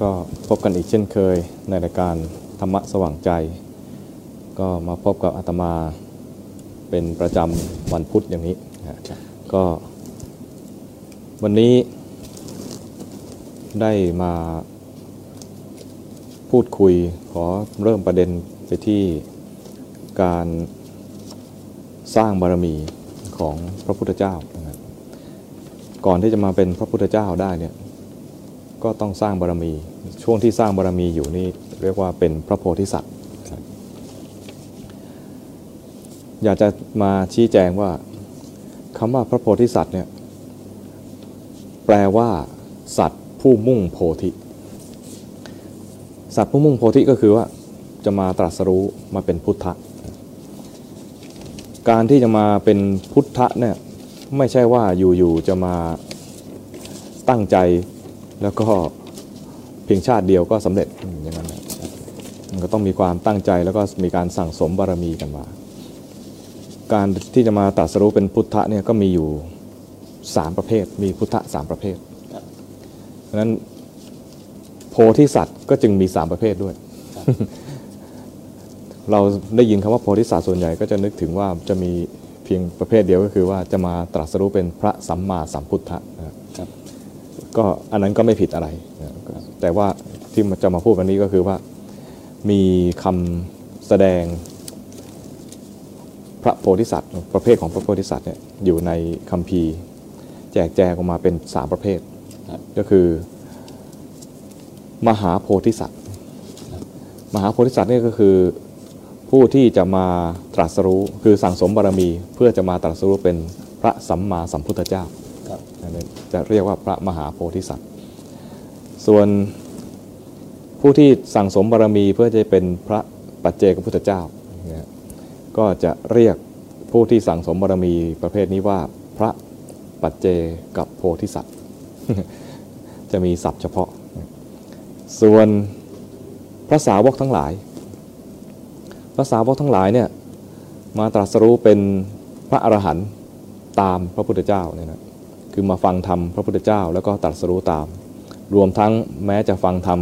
ก็พบกันอีกเช่นเคยในรายการธรรมะสว่างใจ ก็มาพบกับอาตมาเป็นประจำวันพุธอย่างนี้ก็วันนี้ได้มาพูดคุยขอเริ่มประเด็นไปที่การสร้างบารมีของพระพุทธเจ้า ก่อนที่จะมาเป็นพระพุทธเจ้าได้เนี่ย ก็ต้องสร้างบารมี ช่วงที่สร้างบารมีอยู่นี่เรียกว่าเป็นพระโพธิสัตว์ อยากจะมาชี้แจงว่าคำว่าพระโพธิสัตว์เนี่ยแปลว่า สัตว์ผู้มุ่งโพธิ สัตว์ผู้มุ่งโพธิก็คือว่าจะมาตรัสรู้มาเป็นพุทธะ การที่จะมาเป็นพุทธะเนี่ยไม่ใช่ว่าอยู่ๆจะมาตั้งใจ แล้วก็เพียงชาติเดียวก็สำเร็จอย่างนั้นมันก็ต้องมีความตั้งใจแล้วก็มีการสั่งสมบารมีกันมา การที่จะมาตรัสรู้เป็นพุทธะเนี่ยก็มีอยู่สามประเภท มีพุทธะสามประเภทเพราะนั้นโพธิสัตว์ก็จึงมีสามประเภทด้วย เราได้ยินคำว่าโพธิสัตว์ส่วนใหญ่ก็จะนึกถึงว่าจะมีเพียงประเภทเดียวก็คือว่าจะมาตรัสรู้เป็นพระสัมมาสัมพุทธะนะครับ ก็อันนั้นก็ไม่ผิดอะไร แต่ว่าที่จะมาพูดวันนี้ก็คือว่ามีคำแสดงพระโพธิสัตว์ ประเภทของพระโพธิสัตว์เนี่ยอยู่ในคัมภีร์ แจกแจงออกมาเป็นสามประเภท ก็คือ มหาโพธิสัตว์ มหาโพธิสัตว์นี่ก็คือผู้ที่จะมาตรัสรู้คือสั่งสมบารมี เพื่อจะมาตรัสรู้เป็นพระสัมมาสัมพุทธเจ้า จะเรียกว่าพระมหาโพธิสัตว์ ส่วนผู้ที่สั่งสมบารมีเพื่อจะเป็นพระปัจเจกพุทธเจ้า ก็จะเรียกผู้ที่สั่งสมบารมีประเภทนี้ว่าพระปัจเจกับโพธิสัตว์ จะมีศัพท์เฉพาะ ส่วนพระสาวกทั้งหลาย พระสาวกทั้งหลายเนี่ยมาตรัสรู้เป็นพระอรหันต์ตามพระพุทธเจ้าเนี่ยนะ คือมาฟังธรรมพระพุทธเจ้า แล้วก็ตรัสรู้ตาม รวมทั้งแม้จะฟังธรรม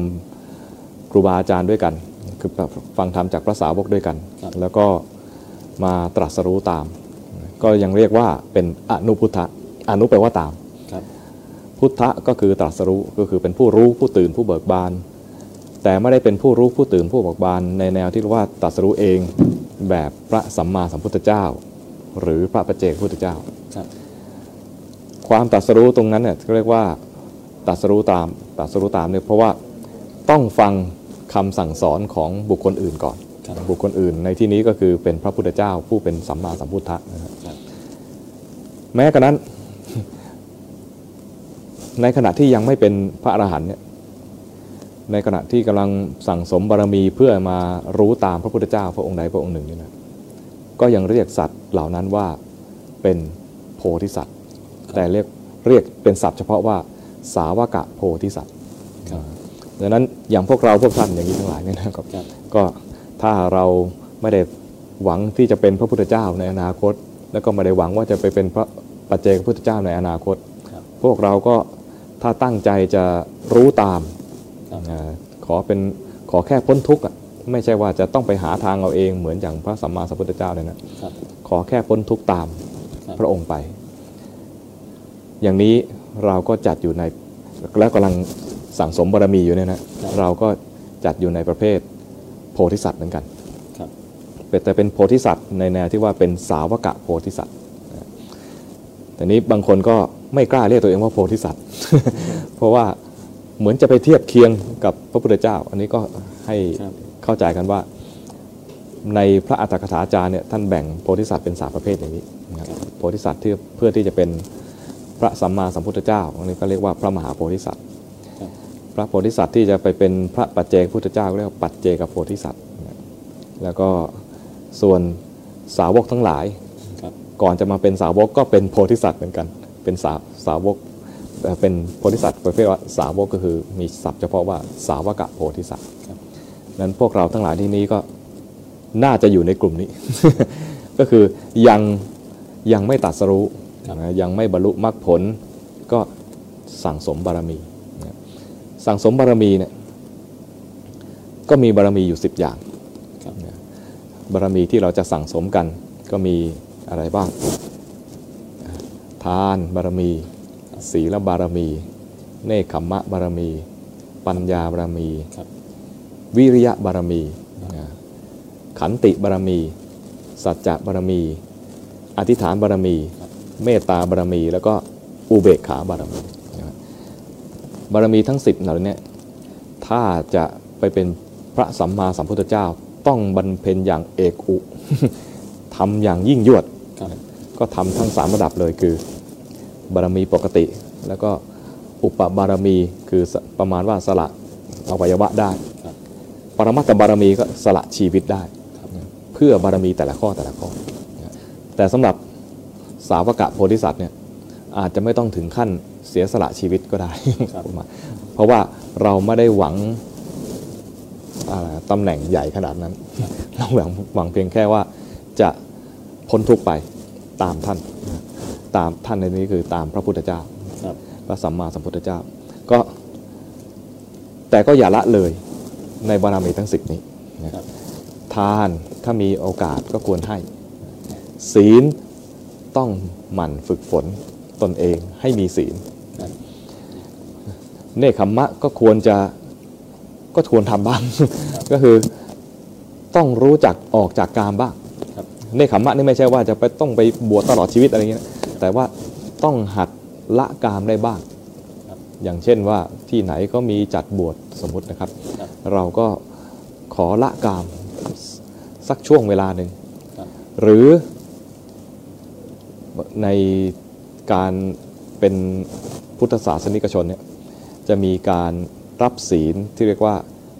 ครูบาอาจารย์ด้วยกัน คือฟังธรรมจากพระสาวกด้วยกัน แล้วก็มาตรัสรู้ตาม ก็ยังเรียกว่าเป็นอนุพุทธะอนุแปลว่าตามพุทธะก็คือตรัสรู้ก็คือเป็นผู้รู้ผู้ตื่นผู้เบิกบาน แต่ไม่ได้เป็นผู้รู้ผู้ตื่นผู้เบิกบาน ในแนวที่เรียกว่าตรัสรู้เองแบบพระสัมมาสัมพุทธเจ้า หรือพระปัจเจกพุทธเจ้า ความตรัสรู้ตรงนั้นเนี่ยเรียกว่าตรัสรู้ตามตรัสรู้ตามเนี่ยเพราะว่าต้องฟังคำสั่งสอนของบุคคลอื่นก่อน บุคคลอื่นในที่นี้ก็คือเป็นพระพุทธเจ้าผู้เป็นสัมมาสัมพุทธะนะครับแม้กระนั้น ในขณะที่ยังไม่เป็นพระอรหันต์เนี่ยในขณะที่กำลังสั่งสมบารมีเพื่อมารู้ตามพระพุทธเจ้าพระองค์ใดพระองค์หนึ่งนี่นะก็ยังเรียกสัตว์เหล่านั้นว่าเป็นโพธิสัตว์ แต่เรียกเรียกเป็นศัพท์เฉพาะว่าสาวกะโพธิสัตว์ดังนั้นอย่างพวกเราพวกท่านอย่างนี้ทั้งหลายเนี่ยนะครับก็ถ้าเราไม่ได้หวังที่จะเป็นพระพุทธเจ้าในอนาคต แล้วก็ไม่ได้หวังว่าจะไปเป็นพระปัจเจกพุทธเจ้าในอนาคต พวกเราก็ถ้าตั้งใจจะรู้ตามขอเป็นขอแค่พ้นทุกข์ไม่ใช่ว่าจะต้องไปหาทางเอาเองเหมือนอย่างพระสัมมาสัมพุทธเจ้าเลยนะขอแค่พ้นทุกข์ตามพระองค์ไป อย่างนี้เราก็จัดอยู่ในและกำลังสั่งสมบารมีอยู่เนี่ยนะเราก็จัดอยู่ในประเภทโพธิสัตว์เหมือนกันแต่เป็นโพธิสัตว์ในแนวที่ว่าเป็นสาวกะโพธิสัตว์แต่นี้บางคนก็ไม่กล้าเรียกตัวเองว่าโพธิสัตว์ เพราะว่าเหมือนจะไปเทียบเคียงกับพระพุทธเจ้า อันนี้ก็ให้เข้าใจกันว่า ในพระอัตถกถาจารย์เนี่ยท่านแบ่งโพธิสัตว์เป็นสามประเภทอย่างนี้โพธิสัตว์ที่เพื่อที่จะเป็นพ ระสัมมาสัมพุทธเจ้าอันนี้ก็เรียกว่าพระมหาโพธิสัตว์ พระโพธิสัตว์ที่จะไปเป็นพระปัจเจกพุทธเจ้าเรียกว่าปัจเจกโพธิสัตว์ แล้วก็ส่วนสาวกทั้งหลาย ก่อนจะมาเป็นสาวกก็เป็นโพธิสัตว์เหมือนกัน เป็นสาสาวก เป็นโพธิสัตว์ประเภทว่าสาวกก็คือมีศัพท์เฉพาะว่าสาวกะโพธิสัตว์นั้นพวกเราทั้งหลายที่นี้ก็น่าจะอยู่ในกลุ่มนี้ ก็คือยังยังไม่ตัดสรู้ ยังไม่บรรลุมรรคผลก็สั่งสมบารมีสั่งสมบารมีเนี่ยก็มีบารมีอยู่ 10 อย่างบารมีที่เราจะสั่งสมกันก็มีอะไรบ้าง ทานบารมี ศีลบารมี เนคขมมะบารมี ปัญญาบารมี วิริยะบารมี ขันติบารมี สัจจะบารมี อธิษฐานบารมี เมตตาบารมี แล้วก็อุเบกขาบารมีบารมีทั้ง10เหล่านี้ถ้าจะไปเป็นพระสัมมาสัมพุทธเจ้าต้องบรรเพ็ญอย่างเอกอุทำอย่างยิ่งยวด ก็ทำทั้งสามระดับเลยคือบารมีปกติ แล้วก็อุปบารมีคือประมาณว่าสละอวัยวะได้ ปรมัตถบารมีก็สละชีวิตได้ เพื่อบารมีแต่ละข้อแต่ละข้อ แต่สำหรับ สาวกะโพธิสัตว์เนี่ยอาจจะไม่ต้องถึงขั้นเสียสละชีวิตก็ได้ครับผมว่าเพราะว่าเราไม่ได้หวังอะไรตำแหน่งใหญ่ขนาดนั้น เราหวังหวังเพียงแค่ว่าจะพ้นทุกข์ไปตามท่านนะตามท่านในนี้คือตามพระพุทธเจ้าครับพระสัมมาสัมพุทธเจ้า ก็แต่ก็อย่าละเลยในบารมีทั้งสิบนี้นะครับทานถ้ามีโอกาสก็ควรให้ ศีล ต้องหมั่นฝึกฝนตนเองให้มีศีลครับเนคขมมะก็ควรจะก็ควรทำบ้าง ก็คือต้องรู้จักออกจากกามบ้างครับเนคขมมะนี่ไม่ใช่ว่าจะไปต้องไปบวชตลอดชีวิตอะไรอย่างเงี้ยนะแต่ว่าต้องหัดละกามได้บ้างครับอย่างเช่นว่าที่ไหนก็มีจัดบวชสมมุตินะครับครับ เราก็ขอละกามสักช่วงเวลาหนึ่งครับหรือ ในการเป็นพุทธศาสนิกชนเนี่ยจะมีการรับศีลที่เรียกว่า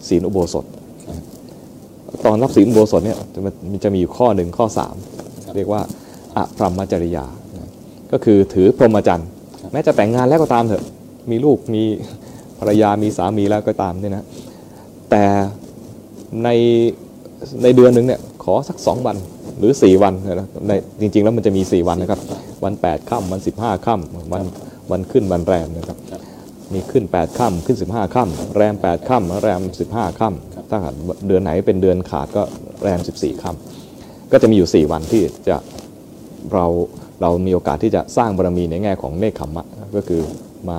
ศีลอุโบสถ ตอนรับศีลอุโบสถเนี่ยจะมันจะมีอยู่ข้อหนึ่งข้อ 3 เรียกว่าอพรหมจริยา ก็คือถือพรหมจรรย์แม้จะแต่งงานแล้วก็ตามเถอะมีลูกมีภรรยามีสามีแล้วก็ตามเนี่ยนะแต่ในในเดือนหนึ่งเนี่ยขอสัก2วัน หรือ 4 วันนะในจริง ๆ แล้วมันจะมี 4 วันนะครับ วัน 8ค่ำวัน 15ค่ำวันวันขึ้นวันแรมนะครับครับมีขึ้น 8ค่ำขึ้น 15ค่ำแรม 8ค่ำแรม 15ค่ำถ้าหากเดือนไหนเป็นเดือนขาดก็แรม 14ค่ำก็จะมีอยู่ 4 วันที่จะเราเรามีโอกาสที่จะสร้างบารมีในแง่ของเนคขมมะก็คือมา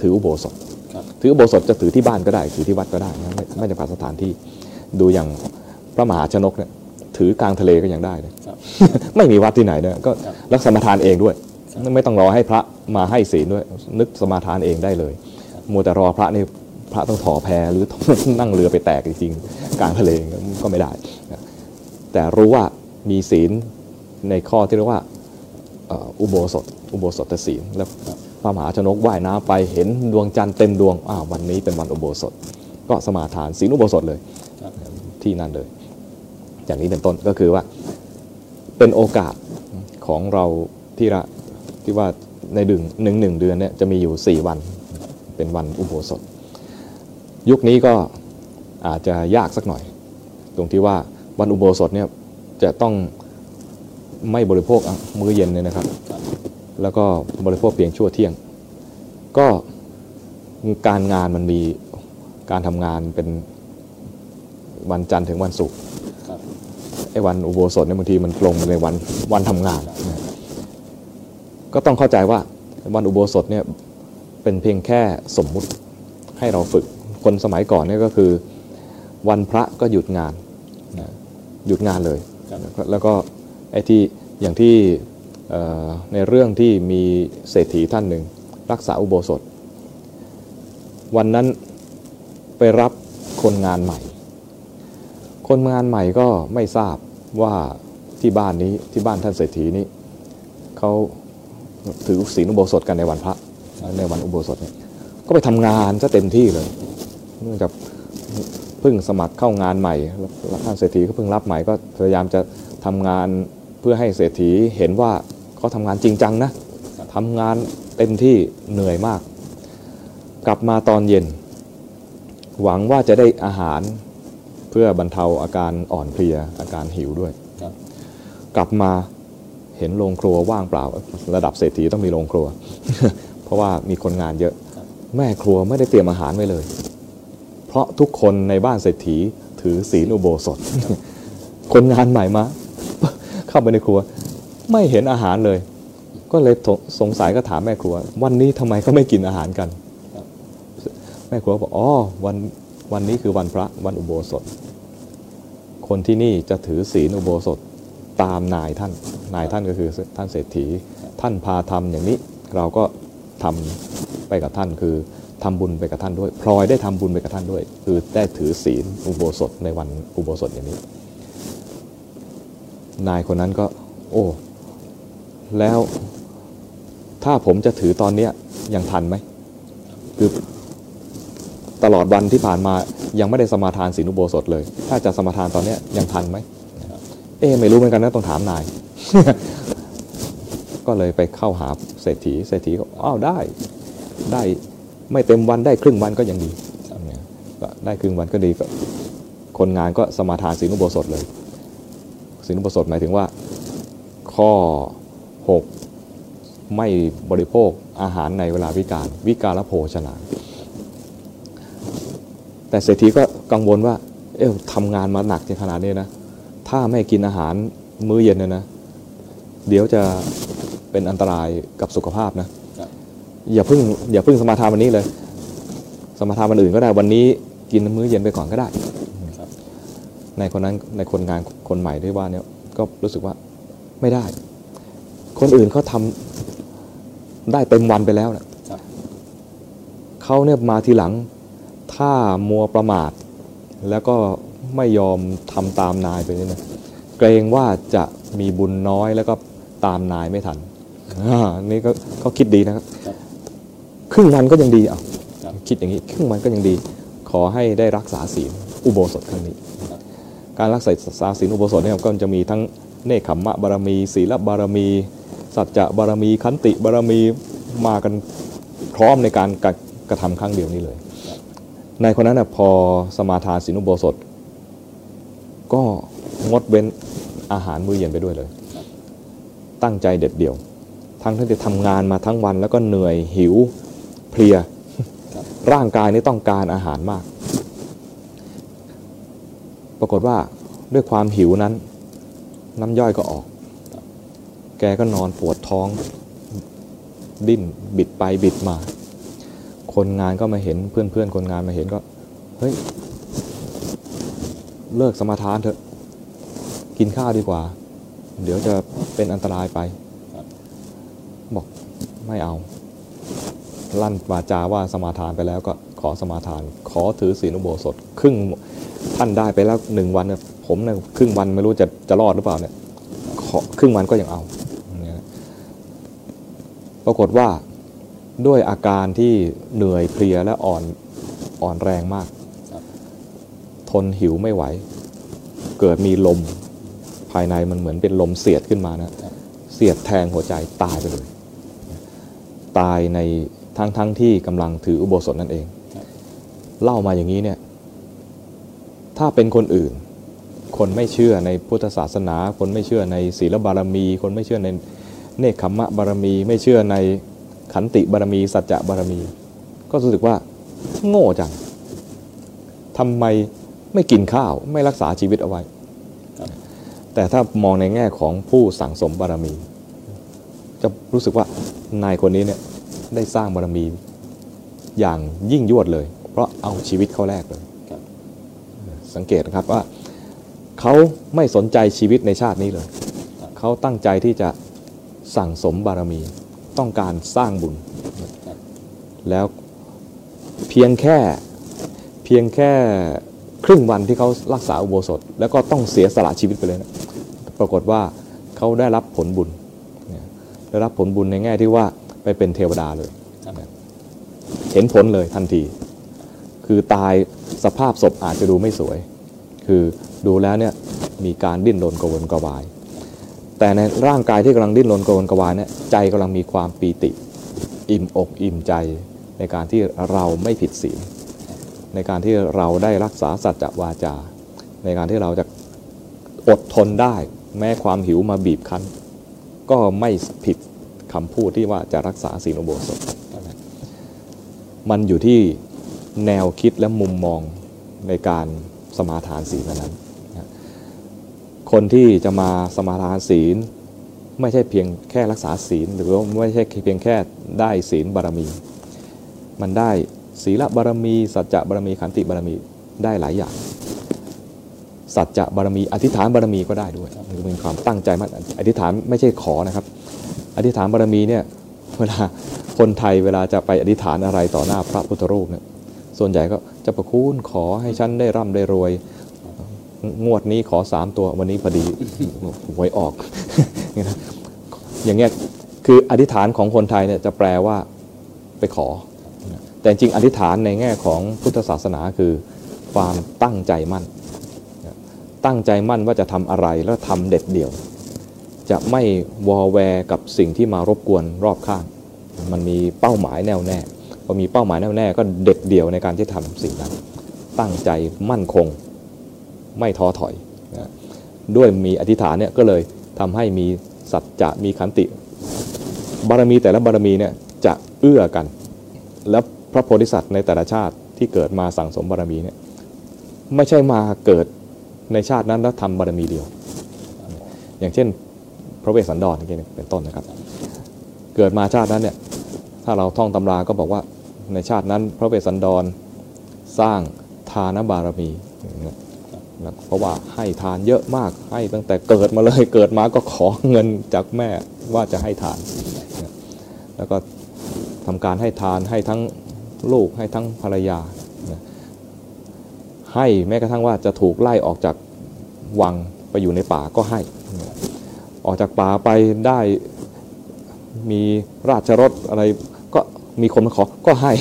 ถืออุโบสถครับถืออุโบสถจะถือที่บ้านก็ได้ ถือที่วัดก็ได้นะไม่ไม่จำกัดสถานที่ดูอย่างพระมหาชนกเนี่ย ถือกลางทะเลก็ยังได้เลยครับไม่มีวัดที่ไหนเนี่ยก็ครับรักสมทานเองด้วยครับไม่ต้องรอให้พระมาให้ศีลด้วย นึกสมาทานเองได้เลยมัวแต่รอพระนี่พระต้องถอแพหรือนั่งเรือไปแตกจริงๆกลางทะเลก็ไม่ได้นะแต่รู้ว่ามีศีลในข้อที่เรียกว่าเอ่ออุโบสถ อุโบสถศีลแล้วพระมหาชนกว่ายน้ำไปเห็นดวงจันทร์เต็มดวงอ้าววันนี้เป็นวันอุโบสถ ก็สมาทานศีลอุโบสถเลยครับที่นั่นเลย อย่างนี้เป็นต้นก็คือว่าเป็นโอกาสของเราที่ละที่ว่าในดึงหนึ่งหนึ่งเดือนเนี่ยจะมีอยู่ 4 วันเป็นวันอุโบสถ ยุคนี้ก็อาจจะยากสักหน่อย ตรงที่ว่าวันอุโบสถเนี่ยจะต้องไม่บริโภคมื้อเย็นเนี่ยนะครับ แล้วก็บริโภคเพียงชั่วเที่ยง ก็การงานมันมีการทำงานเป็นวันจันทร์ถึงวันศุกร์ วันอุโบสถเนี่ยบางทีมันตรงในวันวันทำงานนะก็ต้องเข้าใจว่าวันอุโบสถเนี่ยเป็นเพียงแค่สมมุติให้เราฝึก คนสมัยก่อนเนี่ยก็คือ วันพระก็หยุดงานนะหยุดงานเลยครับแล้วก็แล้วก็ไอ้ที่อย่างที่เอ่อในเรื่องที่มีเศรษฐีท่านหนึ่งรักษาอุโบสถ วันนั้นไปรับคนงานใหม่ คนงานใหม่ก็ไม่ทราบ ว่าที่บ้านนี้ที่บ้านท่านเศรษฐีนี้เขาถือศีลอุโบสถกันในวันพระในวันอุโบสถเนี่ยก็ไปทำงานซะเต็มที่เลย เนื่องจากเพิ่งสมัครเข้างานใหม่แล้วท่านเศรษฐีก็เพิ่งรับใหม่ก็พยายามจะทำงานเพื่อให้เศรษฐีเห็นว่าเขาทำงานจริงจังนะทำงานเต็มที่เหนื่อยมาก กลับมาตอนเย็น หวังว่าจะได้อาหาร พื่อบรรเทาอาการอ่อนเพลียอาการหิวด้วยครับกลับมาเห็นโรงครัวว่างเปล่า ระดับเศรษฐีต้องมีโรงครัว เพราะว่ามีคนงานเยอะครับแม่ครัวไม่ได้เตรียมอาหารไว้เลย เพราะทุกคนในบ้านเศรษฐีถือศีลอุโบสถ คนงานใหม่มา เข้าไปในครัว ไม่เห็นอาหารเลย ก็เลยสงสัยก็ถามแม่ครัว วันนี้ทำไมเขาไม่กินอาหารกัน แม่ครัวบอกอ๋อวันวันนี้คือวันพระวันอุโบสถ คนที่นี่จะถือศีลอุโบสถตามนายท่าน นายท่านก็คือท่านเศรษฐี ท่านพาทำอย่างนี้เราก็ทำไปกับท่านคือทำบุญไปกับท่านด้วย พลอยได้ทำบุญไปกับท่านด้วย คือได้ถือศีลอุโบสถในวันอุโบสถอย่างนี้ นายคนนั้นก็ โอ้แล้วถ้าผมจะถือตอนเนี้ยยังทันไหมคือ ตลอดวันที่ผ่านมายังไม่ได้สมาทานศีลอุโบสถเลย ถ้าจะสมาทานตอนนี้ยังทันไหมเอ๊ไม่รู้เหมือนกันนะต้องถามนาย ก็เลยไปเข้าหาเศรษฐีเศรษฐีก็อ้าวได้ได้ไม่เต็มวันได้ครึ่งวันก็ยังดีก็ได้ครึ่งวันก็ดีก็คนงานก็สมาทานศีลอุโบสถเลยศีลอุโบสถหมายถึงว่า ข้อ 6 ไม่บริโภคอาหารในเวลาวิการวิการโภชนา แต่เศรษฐีก็กังวลว่า เอ๊ะทำงานมาหนักในขนาดนี้นะ ถ้าไม่กินอาหารมื้อเย็นเนี่ยนะ เดี๋ยวจะเป็นอันตรายกับสุขภาพนะ อย่าเพิ่งอย่าเพิ่งสมาทานวันนี้เลย สมาทานวันอื่นก็ได้วันนี้กินมื้อเย็นไปก่อนก็ได้ในคนนั้นในคนงานคนใหม่ที่ว่าเนี่ยก็รู้สึกว่าไม่ได้ คนอื่นเขาทาได้เต็มวันไปแล้วนะเขาเนี่ยมาทีหลัง ถ้ามัวประมาท แล้วก็ไม่ยอมทำตามนายไปนี่นะเกรงว่าจะมีบุญน้อยแล้วก็ตามนายไม่ทันนี่ก็เขาคิดดีนะครับ ครึ่งวันก็ยังดีอะคิดอย่างนี้ครึ่งวันก็ยังดี ขอให้ได้รักษาศีลอุโบสถครั้งนี้ การรักษาศีลอุโบสถเนี่ยก็จะมีทั้งเนคขมมะบารมี ศีลบารมี สัจจะบารมี ขันติบารมีมากันพร้อมในการกระทำครั้งเดียวนี้เลย ในคนนั้นนะพอสมาทานศีลอุโบสถ ก็งดเว้นอาหารมื้อเย็นไปด้วยเลย ตั้งใจเด็ดเดี่ยว ทั้งที่จะทำงานมาทั้งวันแล้วก็เหนื่อยหิวเพลีย ร่างกายนี่ต้องการอาหารมาก ปรากฏว่าด้วยความหิวนั้น น้ำย่อยก็ออก แกก็นอนปวดท้อง ดิ้นบิดไปบิดมา คนงานก็มาเห็นเพื่อนเพื่อนคนงานมาเห็นก็เฮ้ยเลิกสมาทานเถอะ กินข้าวดีกว่า เดี๋ยวจะเป็นอันตรายไปบอกไม่เอา ลั่นวาจาว่าสมาทานไปแล้วก็ขอสมาทาน ขอถือศีลอุโบสถ ครึ่งท่านได้ไปแล้วหนึ่งวันเนี่ยผมเนี่ยครึ่งวันไม่รู้จะจะรอดหรือเปล่าเนี่ยขอครึ่งวันก็ยังเอาปรากฏว่า ด้วยอาการที่เหนื่อยเพลียและอ่อนอ่อนแรงมาก ทนหิวไม่ไหว เกิดมีลมภายในมันเหมือนเป็นลมเสียดขึ้นมานะเสียดแทงหัวใจตายไปเลย ตายในทั้งทั้งที่กำลังถืออุโบสถนั่นเอง เล่ามาอย่างนี้เนี่ยถ้าเป็นคนอื่น คนไม่เชื่อในพุทธศาสนา คนไม่เชื่อในศีลบารมี คนไม่เชื่อในเนคขมะบารมี ไม่เชื่อใน ขันติบารมี สัจจะบารมี ก็รู้สึกว่า โง่จังทำไมไม่กินข้าวไม่รักษาชีวิตเอาไว้ แต่ถ้ามองในแง่ของผู้สั่งสมบารมี จะรู้สึกว่านายคนนี้เนี่ยได้สร้างบารมีอย่างยิ่งยวดเลย เพราะเอาชีวิตเขาแรกเลย สังเกตนะครับว่าเขาไม่สนใจชีวิตในชาตินี้เลย เขาตั้งใจที่จะสั่งสมบารมี ต้องการสร้างบุญ แล้วเพียงแค่เพียงแค่ครึ่งวันที่เขารักษาอุโบสถ แล้วก็ต้องเสียสละชีวิตไปเลยนะปรากฏว่าเขาได้รับผลบุญได้รับผลบุญในแง่ที่ว่าไปเป็นเทวดาเลย เห็นผลเลยทันที คือตายสภาพศพอาจจะดูไม่สวย คือดูแล้วเนี่ยมีการดิ้นรนกระวนกระวาย แต่ในร่างกายที่กำลังดิ้นรนกระวนกระวายเนี่ยใจกำลังมีความปีติ อิ่มอกอิ่มใจในการที่เราไม่ผิดศีลในการที่เราได้รักษาสัจจวาจา ในการที่เราจะอดทนได้ แม้ความหิวมาบีบคั้น ก็ไม่ผิดคำพูดที่ว่าจะรักษาศีลอุโบสถ มันอยู่ที่แนวคิดและมุมมองในการสมาทานศีลนั้น คนที่จะมาสมาทานศีล ไม่ใช่เพียงแค่รักษาศีล หรือว่าไม่ใช่เพียงแค่ได้ศีลบารมี มันได้ศีลบารมี สัจจะบารมีขันติบารมีได้หลายอย่าง สัจจะบารมีอธิษฐานบารมีก็ได้ด้วยคือเป็นความตั้งใจมันอธิษฐานไม่ใช่ขอนะครับ อธิษฐานบารมีเนี่ยเวลาคนไทยเวลาจะไปอธิษฐานอะไรต่อหน้าพระพุทธรูปเนี่ยส่วนใหญ่ก็จะประคุณขอให้ฉันได้ร่ำได้รวย งวดนี้ขอสามตัววันนี้พอดีหวยออก อย่างเงี้ยคืออธิษฐานของคนไทยเนี่ยจะแปลว่าไปขอ แต่จริงอธิษฐานในแง่ของพุทธศาสนาคือความตั้งใจมั่น ตั้งใจมั่นว่าจะทำอะไรแล้วทำเด็ดเดี่ยว จะไม่วอแวร์กับสิ่งที่มารบกวนรอบข้าง มันมีเป้าหมายแน่วแน่พอมีเป้าหมายแน่วแน่ก็เด็ดเดี่ยวในการที่ทำสิ่งนั้น ตั้งใจมั่นคง ไม่ท้อถอยนะด้วยมีอธิษฐานเนี่ยก็เลยทำให้มีสัจจะมีขันติ บารมีแต่ละบารมีเนี่ยจะเอื้อกัน แล้วพระโพธิสัตว์ในแต่ละชาติที่เกิดมาสั่งสมบารมีเนี่ยไม่ใช่มาเกิดในชาตินั้นแล้วทำบารมีเดียว อย่างเช่น พระเวสสันดรเป็นต้นนะครับ เกิดมาชาตินั้นเนี่ยถ้าเราท่องตำราก็บอกว่าในชาตินั้น พระเวสสันดรสร้างทานบารมีอย่างเงี้ย นะเพราะว่าให้ทานเยอะมากให้ตั้งแต่เกิดมาเลยเกิดมาก็ขอเงินจากแม่ว่าจะให้ทานนะแล้วก็ทำการให้ทานให้ทั้งลูกให้ทั้งภรรยานะให้แม้กระทั่งว่าจะถูกไล่ออกจากวังไปอยู่ในป่าก็ให้ออกจากป่าไปได้มีราชรถอะไรก็มีคนมาขอก็ให้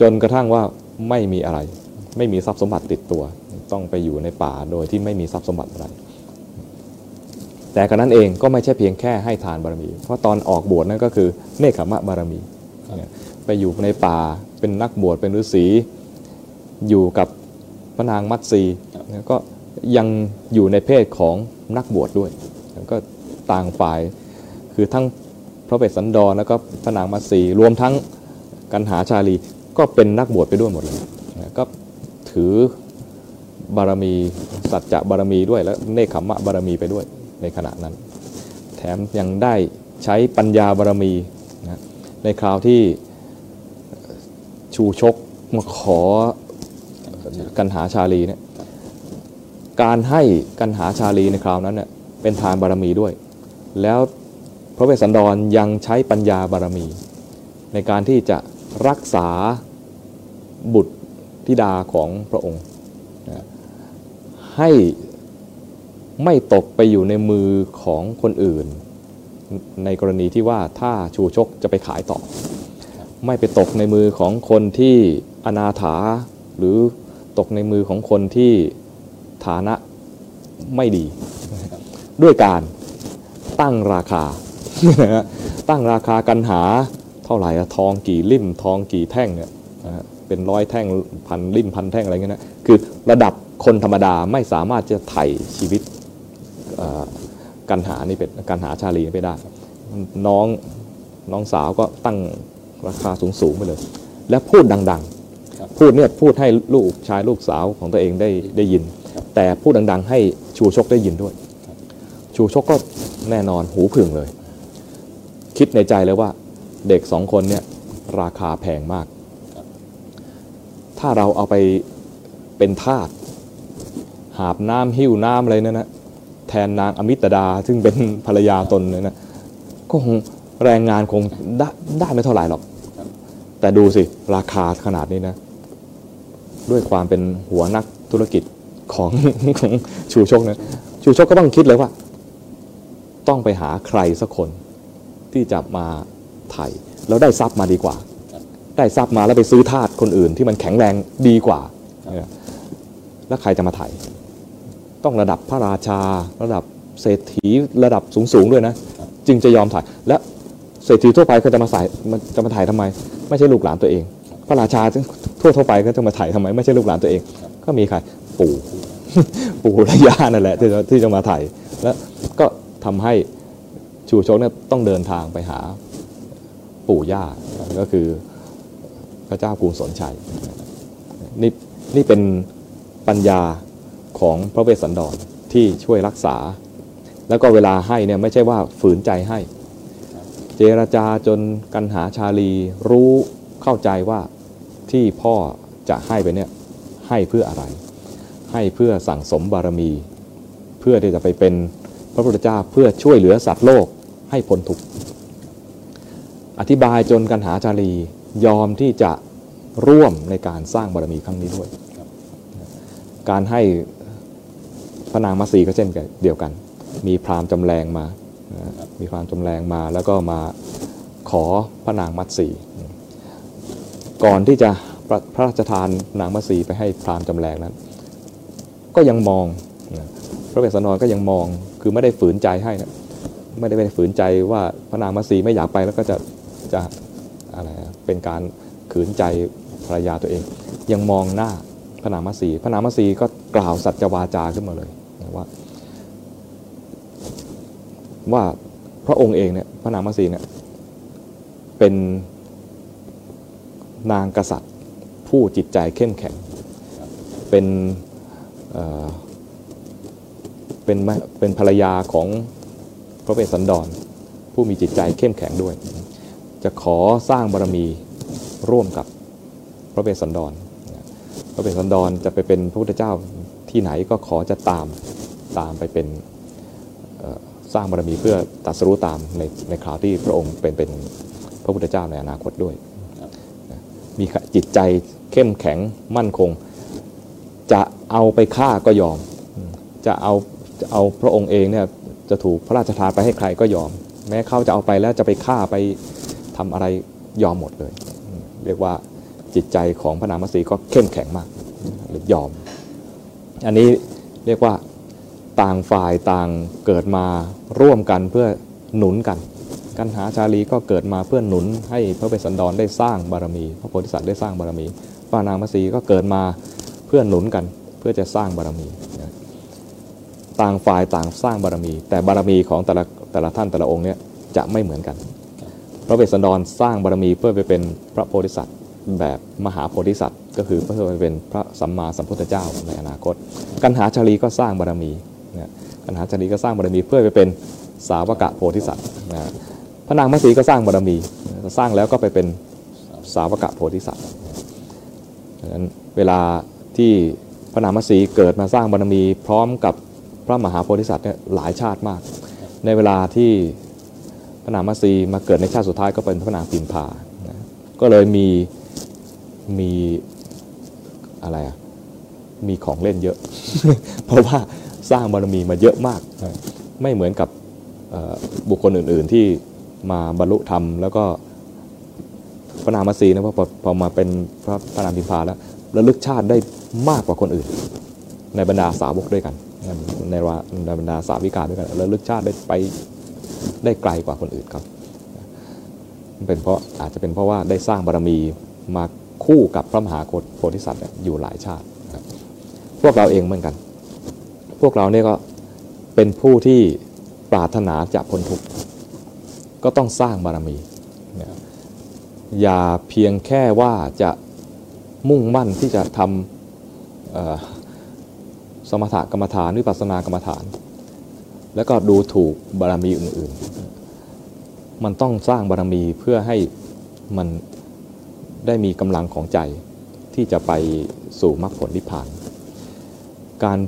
จนกระทั่งว่าไม่มีอะไร ไม่มีทรัพย์สมบัติติดตัว ต้องไปอยู่ในป่าโดยที่ไม่มีทรัพย์สมบัติอะไรแต่กระนั้นเองก็ไม่ใช่เพียงแค่ให้ทานบารมี เพราะตอนออกบวชนั่นก็คือเนคขมะบารมี ไปอยู่ในป่าเป็นนักบวชเป็นฤาษีอยู่กับพระนางมัตสีก็ยังอยู่ในเพศของนักบวชดด้วย ก็ต่างฝ่ายคือทั้งพระเวสสันดรแล้วก็พระนางมัตสีรวมทั้งกันหาชาลีก็เป็นนักบวชไปด้วยหมดเลยก็ ถือบารมีสัจจะบารมีด้วย แล้วเนคขมมะบารมีไปด้วยในขณะนั้น แถมยังได้ใช้ปัญญาบารมีนะในคราวที่ชูชกมาขอกันหาชาลีเนี่ยการให้กันหาชาลีในคราวนั้นเนี่ยเป็นทานบารมีด้วย แล้วพระเวสสันดรยังใช้ปัญญาบารมี ในการที่จะรักษาบุตร ธิดาของพระองค์ ให้ไม่ตกไปอยู่ในมือของคนอื่น ในกรณีที่ว่าถ้าชูชกจะไปขายต่อ ไม่ไปตกในมือของคนที่อนาถาหรือตกในมือของคนที่ฐานะไม่ดี ด้วยการตั้งราคา ตั้งราคากันหาเท่าไหร่ทองกี่ลิ่มทองกี่แท่งเนี่ย เป็นร้อยแท่งพันลิ่มพันแท่งอะไรเงี้ยนะคือระดับคนธรรมดาไม่สามารถจะไถ่ชีวิตเอ่อกันหานี่เป็นกันหาชาลีนี่ไปได้ น้องน้องสาวก็ตั้งราคาสูงสูงๆไปเลย และพูดดังครับๆพูดเนี่ยพูดให้ลูกชายลูกสาวของตัวเองได้ได้ยิน แต่พูดดัง ๆ ให้ชูชกได้ยินด้วย ชูชกก็แน่นอนหูผึ่งเลย คิดในใจเลยว่าเด็กสองคนเนี่ยราคาแพงมาก ถ้าเราเอาไปเป็นทาสหาบน้ำหิ้วน้ำอะไรนั่นนะแทนนางอมิตดาซึ่งเป็นภรรยาตนเนี่ยนะก็คงแรงงานคงได้ได้ไม่เท่าไหร่หรอก แต่ดูสิ ราคาขนาดนี้นะ ด้วยความเป็นหัวนักธุรกิจของของชูชกนะชูชกก็ต้องคิดเลยว่า ต้องไปหาใครสักคนที่จะมาไถ่แล้วได้ทรัพย์มาดีกว่า ได้ทรัพย์มาแล้วไปซื้อทาสคนอื่นที่มันแข็งแรงดีกว่า แล้วใครจะมาไถ่ต้องระดับพระราชา ระดับเศรษฐีระดับสูงๆด้วยนะ จึงจะยอมถ่าย และเศรษฐีทั่วไปก็จะมาใส่มันจะมาถ่ายทำไม ไม่ใช่ลูกหลานตัวเอง พระราชาทั่วทั่วไปก็จะมาถ่ายทำไม ไม่ใช่ลูกหลานตัวเอง ก็มีใครปู่ปู่ระยะนั่นแหละที่จะที่จะมาถ่ายแล้วก็ทำให้ชูชกเนี่ยต้องเดินทางไปหาปู่ย่าก็คือ พระเจ้ากรุงสนชัยนี่นี่เป็นปัญญาของพระเวสสันดรที่ช่วยรักษา แล้วก็เวลาให้เนี่ยไม่ใช่ว่าฝืนใจให้ เจรจาจนกันหาชาลีรู้เข้าใจว่าที่พ่อจะให้ไปเนี่ยให้เพื่ออะไร ให้เพื่อสั่งสมบารมี เพื่อที่จะไปเป็นพระพุทธเจ้าเพื่อช่วยเหลือสัตว์โลกให้พ้นทุกข์อธิบายจนกันหาชาลี ยอมที่จะร่วมในการสร้างบารมีครั้งนี้ด้วย การให้พระนางมัสีก็เช่นกันเดียวกัน มีพราหมณ์จำแรงมา มีพราหมณ์จำแรงมาแล้วก็มาขอพระนางมัตสีก่อนที่จะพระพระราชทานนางมัตสีไปให้พราหมณ์จำแรงนั้น ก็ยังมองพระเวสสันดรก็ยังมองคือไม่ได้ฝืนใจให้นะไม่ได้ไปฝืนใจว่าพระนางมัตสีไม่อยากไปแล้วก็จะจะ เป็นการขืนใจภรรยาตัวเอง ยังมองหน้าพระนางมัสีพระนางมัสีก็กล่าวสัจวาจาขึ้นมาเลยว่า ว่าพระองค์เองเนี่ยพระนางมัสีเนี่ยเป็นนางกษัตริย์ ผู้จิตใจเข้มแข็ง เป็นเเป็นเป็นภรรยาของพระเวสสันดร ผู้มีจิตใจเข้มแข็งด้วย จะขอสร้างบารมีร่วมกับพระเวสสันดร พระเวสสันดรจะไปเป็นพระพุทธเจ้าที่ไหนก็ขอจะตามตามไปเป็นสร้างบารมีเพื่อตรัสรู้ตามในในคราวที่พระองค์เป็นเป็นพระพุทธเจ้าในอนาคตด้วย มีจิตใจเข้มแข็งมั่นคง จะเอาไปฆ่าก็ยอม จะเอาจะเอาพระองค์เองเนี่ยจะถูกพระราชทานไปให้ใครก็ยอม แม้เขาจะเอาไปแล้วจะไปฆ่าไป ทำอะไรยอมหมดเลย เรียกว่าจิตใจของพระนางมัสีก็เข้มแข็งมาก หรือยอม อันนี้เรียกว่าต่างฝ่ายต่างเกิดมาร่วมกันเพื่อหนุนกัน กันหาชาลีก็เกิดมาเพื่อหนุนให้พระเวสสันดรได้สร้างบารมี พระโพธิสัตว์ได้สร้างบารมีพระนางมัสีก็เกิดมาเพื่อหนุนกัน เพื่อจะสร้างบารมี ต่างฝ่ายต่างสร้างบารมี แต่บารมีของแต่ละแต่ละท่านแต่ละองค์เนี่ยจะไม่เหมือนกัน พระเวสสันดรสร้างบารมีเพื่อไปเป็นพระโพธิสัตว์ แบบมหาโพธิสัตว์ ก็คือเพื่อไปเป็นพระสัมมาสัมพุทธเจ้าในอนาคต กันหาชาลีก็สร้างบารมีนะกันหาชาลีก็สร้างบารมีเพื่อไปเป็นสาวกะโพธิสัตว์นะพระนางมัสีก็สร้างบารมี สร้างแล้วก็ไปเป็นสาวกะโพธิสัตว์ดังนั้นเวลาที่พระนางมัสีเกิดมาสร้างบารมี พร้อมกับพระมหาโพธิสัตว์เนี่ยหลายชาติมาก ในเวลาที่ ระนางมัสีมาเกิดในชาติสุดท้ายก็เป็นพระนางพิมพานะก็เลยมีมีอะไรอะมีของเล่นเยอะ เพราะว่าสร้างบารมีมาเยอะมาก ไม่เหมือนกับบุคคลอื่น ๆที่มาบรรลุธรรม แล้วก็พระนางมัสีนะพอพอพอมาเป็นพระพระนางพิมพาแล้วระลึกชาติได้มากกว่าคนอื่น ในบรรดาสาวกด้วยกัน ในว่าในบรรดาสาวิกาด้วยกันระลึกชาติได้ไป ได้ไกลกว่าคนอื่นครับเป็นเพราะอาจจะเป็นเพราะว่าได้สร้างบารมีมาคู่กับพระมหาโพธิสัตว์อยู่หลายชาติพวกเราเองเหมือนกัน พวกเราเนี่ยก็เป็นผู้ที่ปรารถนาจะพ้นทุกข์ก็ต้องสร้างบารมี อย่าเพียงแค่ว่าจะมุ่งมั่นที่จะทำสมถกรรมฐานวิปัสสนากรรมฐาน แล้วก็ดูถูกบารมีอื่นๆ มันต้องสร้างบารมีเพื่อให้มันได้มีกำลังของใจที่จะไปสู่มรรคผลนิพพาน การ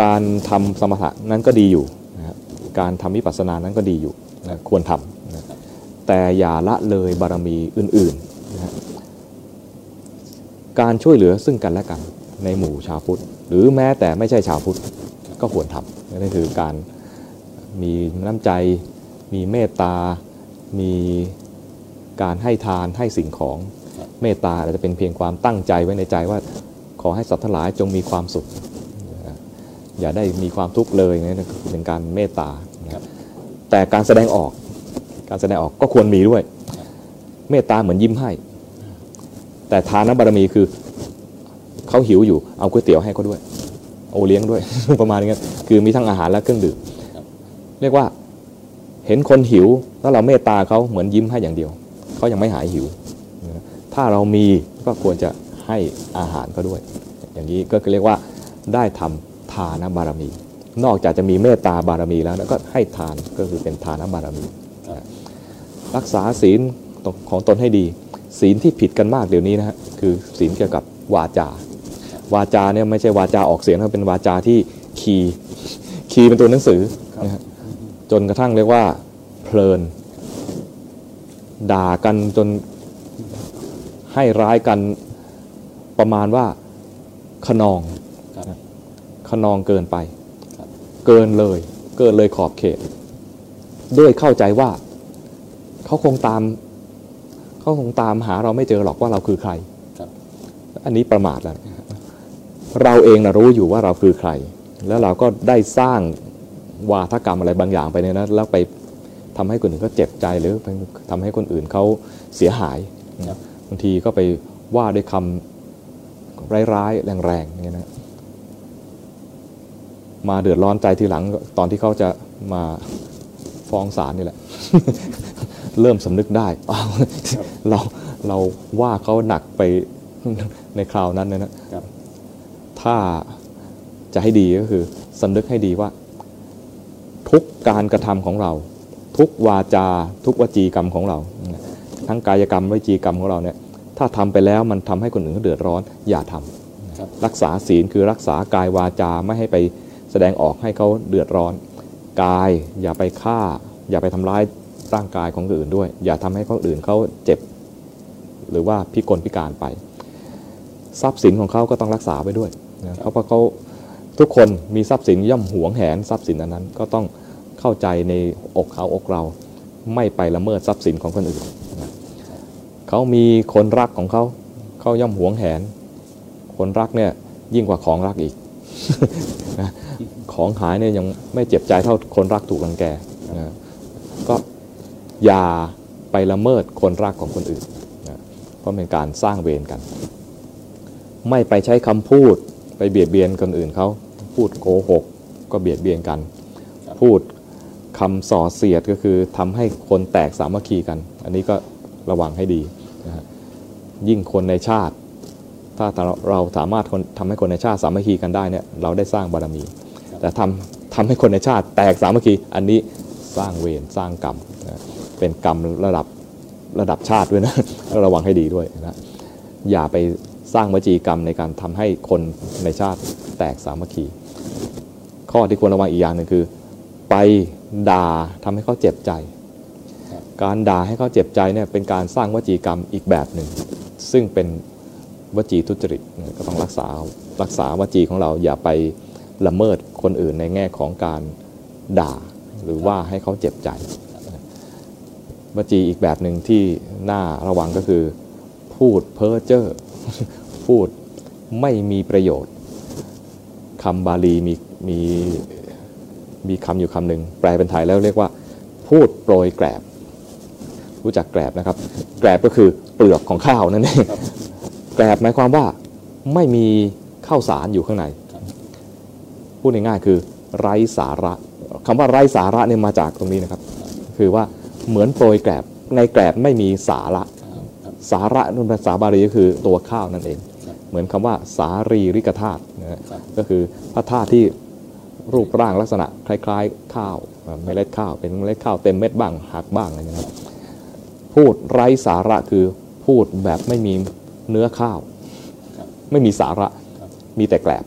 การทำสมถะนั้นก็ดีอยู่นะการทำวิปัสสนานั้นก็ดีอยู่นะควรทำนะแต่อย่าละเลยบารมีอื่นๆนะการช่วยเหลือซึ่งกันและกันในหมู่ชาวพุทธ หรือแม้แต่ไม่ใช่ชาวพุทธก็ควรทำ นั่นคือการมีน้ำใจ มีเมตตา มีการให้ทานให้สิ่งของเมตตาอาจจะเป็นเพียงความตั้งใจไว้ในใจว่าขอให้สัตว์ทั้งหลายจงมีความสุข อย่าได้มีความทุกข์เลยนี่คือเป็นการเมตตา แต่การแสดงออกการแสดงออกก็ควรมีด้วย เมตตาเหมือนยิ้มให้ แต่ทานบารมีคือเขาหิวอยู่เอาก๋วยเตี๋ยวให้เขาด้วย อเลี้ยงด้วย ประมาณนี้คือมีทั้งอาหารและเครื่องดื่มเรียกว่าเห็นคนหิวแล้วเราเมตตาเขาเหมือนยิ้มให้อย่างเดียวเขายังไม่หายหิว ถ้าเรามีก็ควรจะให้อาหารก็ด้วย อย่างนี้ก็เรียกว่าได้ทำทานบารมี นอกจากจะมีเมตตาบารมีแล้วก็ให้ทานก็คือเป็นทานบารมี รักษาศีลของตนให้ดี ศีลที่ผิดกันมากเดี๋ยวนี้นะฮะคือศีลเกี่ยวกับวาจา วาจาเนี่ยไม่ใช่วาจาออกเสียงนะเป็นวาจาที่คีย์คีย์เป็นตัวหนังสือนะฮะจนกระทั่งเรียกว่าเพลิน ด่ากันจนให้ร้ายกันประมาณว่าขนองครับขนองเกินไปครับเกินเลย เกินเลยขอบเขต ด้วยเข้าใจว่า เขาคงตามเขาคงตามหาเราไม่เจอหรอกว่าเราคือใครครับอันนี้ประมาทแล้วนะฮะ เราเองนะรู้อยู่ว่าเราคือใคร แล้วเราก็ได้สร้างวาทกรรมอะไรบางอย่างไปเนี่ยนะแล้วไปทำให้คนอื่นเขาเจ็บใจหรือไปทำให้คนอื่นเขาเสียหายบางทีก็ไปว่าด้วยคำร้ายๆแรงๆเนี่ยนะมาเดือดร้อนใจทีหลังตอนที่เขาจะมาฟ้องศาลนี่แหละ เริ่มสำนึกได้เราเราว่าเขาหนักไปในคราวนั้นเนยนะ ถ้าจะให้ดีก็คือสำนึกให้ดีว่า ทุกการกระทำของเรา ทุกวาจา ทุกวจีกรรมของเรา ทั้งกายกรรมวจีกรรมของเราเนี่ยถ้าทำไปแล้วมันทำให้คนอื่นเขาเดือดร้อน อย่าทำครับรักษาศีลคือรักษากายวาจาไม่ให้ไปแสดงออกให้เขาเดือดร้อน กายอย่าไปฆ่า อย่าไปทำร้ายร่างกายของคนอื่นด้วย อย่าทำให้คนอื่นเขาเจ็บ หรือว่าพิกลพิการไป ทรัพย์สินของเขาก็ต้องรักษาไปด้วย นะเพราะเขาทุกคนมีทรัพย์สินย่อมหวงแหนทรัพย์สินอันนั้น ก็ต้องเข้าใจในอกเขาอกเราไม่ไปละเมิดทรัพย์สินของคนอื่นนะเขามีคนรักของเขาเขาย่อมหวงแหน คนรักเนี่ยยิ่งกว่าของรักอีกนะของหายเนี่ยยังไม่เจ็บใจเท่าคนรักถูกรังแกนะก็อย่าไปละเมิดคนรักของคนอื่นนะเพราะเป็นการสร้างเวรกัน ไม่ไปใช้คำพูด ไปเบียดเบียนคนอื่นเขาพูดโกหกก็เบียดเบียนกัน พูดคำส่อเสียดก็คือทำให้คนแตกสามัคคีกัน อันนี้ก็ระวังให้ดีนะฮะยิ่งคนในชาติ ถ้าเราสามารถคนทำให้คนในชาติสามัคคีกันได้เนี่ยเราได้สร้างบารมี แต่ทำทำให้คนในชาติแตกสามัคคีอันนี้สร้างเวรสร้างกรรมนะเป็นกรรมระดับระดับชาติด้วยนะระวังให้ดีด้วยนะอย่าไป สร้างวจีกรรมในการทำให้คนในชาติแตกสามัคคี ข้อที่ควรระวังอีกอย่างหนึ่งคือ ไปด่าทำให้เขาเจ็บใจ การด่าให้เขาเจ็บใจเนี่ยเป็นการสร้างวจีกรรมอีกแบบหนึ่ง ซึ่งเป็นวจีทุจริตก็ต้องรักษารักษาวจีของเราอย่าไปละเมิดคนอื่นในแง่ของการด่าหรือว่าให้เขาเจ็บใจวจีอีกแบบหนึ่งที่น่าระวังก็คือ พูดเพ้อเจ้อ พูดไม่มีประโยชน์คำบาลีมีมีมีคำอยู่คำหนึ่งแปลเป็นไทยแล้วเรียกว่า พูดโปรยแกลบ รู้จักแกลบนะครับ แกลบก็คือเปลือกของข้าวนั่นเองแกลบหมายความว่าไม่มีข้าวสารอยู่ข้างใน พูดง่ายๆคือไร้สาระคำว่าไร้สาระเนี่ยมาจากตรงนี้นะครับ คือว่าเหมือนโปรยแกลบในแกลบไม่มีสาระ สาระนั่นภาษาบาลีก็คือตัวข้าวนั่นเอง เหมือนคำว่าสารีริกธาตุนะฮะครับก็คือพระธาตุที่รูปร่างลักษณะคล้าย ๆ ข้าวเอ่อเมล็ดข้าวเป็นเมล็ดข้าวเต็มเม็ดบ้างหักบ้างอะไรอย่างเงี้ยนะพูดไร้สาระคือพูดแบบไม่มีเนื้อข้าว ไม่มีสาระมีแต่แกลบ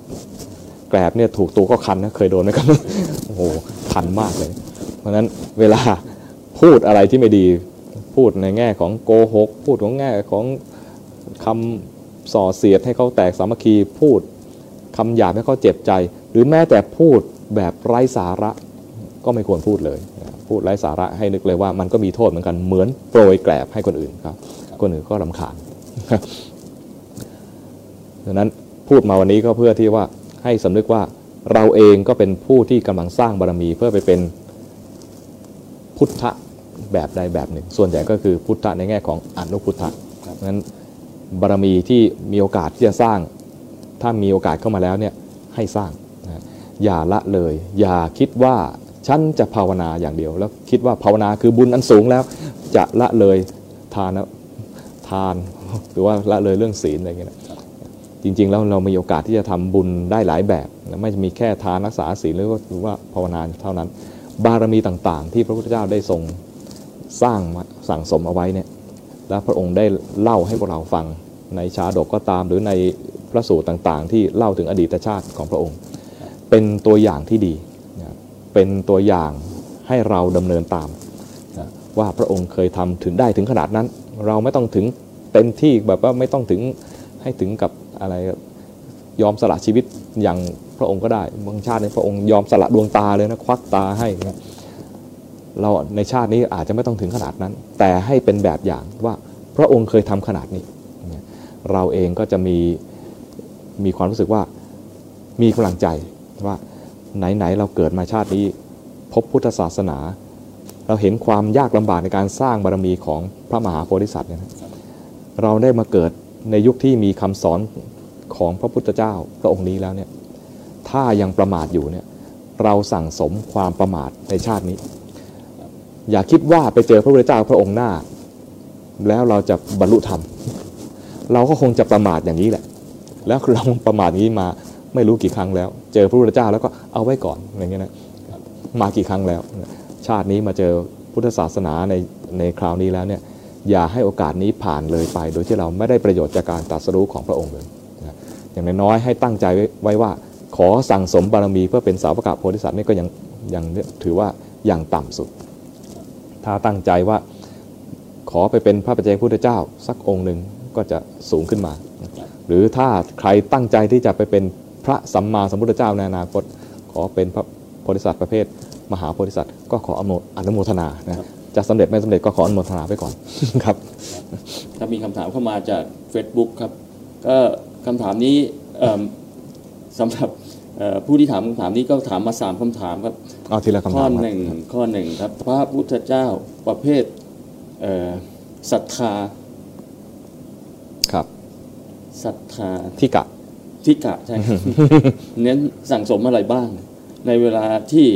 แกลบเนี่ยถูกตัวก็คันนะเคยโดนไหมครับโอ้โหคันมากเลย เพราะฉะนั้นเวลาพูดอะไรที่ไม่ดี พูดในแง่ของโกหก พูดของแง่ของคำส่อเสียดให้เขาแตกสามัคคีพูดคำหยาบให้เขาเจ็บใจ หรือแม้แต่พูดแบบไร้สาระก็ไม่ควรพูดเลย พูดไร้สาระให้นึกเลยว่ามันก็มีโทษเหมือนกันเหมือนโปรยแกลบให้คนอื่นครับ คนอื่นก็รำคาญดังนั้นพูดมาวันนี้ก็เพื่อที่ว่าให้สำนึกว่าเราเองก็เป็นผู้ที่กำลังสร้างบารมีเพื่อไปเป็นพุทธ แบบใดแบบหนึ่ง ส่วนใหญ่ก็คือพุทธะในแง่ของอนุพุทธะครับดังนั้นบารมีที่มีโอกาสที่จะสร้าง ถ้ามีโอกาสเข้ามาแล้วเนี่ยให้สร้างนะอย่าละเลย อย่าคิดว่าฉันจะภาวนาอย่างเดียว แล้วคิดว่าภาวนาคือบุญอันสูงแล้ว จะละเลยทานนะทาน หรือว่าละเลยเรื่องศีลอะไรอย่างเงี้ยนะจริง ๆ แล้วเรามีโอกาสที่จะทำบุญได้หลายแบบนะไม่มีแค่ทานรักษาศีลหรือว่าหรือว่าภาวนาเท่านั้น บารมีต่างๆ ที่พระพุทธเจ้าได้ทรง สร้างมาสั่งสมเอาไว้เนี่ยแล้วพระองค์ได้เล่าให้พวกเราฟังในชาดกก็ตามหรือในพระสูตรต่างๆ ที่เล่าถึงอดีตชาติของพระองค์ เป็นตัวอย่างที่ดี เป็นตัวอย่างให้เราดำเนินตาม ว่าพระองค์เคยทำถึงได้ถึงขนาดนั้น เราไม่ต้องถึงเต็มที่แบบว่าไม่ต้องถึงให้ถึงกับอะไรยอมสละชีวิตอย่างพระองค์ก็ได้บางชาติในพระองค์ยอมสละดวงตาเลยนะควักตาให้นะ เราในชาตินี้อาจจะไม่ต้องถึงขนาดนั้น แต่ให้เป็นแบบอย่างว่าพระองค์เคยทำขนาดนี้ เราเองก็จะมีมีความรู้สึกว่ามีกำลังใจว่าไหนๆเราเกิดมาชาตินี้ พบพุทธศาสนา เราเห็นความยากลำบากในการสร้างบารมีของพระมหาโพธิสัตว์เนี่ยเราได้มาเกิดในยุคที่มีคำสอนของพระพุทธเจ้าพระองค์นี้แล้วเนี่ยถ้ายังประมาทอยู่เนี่ยเราสั่งสมความประมาทในชาตินี้ อย่าคิดว่าไปเจอพระพุทธเจ้าพระองค์หน้า แล้วเราจะบรรลุธรรม เราก็คงจะประมาทอย่างนี้แหละ แล้วเราประมาทนี้มาไม่รู้กี่ครั้งแล้ว เจอพระพุทธเจ้าแล้วก็เอาไว้ก่อนอย่างเงี้ยนะมากี่ครั้งแล้ว ชาตินี้มาเจอพุทธศาสนาในในคราวนี้แล้วเนี่ยอย่าให้โอกาสนี้ผ่านเลยไป โดยที่เราไม่ได้ประโยชน์จากการตรัสรู้ของพระองค์เลยอย่างน้อยๆให้ตั้งใจไว้ว่าขอสั่งสมบารมีเพื่อเป็นสาวกโพธิสัตว์นี่ก็ยังยังถือว่าอยังต่ำสุด ถ้าตั้งใจว่าขอไปเป็นพระปัจเจกพุทธเจ้า สักองค์หนึ่งก็จะสูงขึ้นมา หรือถ้าใครตั้งใจที่จะไปเป็นพระสัมมาสัมพุทธเจ้าในอนาคต ขอเป็นพระโพธิสัตว์ประเภท มหาโพธิสัตว์ก็ขออนุโมทนานะจะสำเร็จไม่สำเร็จก็ขออนุโมทนาไปก่อนครับ ถ้ามีคำถามเข้ามาจาก Facebook ครับ ก็คำถามนี้เอิ่มสำหรับ ผู้ที่ถามคำถามนี้ก็ถามมาสามคำถามครับเอาทีละคำข้อถามหนึ่งข้อหนึ่งครับ พระพุทธเจ้าประเภทเอ่อศรัทธาครับศรัทธาที่กะทิกะใช่ครับเน้นสั่งสมอะไรบ้าง ในเวลาที่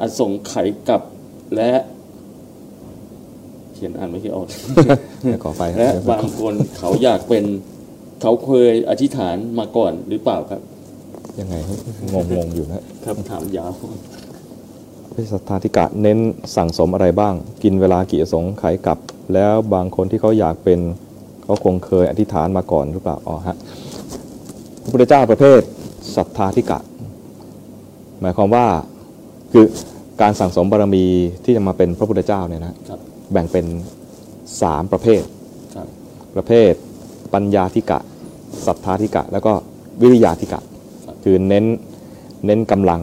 อสงไขยกับและเขียนอ่านไม่ค่อยออกเดี๋ยวขอไปและบางคนเขาอยากเป็นเขาเคยอธิษฐานมาก่อนหรือเปล่าครับ ยังไงงงงๆอยู่นะคำถามยาวพิสัทธาธิกะเน้นสั่งสมอะไรบ้าง กินเวลากี่อสงไขยกลับ แล้วบางคนที่เขาอยากเป็นเขาคงเคยอธิษฐานมาก่อนหรือเปล่าอ๋อฮะพระพุทธเจ้าประเภทศรัทธาธิกะ หมายความว่าคือการสั่งสมบารมีที่จะมาเป็นพระพุทธเจ้าเนี่ยนะครับแบ่งเป็นสามประเภทครับประเภทปัญญาธิกะศรัทธาธิกะ แล้วก็วิริยาธิกะ คือเน้นเน้นกำลัง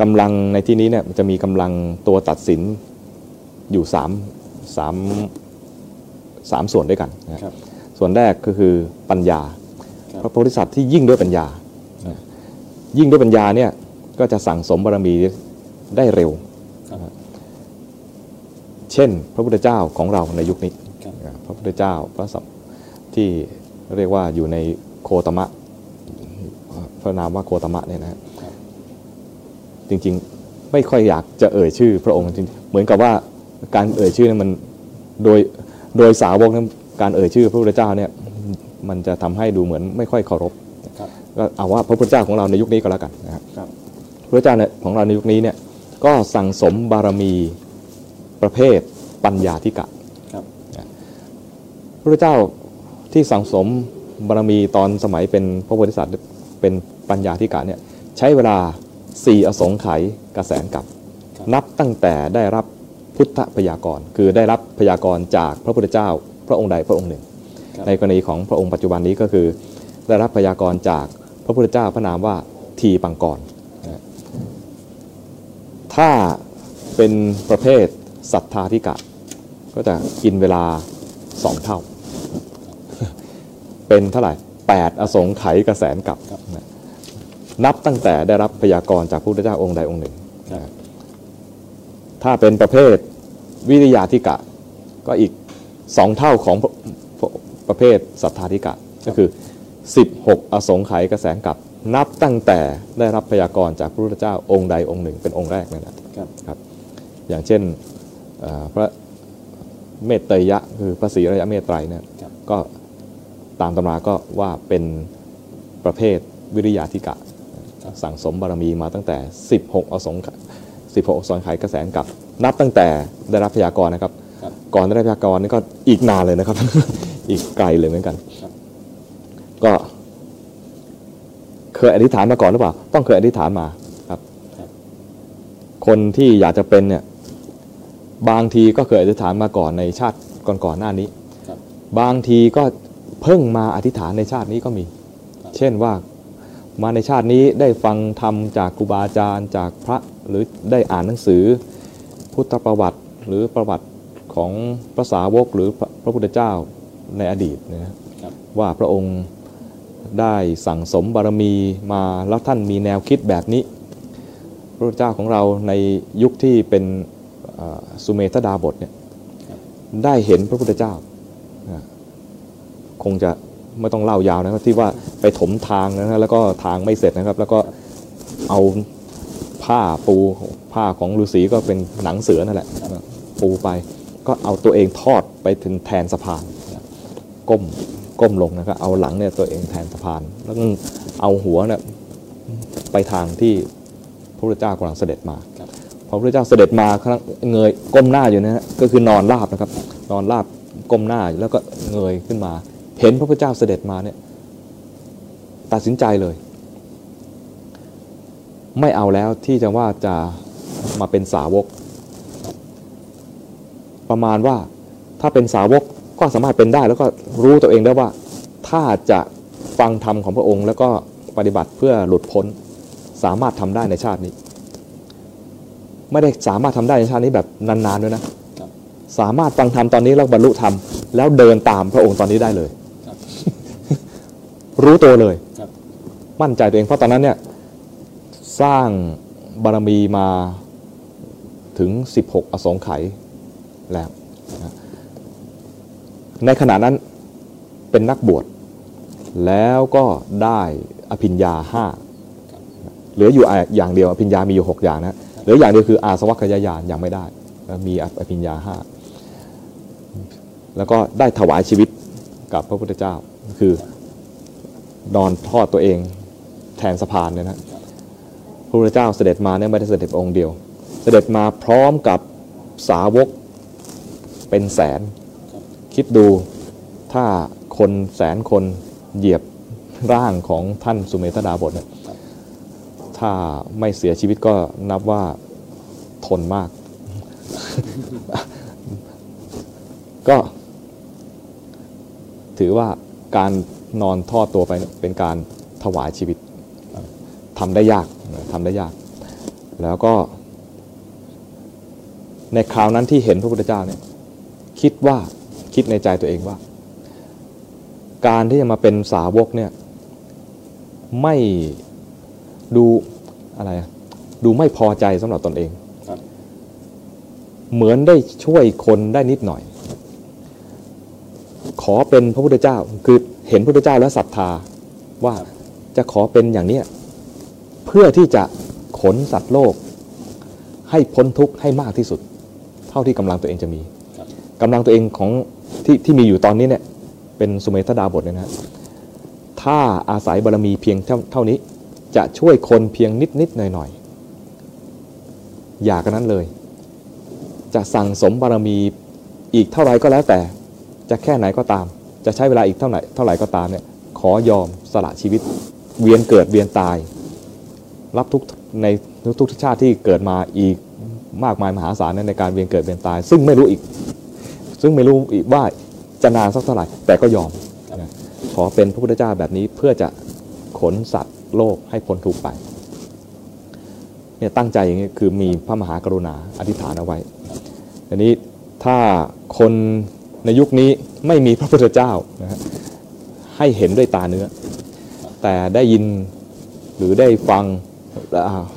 กำลังในที่นี้เนี่ยมันจะมีกำลังตัวตัดสินอยู่สามสามสามส่วนด้วยกันนะครับส่วนแรกก็คือปัญญาครับพระโพธิสัตว์ที่ยิ่งด้วยปัญญานะยิ่งด้วยปัญญาเนี่ยก็จะสั่งสมบารมีได้เร็วครับเช่น พระพุทธเจ้าของเราในยุคนี้ครับพระพุทธเจ้าพระสัมที่เรียกว่าอยู่ในโคตมะ พระนามว่าโคตมะเนี่ยนะฮะครับจริงๆไม่ค่อยอยากจะเอ่ยชื่อ พระองค์จริงๆเหมือนกับว่าการเอ่ยชื่อเนี่ยมันโดยโดยสาวกนั้นการเอ่ยชื่อพระพุทธเจ้าเนี่ยมันจะทำให้ดูเหมือนไม่ค่อยเคารพครับก็เอาว่าพระพุทธเจ้าของเราในยุคนี้ก็แล้วกันนะครับครับพระเจ้าเนี่ยของเราในยุคนี้เนี่ยก็สั่งสมบารมีประเภทปัญญาธิกะครับพระพุทธเจ้าที่สั่งสมบารมีตอนสมัยเป็นพระโพธิสัตว์เป็น ปัญญาธิกะเนี่ยใช้เวลาสี่อสงไขยกระแสนกับครับนับตั้งแต่ได้รับพุทธพยากรณ์คือได้รับพยากรณ์จากพระพุทธเจ้า พระองค์ใดพระองค์หนึ่งครับในกรณีของพระองค์ปัจจุบันนี้ก็คือ ได้รับพยากรณ์จากพระพุทธเจ้าพระนามว่าทีปังกรนะถ้าเป็นประเภทศรัทธาธิกะ ก็จะกินเวลาสองเท่า เป็นเท่าไหร่แปดอสงไขยกระแสนกับครับ นะนับตั้งแต่ได้รับพยากรณ์จากพระพุทธเจ้าองค์ใดองค์หนึ่งครับนะถ้าเป็นประเภทวิริยาธิกะ ก็อีกสองเท่าของพระพระประเภทศรัทธาธิกะ ก็คือ 16 อสงไขยกระแสนกับนับตั้งแต่ได้รับพยากรณ์จากพระพุทธเจ้าองค์ใดองค์หนึ่ง เป็นองค์แรกนั่นแหละครับ อย่างเช่นเอ่อพระเมตเตยยะคือพระศรีระยะเมตไตรเนี่ยครับก็ตามตำราก็ว่าเป็นประเภทวิริยาธิกะ สั่งสมบารมีมาตั้งแต่ 16 อสงไขย16อสงไขยกระแสนกับนับตั้งแต่ได้รับพยากรณ์นะครับครับ ก่อนได้รับพยากรณ์นี่ก็อีกนานเลยนะครับ อีกไกลเลยเหมือนกันครับก็ เคยอธิษฐานมาก่อนหรือเปล่า ต้องเคยอธิษฐานมาครับครับ คนที่อยากจะเป็นเนี่ย บางทีก็เคยอธิษฐานมาก่อนในชาติก่อนๆหน้านี้ครับบางทีก็เพิ่งมาอธิษฐานในชาตินี้ก็มีครับเช่นว่า มาในชาตินี้ได้ฟังธรรมจากครูบาอาจารย์จากพระหรือได้อ่านหนังสือ พุทธประวัติหรือประวัติของพระสาวกหรือพระพระพุทธเจ้าในอดีตนะครับว่าพระองค์ได้สั่งสมบารมีมาแล้วท่านมีแนวคิดแบบนี้ พระพุทธเจ้าของเราในยุคที่เป็นสุเมธดาบทเนี่ยได้เห็นพระพุทธเจ้า คงจะ ไม่ต้องเล่ายาวนะครับที่ว่าไปถมทางนะฮะแล้วก็ทางไม่เสร็จนะครับ แล้วก็เอาผ้าปูผ้าของฤาษีก็เป็นหนังเสือนั่นแหละปูไป ก็เอาตัวเองทอดไปถึงแทนสะพานก้มก้มลงนะครับเอาหลังเนี่ยตัวเองแทนสะพาน แล้วก็เอาหัวเนี่ยไปทางที่พระพุทธเจ้ากำลังเสด็จมาพอพระพุทธเจ้าเสด็จมาครั้งเงยก้มหน้าอยู่นะฮะก็คือนอนราบนะครับ นอนราบก้มหน้าแล้วก็เงยขึ้นมา เห็นพระพุทธเจ้าเสด็จมาเนี่ยตัดสินใจเลย ไม่เอาแล้วที่จะว่าจะมาเป็นสาวก ประมาณว่าถ้าเป็นสาวกก็สามารถเป็นได้แล้วก็รู้ตัวเองได้ว่า ถ้าจะฟังธรรมของพระองค์ แล้วก็ปฏิบัติเพื่อหลุดพ้น สามารถทำได้ในชาตินี้ ไม่ได้สามารถทำได้ในชาตินี้แบบนานๆด้วยนะสามารถฟังธรรมตอนนี้แล้วบรรลุธรรมแล้วเดินตามพระองค์ตอนนี้ได้เลย รับรู้ตัวเลยครับมั่นใจตัวเองเพราะตอนนั้นเนี่ยสร้างบารมีมาถึง 16 อสงไขยแล้วนะในขณะนั้นเป็นนักบวช แล้วก็ได้อภิญญาห้าเหลืออยู่อย่างเดียวอภิญญามีอยู่ 6 อย่างนะเหลืออย่างเดียวคืออาสวัคยายานยังไม่ได้แล้วมีอภิญญาห้าแล้วก็ได้ถวายชีวิตกับพระพุทธเจ้า คือ นอนทอดตัวเองแทนสะพานเนี่ยนะพระพุทธเจ้าเสด็จมาเนี่ยไม่ได้เสด็จองค์เดียว เสด็จมาพร้อมกับสาวกเป็นแสน คิดดูถ้าคนแสนคนเหยียบร่างของท่านสุเมธดาบทเนี่ยถ้าไม่เสียชีวิตก็นับว่าทนมาก ก็ ถือว่าการ นอนทอดตัวไปเป็นการถวายชีวิตทำได้ยากทำได้ยาก แล้วก็ ในคราวนั้นที่เห็นพระพุทธเจ้าเนี่ยคิดว่าคิดในใจตัวเองว่า การที่จะมาเป็นสาวกเนี่ยไม่ดูอะไรดูไม่พอใจสำหรับตนเอง เหมือนได้ช่วยคนได้นิดหน่อย ขอเป็นพระพุทธเจ้าคือ ห็นพระพุทธเจ้าแล้วศรัทธาว่าจะขอเป็นอย่างเนี้ยเพื่อที่จะขนสัตว์โลก ให้พ้นทุกข์ให้มากที่สุด เท่าที่กำลังตัวเองจะมีครับกำลังตัวเองของที่ที่มีอยู่ตอนนี้เนี่ยเป็นสุเมธดาบทเนี่ยนะฮะถ้าอาศัยบารมีเพียงเท่าเท่านี้ จะช่วยคนเพียงนิดนิดหน่อยหน่อยอย่ากันนั้นเลย จะสั่งสมบารมีอีกเท่าไรก็แล้วแต่ จะแค่ไหนก็ตาม จะใช้เวลาอีกเท่าไหร่เท่าไหร่ก็ตามเนี่ยขอยอมสละชีวิต เวียนเกิดเวียนตาย รับทุกในทุกๆชาติที่เกิดมาอีกมากมายมหาศาลเนี่ยในการเวียนเกิดเวียนตาย ซึ่งไม่รู้อีก ซึ่งไม่รู้อีกว่าจะนานสักเท่าไหร่แต่ก็ยอมขอเป็นพระพุทธเจ้าแบบนี้เพื่อจะขนสัตว์โลกให้พ้นทุกข์ไปเนี่ยตั้งใจอย่างนี้คือมีพระมหากรุณาอธิษฐานเอาไว้อันนี้ถ้าคน ในยุคนี้ไม่มีพระพุทธเจ้านะฮะให้เห็นด้วยตาเนื้อ แต่ได้ยินหรือได้ฟัง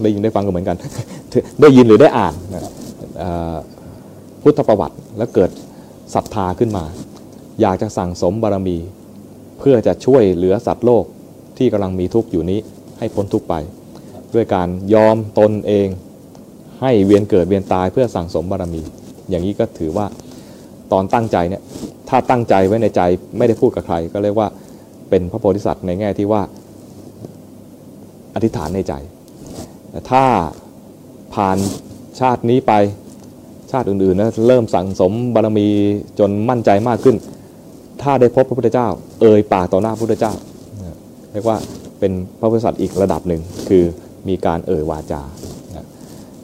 ได้ยินได้ฟังก็เหมือนกัน ได้ยินหรือได้อ่านนะพุทธประวัติแล้วเกิดศรัทธาขึ้นมา อยากจะสั่งสมบารมี เพื่อจะช่วยเหลือสัตว์โลกที่กำลังมีทุกข์อยู่นี้ให้พ้นทุกข์ไป ด้วยการยอมตนเองให้เวียนเกิดเวียนตายเพื่อสั่งสมบารมี อย่างนี้ก็ถือว่า ตอนตั้งใจเนี่ยถ้าตั้งใจไว้ในใจไม่ได้พูดกับใคร ก็เรียกว่าเป็นพระโพธิสัตว์ในแง่ที่ว่าอธิษฐานในใจแต่ถ้าผ่านชาตินี้ไปชาติอื่นๆนะเริ่มสั่งสมบารมีจนมั่นใจมากขึ้น ถ้าได้พบพระพุทธเจ้า เอ่ยปากต่อหน้าพระพุทธเจ้าเรียกว่าเป็นพระพุทธสัตว์อีกระดับหนึ่งคือมีการเอ่ยวาจา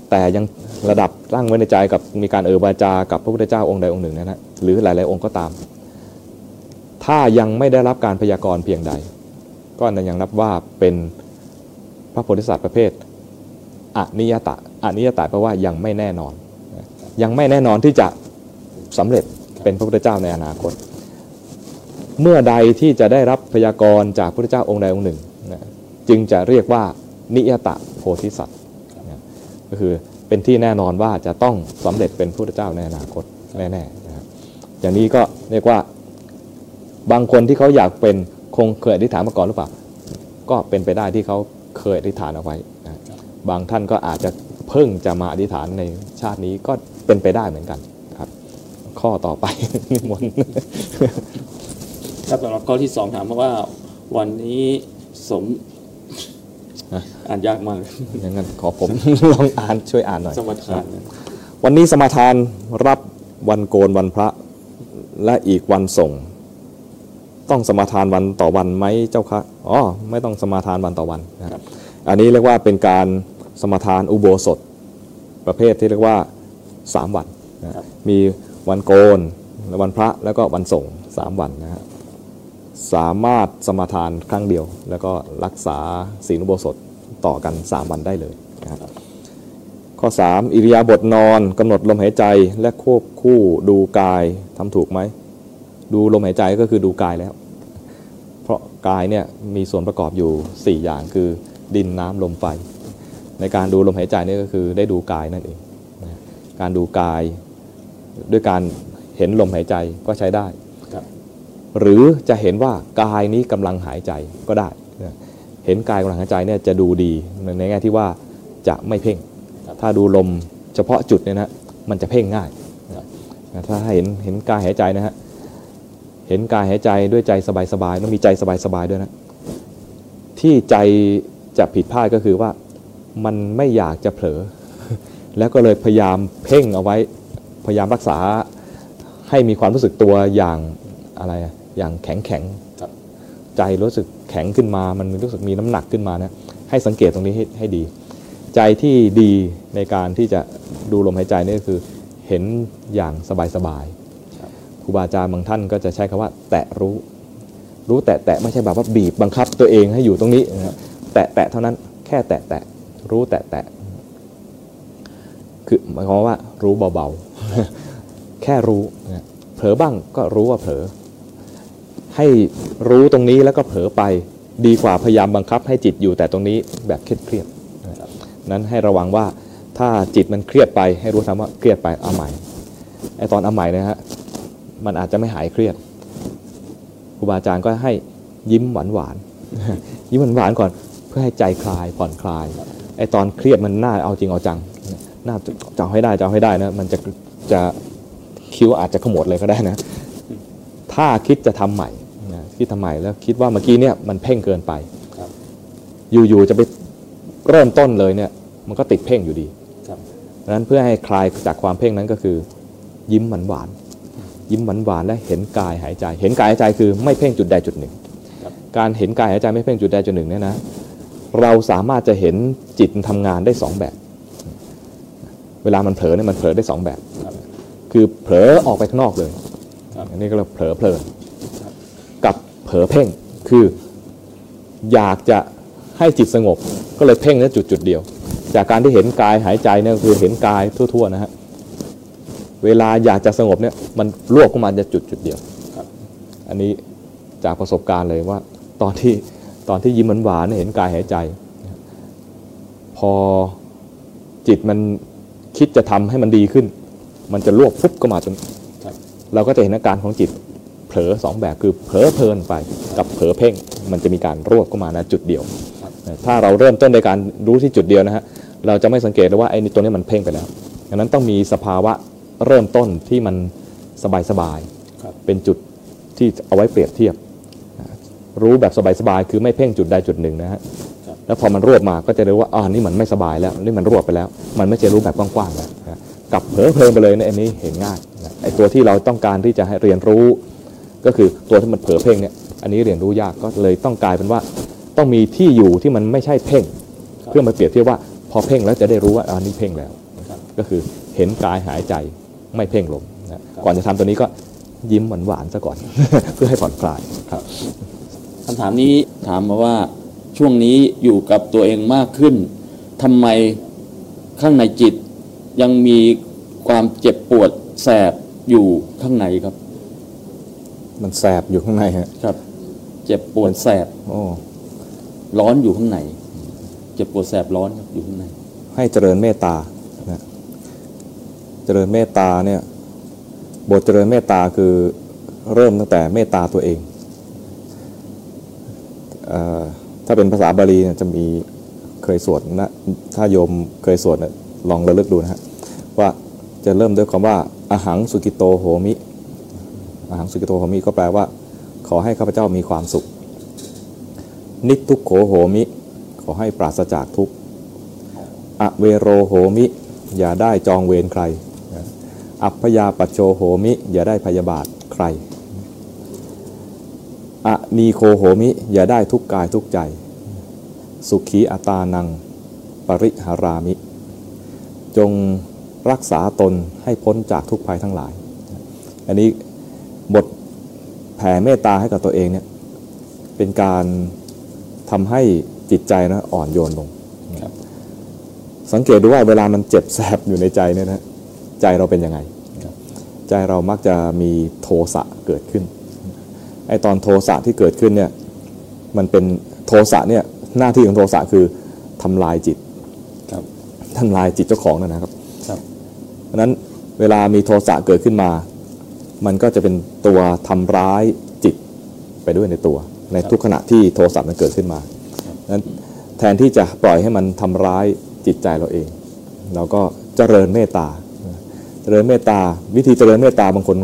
แต่ยัง ระดับตั้งไว้ในใจกับมีการเอ่ยวาจากับพระพุทธเจ้าองค์ใดองค์หนึ่งนะฮะหรือหลาย ๆ องค์ก็ตาม ถ้ายังไม่ได้รับการพยากรณ์เพียงใด ก็ยังนับว่าเป็นพระโพธิสัตว์ประเภทอนิยตะอนิยตะแปลว่ายังไม่แน่นอน ยังไม่แน่นอนที่จะสำเร็จเป็นพระพุทธเจ้าในอนาคต เมื่อใดที่จะได้รับพยากรณ์จากพระพุทธเจ้าองค์ใดองค์หนึ่ง จึงจะเรียกว่านิยตะโพธิสัตว์ก็คือ เป็นที่แน่นอนว่าจะต้องสำเร็จเป็นพระเจ้าในอนาคตแน่ๆนะครับอย่างนี้ก็เรียกว่าบางคนที่เขาอยากเป็นคงเคยอธิษฐานมาก่อนหรือเปล่า ก็เป็นไปได้ที่เขาเคยอธิษฐานเอาไว้นะบางท่านก็อาจจะเพิ่งจะมาอธิษฐานในชาตินี้ก็เป็นไปได้เหมือนกันครับ ข้อต่อไปนิมนต์ครับสำหรับข้อที่สองถามมาว่าวันนี้สม อ่านยากมากอย่างนั้นขอผม ลองอ่านช่วยอ่านหน่อย สมทานนะวันนี้สมาทานรับวันโกนวันพระและอีกวันส่ง ต้องสมาทานวันต่อวันไหมเจ้าคะอ๋อไม่ต้องสมาทานวันต่อวันนะครับ อันนี้เรียกว่าเป็นการสมาทานอุโบสถ ประเภทที่เรียกว่า 3 วันนะครับมีวันโกนวันพระแล้วก็วันส่ง 3 วันนะฮะ สามารถสมาทานครั้งเดียว แล้วก็รักษาศีลอุโบสถต่อกัน 3 วันได้เลยนะครับข้อ 3 อิริยาบถนอนกำหนดลมหายใจและควบคู่ดูกายทำถูกไหม ดูลมหายใจก็คือดูกายแล้ว เพราะกายเนี่ยมีส่วนประกอบอยู่ 4 อย่างคือดินน้ำลมไฟ ในการดูลมหายใจนี่ก็คือได้ดูกายนั่นเองการดูกายด้วยการเห็นลมหายใจก็ใช้ได้ หรือจะเห็นว่ากายนี้กำลังหายใจก็ได้ เห็นกายกำลังหายใจเนี่ยจะดูดีในแง่ที่ว่าจะไม่เพ่ง ถ้าดูลมเฉพาะจุดเนี่ยนะมันจะเพ่งง่าย ถ้าเห็นเห็นกายหายใจนะฮะ เห็นกายหายใจด้วยใจสบายๆต้องมีใจสบายๆด้วยนะ ที่ใจจะผิดพลาดก็คือว่ามันไม่อยากจะเผลอ แล้วก็เลยพยายามเพ่งเอาไว้ พยายามรักษาให้มีความรู้สึกตัวอย่างอะไรอะ อย่างแข็งแข็งใจรู้สึกแข็งขึ้นมา มันรู้สึกมีน้ำหนักขึ้นมานะให้สังเกตตรงนี้ให้ให้ดี ใจที่ดีในการที่จะดูลมหายใจนี่ก็คือเห็นอย่างสบายครับๆครูบาอาจารย์บางท่านก็จะใช้คำว่า แตะรู้ รู้แตะแตะไม่ใช่แบบว่าบีบบังคับตัวเองให้อยู่ตรงนี้นะแตะแตะเท่านั้นแค่แตะแตะรู้แตะแตะคือหมายความว่ารู้เบาๆ แค่รู้เผลอบ้างก็รู้ว่าเผลอ ให้รู้ตรงนี้แล้วก็เผลอไปดีกว่าพยายามบังคับให้จิตอยู่แต่ตรงนี้แบบเครียดๆนะครับนั้นให้ระวังว่าถ้าจิตมันเครียดไปให้รู้ทำว่าเครียดไปเอาใหม่ไอตอนเอาใหม่นะฮะมันอาจจะไม่หายเครียดครูบาอาจารย์ก็ให้ยิ้มหวานหวานๆยิ้มหวานหวานๆก่อนเพื่อให้ใจคลายผ่อนคลายไอตอนเครียดมันน่าเอาจริงเอาจังน่าจะให้ได้จะให้ได้นะมันจะจะคิ้วอาจจะขมวดเลยก็ได้นะ ถ้าคิดจะทำใหม่ คิดทำใหม่แล้วคิดว่าเมื่อกี้เนี่ยมันเพ่งเกินไปครับอยู่ๆจะไปเริ่มต้นเลยเนี่ย มันก็ติดเพ่งอยู่ดีครับดังนั้นเพื่อให้คลายจากความเพ่งนั้นก็คือ ยิ้มหวานหวานๆยิ้มหวานหวานๆและเห็นกายหายใจ เห็นกายหายใจคือไม่เพ่งจุดใดจุดหนึ่งครับการเห็นกายหายใจไม่เพ่งจุดใดจุดหนึ่งเนี่ยนะเราสามารถจะเห็นจิตทำงานได้สองแบบ เวลามันเผลอเนี่ยมันเผลอได้สองแบบครับคือเผลอออกไปข้างนอกเลยครับอันนี้ก็เรียกเผลอเพลินครับกับเผล อเพ่งคืออยากจะให้จิตสงบ ก็เลยเพ่งแค่จุดจุดๆเดียว จากการที่เห็นกายหายใจเนี่ยคือเห็นกายทั่ว ๆ นะฮะเวลาอยากจะสงบเนี่ยมันรวบเข้ามาจะจุดจุดๆเดียวครับ อันนี้จากประสบการณ์เลยว่า ตอนที่ตอนที่ยิ้มหวานๆเนี่ยเห็นกายหายใจ พอจิตมันคิดจะทำให้มันดีขึ้น มันจะรวบปุ๊บก็มาจนครับเราก็จะเห็นอาการของจิตเผลอสองแบบคือเผลอเพลินไปกับเผลอเพ่ง มันจะมีการรวบเข้ามานะจุดเดียวครับถ้าเราเริ่มต้นในการรู้ที่จุดเดียวนะฮะเราจะไม่สังเกตเลยว่าไอ้นี่ตัวนี้มันเพ่งไปแล้วดังนั้นต้องมีสภาวะเริ่มต้นที่มันสบายๆครับเป็นจุดที่เอาไว้เปรียบเทียบนะรู้แบบสบายๆคือไม่เพ่งจุดใดจุดหนึ่งนะฮะครับแล้วพอมันรวบมาก็จะรู้ว่าอ่านี่มันไม่สบายแล้วนี่มันรวบไปแล้ว มันไม่ใช่รู้แบบกว้างๆแล้วนะกลับเผลอเพลินไปเลยเนี่ยอันนี้เห็นง่ายนะไอ้ตัวที่เราต้องการที่จะให้เรียนรู้ ก็คือตัวที่มันเผลอเพ่งเนี่ยอันนี้เรียนรู้ยากก็เลยต้องกลายเป็นว่า ต้องมีที่อยู่ที่มันไม่ใช่เพ่ง เพื่อมาเปรียบเทียบว่าพอเพ่งแล้วจะได้รู้ว่าอันนี้เพ่งแล้วครับก็คือเห็นกายหายใจไม่เพ่งลงนะก่อนจะทำตัวนี้ก็ยิ้มหวานๆซะก่อน เพื่อให้ผ่อนคลายครับคำถามนี้ถามมาว่าช่วงนี้อยู่กับตัวเองมากขึ้นทำไมข้างในจิตยังมีความเจ็บปวดแสบอยู่ข้างในครับ มันแสบอยู่ข้างในฮะครับ เจ็บปวดแสบโอ้ร้อนอยู่ข้างใน เจ็บปวดแสบร้อนครับอยู่ข้างใน ให้เจริญเมตตานะเจริญเมตตาเนี่ย บทเจริญเมตตาคือเริ่มตั้งแต่เมตตาตัวเองเออถ้าเป็นภาษาบาลีเนี่ยจะมีเคยสวดนะ ถ้าโยมเคยสวดเนี่ยลองระลึกดูนะฮะว่าจะเริ่มด้วยคำว่าอาหังสุกิโตโหมิอา หังสุกิโตโหมิก็แปลว่า ขอให้ข้าพเจ้ามีความสุข นิทุกโขโหมิ ขอให้ปราศจากทุกข์อเวโรโหมิ อย่าได้จองเวรใคร อัพยาปัจโชโหมิ อย่าได้พยาบาทใครอะนีโคโหมิ อย่าได้ทุกกายทุกใจ สุขีอัตานัง ปริหารามิ จงรักษาตนให้พ้นจากทุกภัยทั้งหลาย อันนี้ บทแผ่เมตตาให้กับตัวเองเนี่ยเป็นการทำให้จิตใจนะอ่อนโยนลงครับสังเกตดูว่าเวลามันเจ็บแสบอยู่ในใจเนี่ยนะใจเราเป็นยังไงครับใจเรามักจะมีโทสะเกิดขึ้นไอตอนโทสะที่เกิดขึ้นเนี่ยมันเป็นโทสะเนี่ยหน้าที่ของโทสะคือทำลายจิตครับทำลายจิตเจ้าของนั่นนะครับครับเพราะฉะนั้นเวลามีโทสะเกิดขึ้นมา มันก็จะเป็นตัวทำร้ายจิตไปด้วยในตัว ในทุกขณะที่โทสะมันเกิดขึ้นมานั้นแทนที่จะปล่อยให้มันทำร้ายจิตใจเราเอง เราก็เจริญเมตตา เจริญเมตตา วิธีเจริญเมตตาบางคน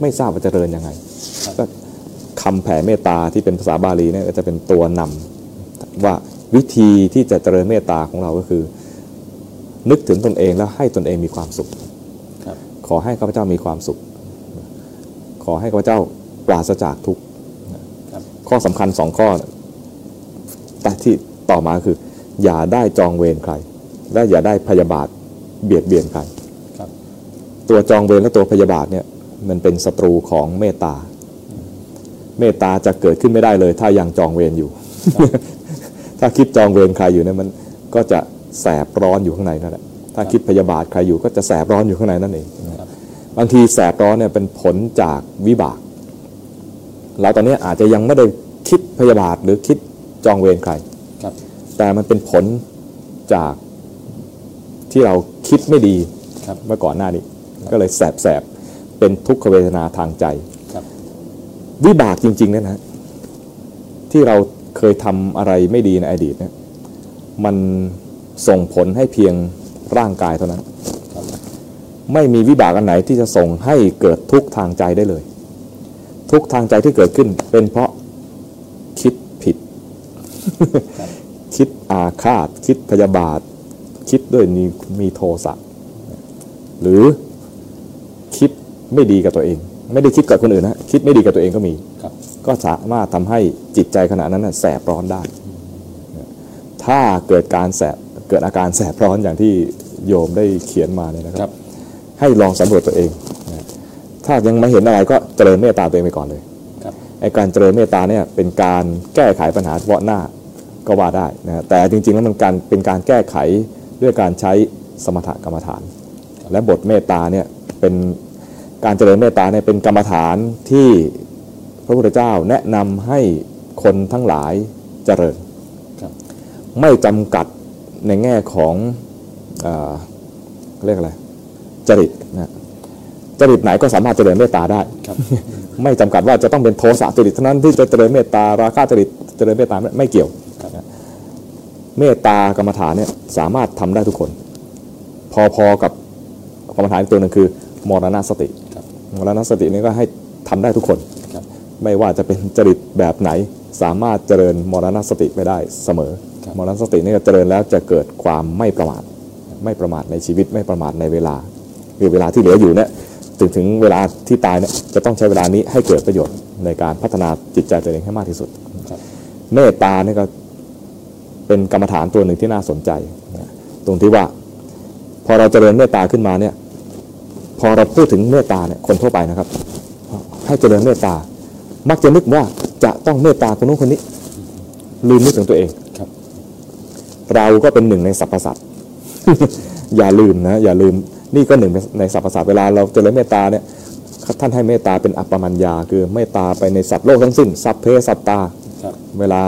ไม่ทราบว่าเจริญยังไงก็คำแผ่เมตตาที่เป็นภาษาบาลีเนี่ยก็จะเป็นตัวนำว่าวิธีที่จะเจริญเมตตาของเราก็คือ นึกถึงตนเองแล้วให้ตนเองมีความสุขครับขอให้ข้าพเจ้ามีความสุข ขอให้ข้าพเจ้าปราศจากทุกข์ครับข้อสำคัญสองข้อ แต่ที่ต่อมาคือ อย่าได้จองเวรใคร และอย่าได้พยาบาทเบียดเบียนใครครับตัวจองเวรและตัวพยาบาทเนี่ยมันเป็นศัตรูของเมตตา เมตตาจะเกิดขึ้นไม่ได้เลย ถ้ายังจองเวรอยู่ ถ้าคิดจองเวรใครอยู่เนี่ยมันก็จะแสบร้อนอยู่ข้างในนั่นแหละถ้าคิดพยาบาทใครอยู่ก็จะแสบร้อนอยู่ข้างในนั่นเองครั บบางทีแสบร้อนเนี่ยเป็นผลจากวิบาก เราตอนนี้อาจจะยังไม่ได้คิดพยาบาทหรือคิดจองเวรใครครับ แต่มันเป็นผลจากที่เราคิดไม่ดีครับเมื่อก่อนหน้านี้ ก็เลยแสบแสบๆเป็นทุกขเวทนาทางใจครับวิบากจริงๆเนี่ยนะที่เราเคยทำอะไรไม่ดีในอดีตเนี่ยมันส่งผลให้เพียงร่างกายเท่านั้นครับ ไม่มีวิบากอันไหนที่จะส่งให้เกิดทุกข์ทางใจได้เลย ทุกข์ทางใจที่เกิดขึ้นเป็นเพราะคิดผิด คิดอาฆาต คิดพยาบาท คิดด้วยมีมีโทสะหรือคิดไม่ดีกับตัวเอง ไม่ได้คิดกับคนอื่นนะคิดไม่ดีกับตัวเองก็มีก็สามารถทำให้จิตใจขณะนั้นแสบร้อนได้ ถ้าเกิดการแสบเกิดอาการแสบร้อนอย่างที่โยมได้เขียนมาเนี่ยนะครัรับบ ให้ลองสำรวจตัวเองนะถ้ายังไม่เห็นอะไรก็เจริญเมตตาตัวเองไปก่อนเลยครับไอการเจริญเมตตาเนี่ยเป็นการแก้ไขปัญหาเฉพาะหน้าก็ว่าได้นะแต่จริงๆแล้วมันการเป็นการแก้ไขด้วยการใช้สมถกรรมฐาน และบทเมตตาเนี่ยเป็นการเจริญเมตตาเนี่ยเป็นกรรมฐานที่พระพุทธเจ้าแนะนำให้คนทั้งหลายเจริญครับไม่จำกัดในแง่ของเออเรียกอะไร จริตนะจริตไหนก็สามารถเจริญเมตตาได้ครับไม่จำกัดว่าจะต้องเป็นโทสะจริตเท่านั้นที่จะเจริญเมตตาราคะจริตเจริญเมตตาไม่ไม่เกี่ยวครับนะเมตตากรรมฐานเนี่ยสามารถทำได้ทุกคน พอๆกับกรรมฐานอีกตัวหนึ่งคือมรณสติครับมรณสตินี่ก็ให้ทำได้ทุกคนครับไม่ว่าจะเป็นจริตแบบไหน สามารถเจริญมรณสติไปได้เสมอครับมรณสตินี่ก็เจริญแล้วจะเกิดความไม่ประมาท ไม่ประมาทในชีวิตไม่ประมาทในเวลา คือเวลาที่เหลืออยู่เนี่ยถึงถึงเวลาที่ตายเนี่ยจะต้องใช้เวลานี้ให้เกิดประโยชน์ในการพัฒนาจิตใจตัวเองให้มากที่สุดครับเมตตาเนี่ยก็เป็นกรรมฐานตัวหนึ่งที่น่าสนใจนะตรงที่ว่า พอเราเจริญเมตตาขึ้นมาเนี่ยพอเราพูดถึงเมตตาเนี่ยคนทั่วไปนะครับ ให้เจริญเมตตา มักจะนึกว่าจะต้องเมตตาคนนู้นคนนี้ ลืมนึกถึงตัวเองครับ เราก็เป็นหนึ่งในสรรพสัตว์อย่าลืมนะอย่าลืม นี่ก็หนึ่งในสรรพสัตว์เวลาเราเจริญเมตตาเนี่ยท่านให้เมตตาเป็นอัปปมัญญา คือเมตตาไปในสัตว์โลกทั้งสิ้น สัพเพสัตตาครับเวลา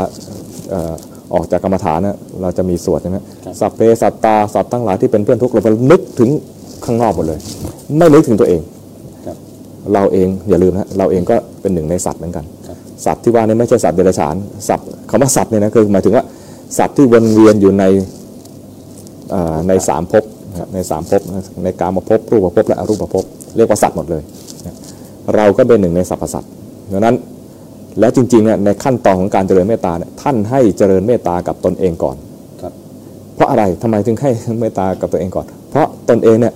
เอ่อออกจากกรรมฐานนะเราจะมีสวดใช่ไหมครับสัพเพสัตตาสัตว์ทั้งหลายที่เป็นเพื่อนทุกข์เรานึกถึงข้างนอกหมดเลย ไม่นึกถึงตัวเองครับเราเองอย่าลืมนะเราเองก็เป็นหนึ่งในสัตว์เหมือนกันครับสัตว์ที่ว่านี่ไม่ใช่สัตว์เดรัจฉานสัตว์คำว่าสัตว์เนี่ยนะคือหมายถึงว่าสัตว์ที่วนเวียนอยู่ในเอ่อในสามภพ นะครับในสามภพในกามภพรูปภพและอรูปภพเรียกว่าสัตว์หมดเลยนะเราก็เป็นหนึ่งในสรรพสัตว์ดังนั้นและจริงๆเนี่ยในขั้นตอนของการเจริญเมตตาเนี่ยท่านให้เจริญเมตตากับตนเองก่อนครับเพราะอะไรทำไมถึงให้เมตตากับตัวเองก่อน เพราะตนเองเนี่ย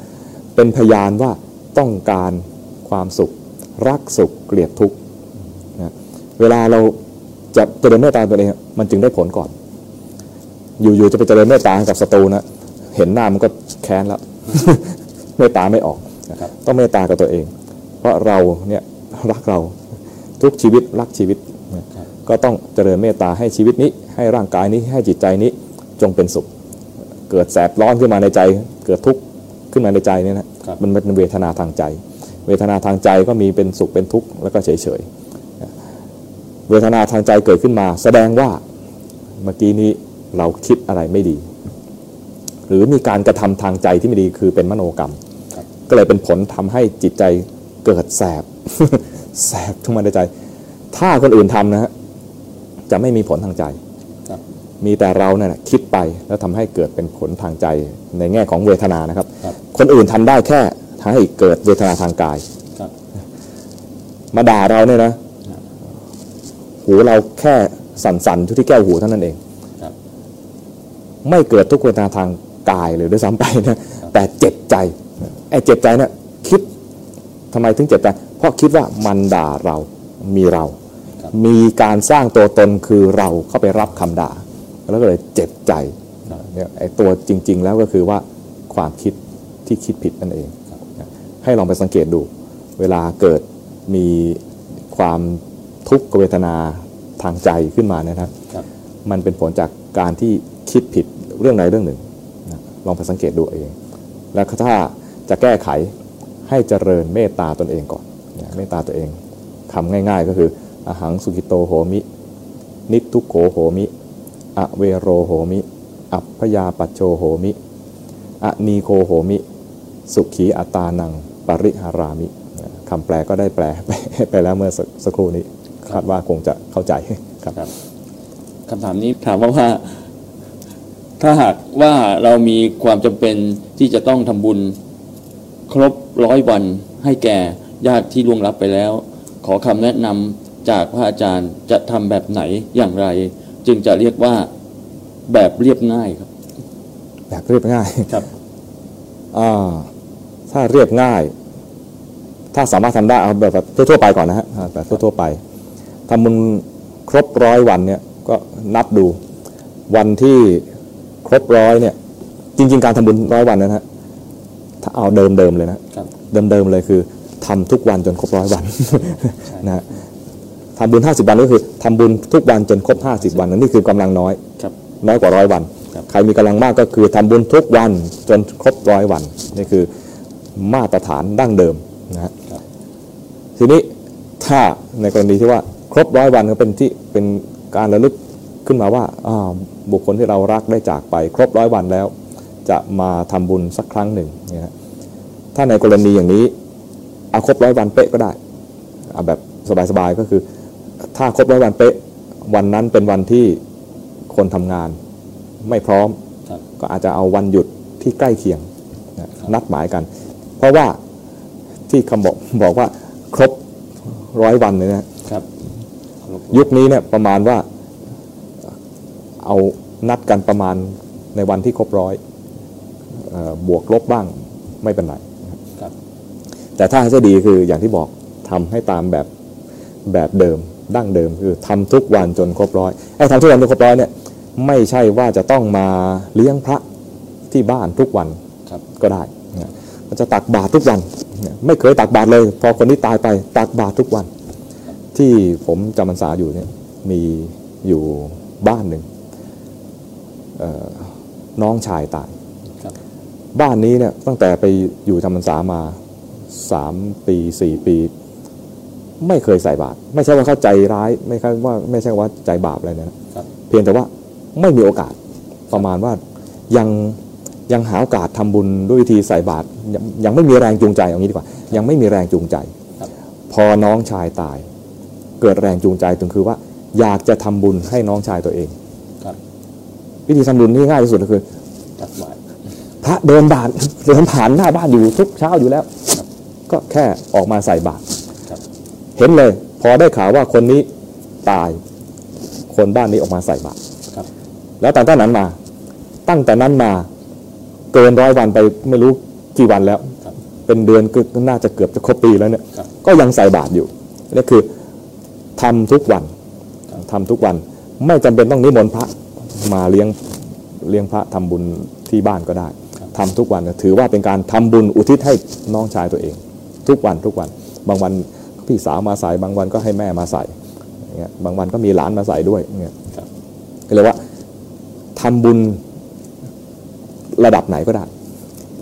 เป็นพยานว่าต้องการความสุข รักสุขเกลียดทุกข์นะเวลาเราจะเจริญเมตตาตัวเองมันจึงได้ผลก่อน อยู่ๆจะไปเจริญเมตตากับศัตรูนะ เห็นหน้ามันก็แค้นแล้วเมตตาไม่ออกนะครับต้องเมตตากับตัวเอง เพราะเราเนี่ยรักเราทุกชีวิตรักชีวิตนะครับก็ต้องเจริญเมตตาให้ชีวิตนี้ ให้ร่างกายนี้ให้จิตใจนี้จงเป็นสุข เกิดแสบร้อนขึ้นมาในใจ เกิดทุกข์ขึ้นมาในใจเนี่ยนะครับมันเป็นเวทนาทางใจ เวทนาทางใจก็มีเป็นสุขเป็นทุกข์แล้วก็เฉยเฉยๆเวทนาทางใจเกิดขึ้นมา แสดงว่าเมื่อกี้นี้เราคิดอะไรไม่ดี หรือมีการกระทำทางใจที่ไม่ดีคือเป็นมโนกรรมครับก็เลยเป็นผลทำให้จิตใจเกิดแสบ แสบขึ้นมาในใจ ถ้าคนอื่นทำนะฮะจะไม่มีผลทางใจครับมีแต่เราเนี่ยนะคิดไปแล้วทำให้เกิดเป็นผลทางใจในแง่ของเวทนานะครับครับคนอื่นทำได้แค่ให้เกิดเวทนาทางกายครับมาด่าเราเนี่ยนะหูเราแค่สั่นๆทุกที่แก้วหูเท่านั้นเองครับไม่เกิดทุกเวทนาทาง กายเลยด้วยซ้ำไปนะแต่เจ็บใจไอ้เจ็บใจเนี่ยคิดทำไมถึงเจ็บใจ เพราะคิดว่ามันด่าเรามีเราครับมีการสร้างตัวตนคือเราเข้าไปรับคำด่า แล้วก็เลยเจ็บใจครับเนี่ยไอ้ตัวจริง ๆ แล้วก็คือว่าความคิดที่คิดผิดนั่นเองครับให้ลองไปสังเกตดู เวลาเกิดมีความทุกขเวทนาทางใจขึ้นมานะครับครับมันเป็นผลจากการที่คิดผิดเรื่องใดเรื่องหนึ่งนะ ลองไปสังเกตดูเอง แล้วถ้าจะแก้ไขให้เจริญเมตตาตนเองก่อนนะเมตตาตัวเองคำง่ายๆ ก็คืออหังสุกิโตโหมิ นิทุกโขโหมิอเวโรโหมิ อัพพยาปัจโชโหมิอนีโคโหมิ สุขีอัตานัง ปริหารามิคำแปลก็ได้แปลไปไปแล้วเมื่อสักสักครู่นี้คาดว่าคงจะเข้าใจครับครับคำถามนี้ถามว่าว่า ถ้าหากว่าเรามีความจำเป็นที่จะต้องทำบุญครบร้อยวันให้แก่ญาติที่ล่วงลับไปแล้ว ขอคำแนะนำจากพระอาจารย์จะทำแบบไหนอย่างไร จึงจะเรียกว่าแบบเรียบง่ายครับ แบบเรียบง่ายครับอ่าถ้าเรียบง่าย ถ้าสามารถทำได้เอาแบบทั่วๆไปก่อนนะฮะอ่าแบบทั่วๆไปทำบุญครบร้อยวันเนี่ยก็นับดูวันที่ ครบร้อยเนี่ย จริง ๆ การทำบุญร้อยวันนะฮะถ้าเอาเดิมๆเลยนะครับเดิมๆเลยคือทำทุกวันจนครบร้อยวันนะฮะทำบุญห้าสิบวันก็คือทำบุญทุกวันจนครบห้าสิบวันนั่นนี่คือกำลังน้อยครับน้อยกว่าร้อยวันครับใครมีกำลังมากก็คือทำบุญทุกวันจนครบร้อยวันนี่คือมาตรฐานดั้งเดิมนะฮะครับทีนี้ถ้าในกรณีที่ว่าครบร้อยวันก็เป็นที่เป็นการระลึก ขึ้นมาว่าอ่าบุคคลที่เรารักได้จากไปครบร้อยวันแล้ว จะมาทำบุญสักครั้งหนึ่งเนี่ยฮะถ้าในกรณีอย่างนี้เอาครบร้อยวันเป๊ะก็ได้เอาแบบสบายๆก็คือ ถ้าครบร้อยวันเป๊ะวันนั้นเป็นวันที่คนทำงานไม่พร้อมครับก็อาจจะเอาวันหยุดที่ใกล้เคียงนะนัดหมายกัน เพราะว่าที่คำบอกบอกว่าครบร้อยวันเลยนะครับยุคนี้เนี่ยประมาณว่า เอานัดกันประมาณในวันที่ครบร้อยเอ่อบวกลบบ้างไม่เป็นไรครับแต่ถ้าให้จะดีคืออย่างที่บอกทำให้ตามแบบแบบเดิมดั้งเดิมคือทำทุกวันจนครบร้อยไอ้ทำทุกวันจนครบร้อยเนี่ยไม่ใช่ว่าจะต้องมาเลี้ยงพระที่บ้านทุกวันครับก็ได้นะมันจะตักบาตรทุกวันเนี่ยไม่เคยตักบาตรเลย พอคนนี้ตายไปตักบาตรทุกวัน ที่ผมจำพรรษาอยู่เนี่ยมีอยู่บ้านหนึ่งเอ่อ น้องชายตายครับบ้านนี้เนี่ยตั้งแต่ไปอยู่จำพรรษามาสามปีสี่ปี ไม่เคยใส่บาตรไม่ใช่ว่าเขาใจร้าย ไม่ใช่ว่าไม่ใช่ว่าใจบาปอะไรนะครับเพียงแต่ว่าไม่มีโอกาสประมาณว่ายังยังหาโอกาสทำบุญด้วยวิธีใส่บาตรยังยังไม่มีแรงจูงใจอย่างนี้ดีกว่า ยังไม่มีแรงจูงใจครับพอน้องชายตาย เกิดแรงจูงใจถึงคือว่า อยากจะทำบุญให้น้องชายตัวเองครับ วิธีทำบุญที่ง่ายที่สุดก็คือพระเดินบานเดินผ่านหน้าบ้านอยู่ทุกเช้าอยู่แล้ว ก็แค่ออกมาใส่บาตรเห็นเลย พอได้ข่าวว่าคนนี้ตาย คนบ้านนี้ออกมาใส่บาตรแล้วตั้งแต่นั้นมา ตั้งแต่นั้นมาเกินร้อยวันไปไม่รู้กี่วันแล้ว เป็นเดือนก็น่าจะเกือบจะครบปีแล้วเนี่ย ก็ยังใส่บาตรอยู่นี่คือทำทุกวันครับทำทุกวัน ไม่จำเป็นต้องนิมนต์พระ มาเลี้ยงเลี้ยงพระทำบุญที่บ้านก็ได้ทำทุกวันถือว่าเป็นการทำบุญอุทิศให้น้องชายตัวเอง ทุกวันทุกวัน บางวันพี่สาวมาใส่บางวันก็ให้แม่มาใส่อย่างเงี้ยบางวันก็มีหลานมาใส่ด้วยอย่างเงี้ยครับก็เลยว่าทำบุญระดับไหนก็ได้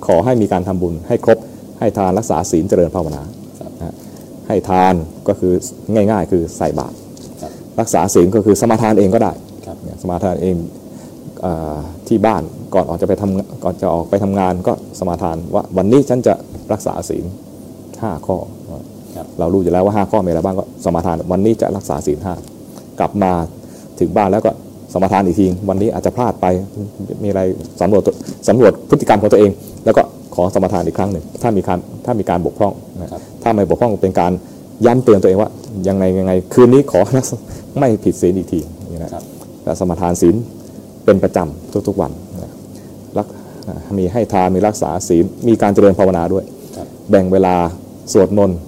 ขอให้มีการทำบุญให้ครบให้ทานรักษาศีลเจริญภาวนาครับนะฮะให้ทานก็คือง่าย ๆ คือใส่บาตรครับรักษาศีลก็คือสมาทานเองก็ได้ครับ เนี่ยสมาทานเองเออที่บ้านก่อนออกจะไปทำก่อนจะออกไปทำงานก็สมาทานว่าวันนี้ฉันจะรักษาศีลห้าข้อครับเรารู้อยู่แล้วว่าห้าข้อมีอะไรบ้างก็สมาทานวันนี้จะรักษาศีลห้ากลับมาถึงบ้านแล้วก็สมาทานอีกทีวันนี้อาจจะพลาดไปมีอะไรสำรวจตัวสำรวจพฤติกรรมของตัวเอง แล้วก็ขอสมาทานอีกครั้งหนึ่งถ้ามีการถ้ามีการบกพร่องนะครับถ้าไม่บกพร่องเป็นการย้ำเตือนตัวเองว่ายังไงยังไงคืนนี้ขอไม่ผิดศีลอีกทีอย่างนี้นะครับ และสมาทานศีลเป็นประจำทุกๆวันนะรักมีให้ทานมีรักษาศีลมีการเจริญภาวนาด้วยครับแบ่งเวลาสวดมนต์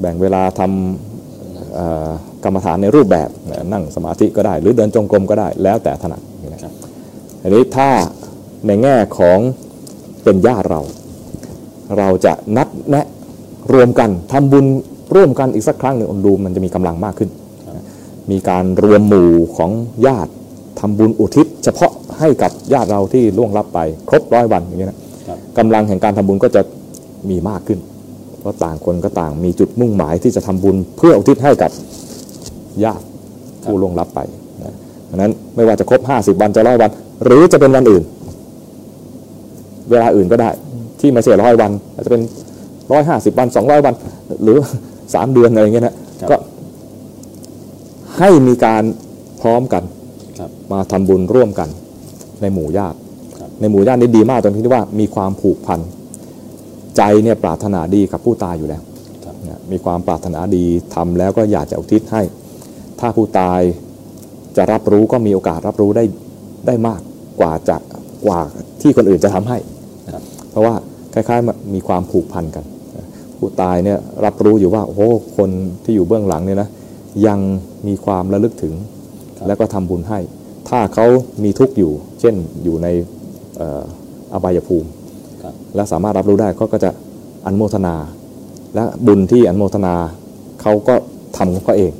แบ่งเวลาทำเอ่อกรรมฐานในรูปแบบนะนั่งสมาธิก็ได้ หรือเดินจงกรมก็ได้แล้วแต่ถนัดนะครับอันนี้ถ้าในแง่ของเป็นญาติเรา เราจะนัดแนะรวมกันทำบุญร่วมกันอีกสักครั้งหนึ่งดูมันจะมีกำลังมากขึ้น มีการรวมหมู่ของญาติทำบุญอุทิศ เฉพาะให้กับญาติเราที่ล่วงลับไป ครบร้อยวันอย่างนี้นะครับกำลังแห่งการทำบุญก็จะมีมากขึ้น เพราะต่างคนก็ต่างมีจุดมุ่งหมายที่จะทำบุญเพื่ออุทิศให้กับญาติผู้ล่วงลับไปนะดังนั้นไม่ว่าจะครบ 50 วันจะร้อยวัน หรือจะเป็นวันอื่น เวลาอื่นก็ได้ ที่ไม่ใช่ร้อยวันอาจจะเป็นร้อยห้าสิบวันสองร้อยวัน หรือสามเดือนอะไรอย่างเงี้ยนะครับก็ ให้มีการพร้อมกันครับมาทำบุญร่วมกันในหมู่ญาติครับในหมู่ญาตินี่ดีมากตรงที่ว่ามีความผูกพัน ใจเนี่ยปรารถนาดีกับผู้ตายอยู่แล้วครับเนี่ยมีความปรารถนาดีทำแล้วก็อยากจะอุทิศให้ ถ้าผู้ตายจะรับรู้ก็มีโอกาสรับรู้ได้ได้มากกว่าจะกว่าที่คนอื่นจะทำให้ครับเพราะว่าคล้ายๆมีความผูกพันกัน ผู้ตายเนี่ยรับรู้อยู่ว่าโอ้โหคนที่อยู่เบื้องหลังเนี่ยนะ ยังมีความระลึกถึงครับแล้วก็ทำบุญให้ ถ้าเขามีทุกข์อยู่ เช่นอยู่ในเอ่ออบายภูมิครับและสามารถรับรู้ได้เขาก็จะอนุโมทนา และบุญที่อนุโมทนาเขาก็ทำของเขาเอง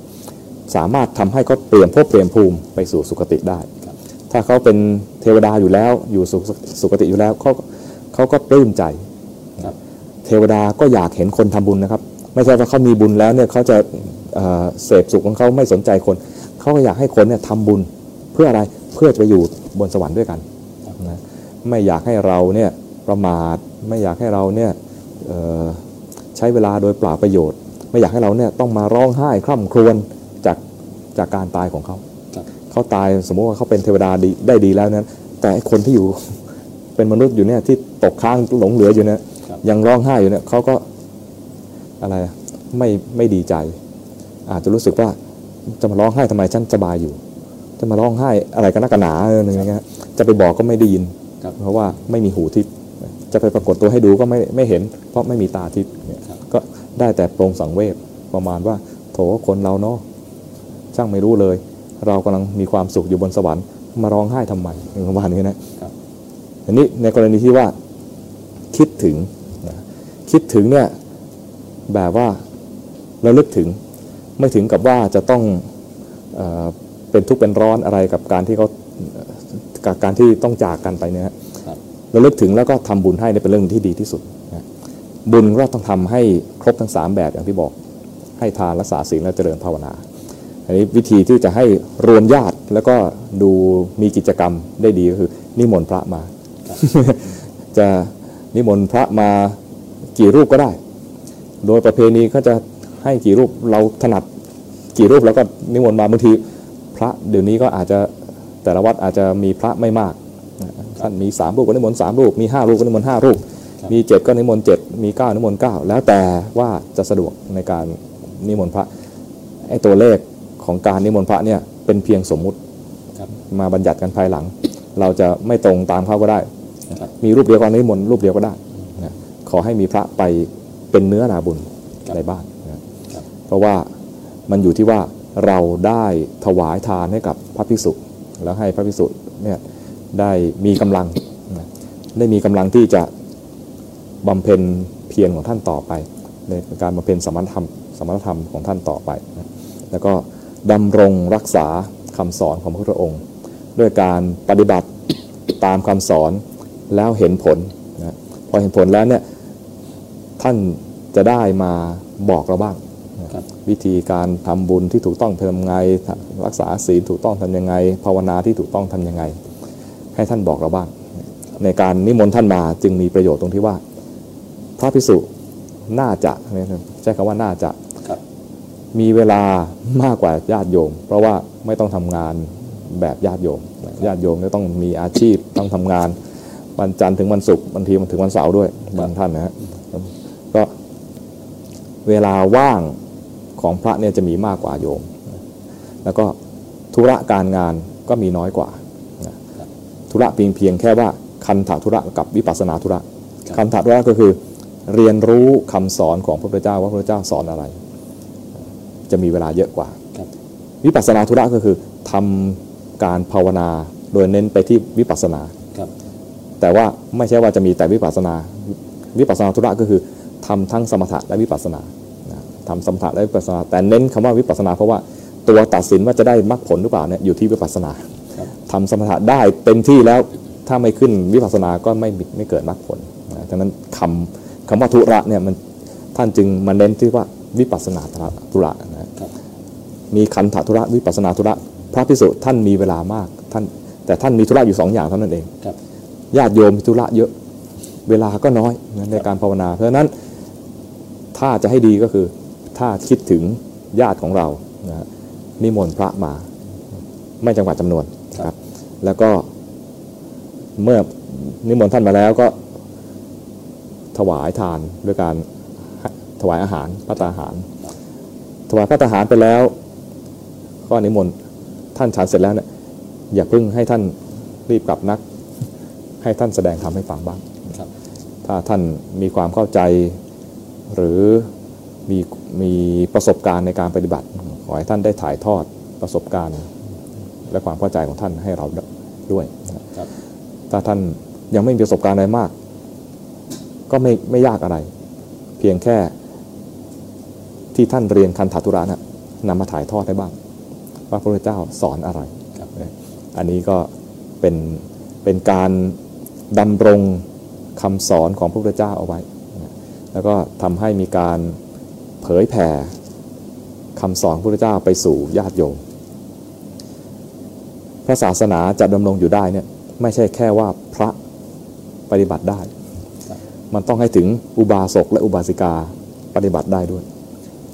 สามารถทำให้เขาเปลี่ยนภพเปลี่ยนภูมิไปสู่สุคติได้ครับถ้าเขาเป็นเทวดาอยู่แล้วอยู่สุสุคติอยู่แล้วเขาเขาก็ปลื้มใจครับเทวดาก็อยากเห็นคนทำบุญนะครับ ไม่ใช่ว่าเขามีบุญแล้วเนี่ยเขาจะ เอ่อเสพสุขของเขาไม่สนใจคน เขาก็อยากให้คนเนี่ยทำบุญเพื่ออะไรเพื่อจะไปอยู่บนสวรรค์ด้วยกันนะไม่อยากให้เราเนี่ยประมาทไม่อยากให้เราเนี่ยเอ่อใช้เวลาโดยเปล่าประโยชน์ ไม่อยากให้เราเนี่ยต้องมาร้องไห้คร่ำครวญจากจากการตายของเขาครับเขาตายสมมติว่าเขาเป็นเทวดาดีได้ดีแล้วนั้น แต่ไอ้คนที่อยู่เป็นมนุษย์อยู่เนี่ยที่ตกค้างหลงเหลืออยู่เนี่ยครับยังร้องไห้อยู่เนี่ยเขาก็อะไรอะไม่ไม่ดีใจ อาจจะรู้สึกว่าจะมาร้องไห้ทำไมฉันสบายอยู่ จะมาร้องไห้อะไรกันนักกันหนาอะไรอย่างเงี้ยจะไปบอกก็ไม่ได้ยินครับเพราะว่าไม่มีหูทิพย์จะไปปรากฏตัวให้ดูก็ไม่ไม่เห็น เพราะไม่มีตาทิพย์เนี่ยครับก็ได้แต่โปรงสังเวชประมาณว่า โถคนเราเนาะช่างไม่รู้เลย เรากำลังมีความสุขอยู่บนสวรรค์มาร้องไห้ทำไมอย่างประมาณนี้นะครับอันนี้ในกรณีที่ว่าคิดถึงนะคิดถึงเนี่ยแบบว่าเราลึกถึง ไม่ถึงกับว่าจะต้องเออเป็นทุกข์เป็นร้อนอะไรกับการที่เขาเอ่อกับการที่ต้องจากกันไปเนี่ยฮะครับเราลึกถึงแล้วก็ทำบุญให้เนี่ยเป็นเรื่องที่ดีที่สุดนะบุญก็ต้องทำให้ครบทั้งสามแบบอย่างที่บอกให้ทานรักษาศีลและเจริญภาวนาอันนี้วิธีที่จะให้รวมญาติแล้วก็ดูมีกิจกรรมได้ดีก็คือ นิมนต์พระมา จะนิมนต์พระมากี่รูปก็ได้ โดยประเพณีก็จะ ให้กี่รูปเราถนัดกี่รูปแล้วก็นิมนต์มาบางทีพระเดี๋ยวนี้ก็อาจจะแต่ละวัดอาจจะมีพระไม่มากท่านมีสามรูปก็นิมนต์สามรูปมีห้ารูปก็นิมนต์ห้ารูป มีเจ็ดก็นิมนต์เจ็ดมีเก้านิมนต์เก้าแล้วแต่ว่าจะสะดวกในการนิมนต์พระไอ้ตัวเลขของการนิมนต์พระเนี่ยเป็นเพียงสมมุติมาบัญญัติกันภายหลัง เราจะไม่ตรงตามเขาก็ได้ มีรูปเดียวกันนิมนต์รูปเดียวก็ได้ขอให้มีพระไปเป็นเนื้อนาบุญในบ้าน เพราะว่ามันอยู่ที่ว่าเราได้ถวายทานให้กับพระภิกษุแล้วให้พระภิกษุเนี่ยได้มีกำลังได้มีกำลังที่จะบำเพ็ญเพียรของท่านต่อไป ในการบำเพ็ญสมณธรรมสมณธรรมของท่านต่อไป แล้วก็ดำรงรักษาคำสอนของพระพุทธองค์ ด้วยการปฏิบัติตามคำสอนแล้วเห็นผลนะพอเห็นผลแล้วเนี่ยท่านจะได้มาบอกเราบ้าง วิธีการทำบุญที่ถูกต้องทำยังไง รักษาศีลถูกต้องทำยังไง ภาวนาที่ถูกต้องทำยังไง ให้ท่านบอกเราบ้างในการนิมนต์ท่านมาจึงมีประโยชน์ตรงที่ว่า พระพิสุน่าจะใช้คำว่าน่าจะครับมีเวลามากกว่าญาติโยม เพราะว่าไม่ต้องทำงานแบบญาติโยมญาติโยมก็ต้องมีอาชีพต้องทำงานวันจันทร์ถึงวันศุกร์บางทีมันถึงวันเสาร์ด้วยบางท่านนะฮะก็เวลาว่าง ของพระเนี่ยจะมีมากกว่าโยม แล้วก็ธุระการงานก็มีน้อยกว่านะธุระเพียงเพียงแค่ว่าคันถาธุระกับวิปัสสนาธุระครับคันถาธุระก็คือเรียนรู้คำสอนของพระพุทธเจ้าว่าพระพุทธเจ้าสอนอะไร จะมีเวลาเยอะกว่าครับวิปัสสนาธุระก็คือทำการภาวนาโดยเน้นไปที่วิปัสสนาครับแต่ว่าไม่ใช่ว่าจะมีแต่วิปัสสนา วิปัสสนาธุระก็คือทำทั้งสมถะและวิปัสสนานะ ทำสมถะและวิปัสสนาแต่เน้นคำว่าวิปัสสนา เพราะว่าตัวตัดสินว่าจะได้มรรคผลหรือเปล่าเนี่ยอยู่ที่วิปัสสนาครับทำสมถะได้เต็มที่แล้วถ้าไม่ขึ้นวิปัสสนาก็ไม่ไม่เกิดมรรคผลนะดังนั้นคำคำว่าธุระเนี่ยมันท่านจึงมาเน้นที่ว่าวิปัสสนาธุระนะครับมีคันธธุระวิปัสสนาธุระ พระพิสุท่านมีเวลามากท่านแต่ท่านมีธุระอยู่สองอย่างเท่านั้นเองครับญาติโยมมีธุระเยอะเวลาก็น้อยนะในการภาวนา เพราะฉะนั้นถ้าจะให้ดีก็คือ ถ้าคิดถึงญาติของเรานะนิมนต์พระมา ไม่จำกัดจำนวนนะครับ แล้วก็เมื่อนิมนต์ท่านมาแล้วก็ถวายทานด้วยการถวายอาหารพระตาหาร ถวายพระตาหารไปแล้ว ก็นิมนต์ท่านฉันเสร็จแล้วเนี่ยอย่าเพิ่งให้ท่านรีบกลับนัก ให้ท่านแสดงธรรมให้ฟังบ้างครับถ้าท่านมีความเข้าใจหรือ มีมีประสบการณ์ในการปฏิบัติ ขอให้ท่านได้ถ่ายทอดประสบการณ์ และความเข้าใจของท่านให้เราด้วยนะครับครับถ้าท่านยังไม่มีประสบการณ์อะไรมาก ก็ไม่ไม่ยากอะไร เพียงแค่ที่ท่านเรียนคันธาตุระนะนำมาถ่ายทอดได้บ้าง ว่าพระพุทธเจ้าสอนอะไรครับนะอันนี้ก็เป็นเป็นการดำรงคำสอนของพระพุทธเจ้าเอาไว้นะแล้วก็ทำให้มีการเผยแผ่คำสอนพระพุทธเจ้าไปสู่ญาติโยมพระศาสนาจะดำรงอยู่ได้เนี่ยไม่ใช่แค่ว่าพระปฏิบัติได้ มันต้องให้ถึงอุบาสกและอุบาสิกาปฏิบัติได้ด้วย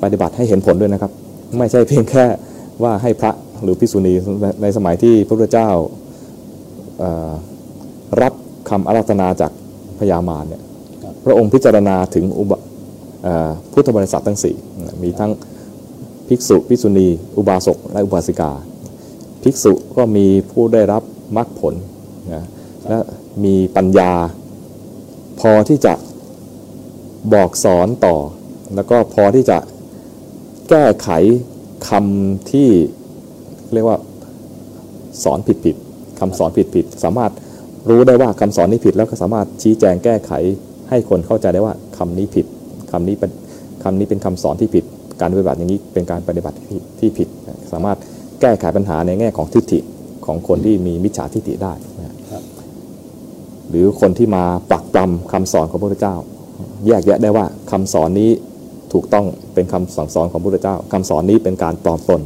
ปฏิบัติให้เห็นผลด้วยนะครับ ไม่ใช่เพียงแค่ว่าให้พระหรือภิกษุณีในสมัยที่พระพุทธเจ้ารับคำอาราธนาจากพญามารเนี่ยรพระองค์พิจารณาถึงอุบะเอ่อ พุทธบริษัททั้งสี่มีทั้งภิกษุภิกษุณี อุบาสกและอุบาสิกา ภิกษุก็มีผู้ได้รับมรรคผลนะและมีปัญญาพอที่จะบอกสอนต่อ แล้วก็พอที่จะแก้ไขคำที่เรียกว่าสอนผิดผิดๆคำสอนผิดผิดๆสามารถรู้ได้ว่าคำสอนนี้ผิด แล้วก็สามารถชี้แจงแก้ไขให้คนเข้าใจได้ว่าคำนี้ผิด คำนี้เป็นคำนี้เป็นคำสอนที่ผิด การปฏิบัติอย่างนี้เป็นการปฏิบัติที่ผิด สามารถแก้ไขปัญหาในแง่ของทิฏฐิของคนที่มีมิจฉาทิฏฐิได้หรือคนที่มาปักปรำคำสอนของพระพุทธเจ้า แยกแยะได้ว่าคำสอนนี้ถูกต้องเป็นคำสั่งสอนของพระพุทธเจ้าคำสอนนี้เป็นการปลอมตน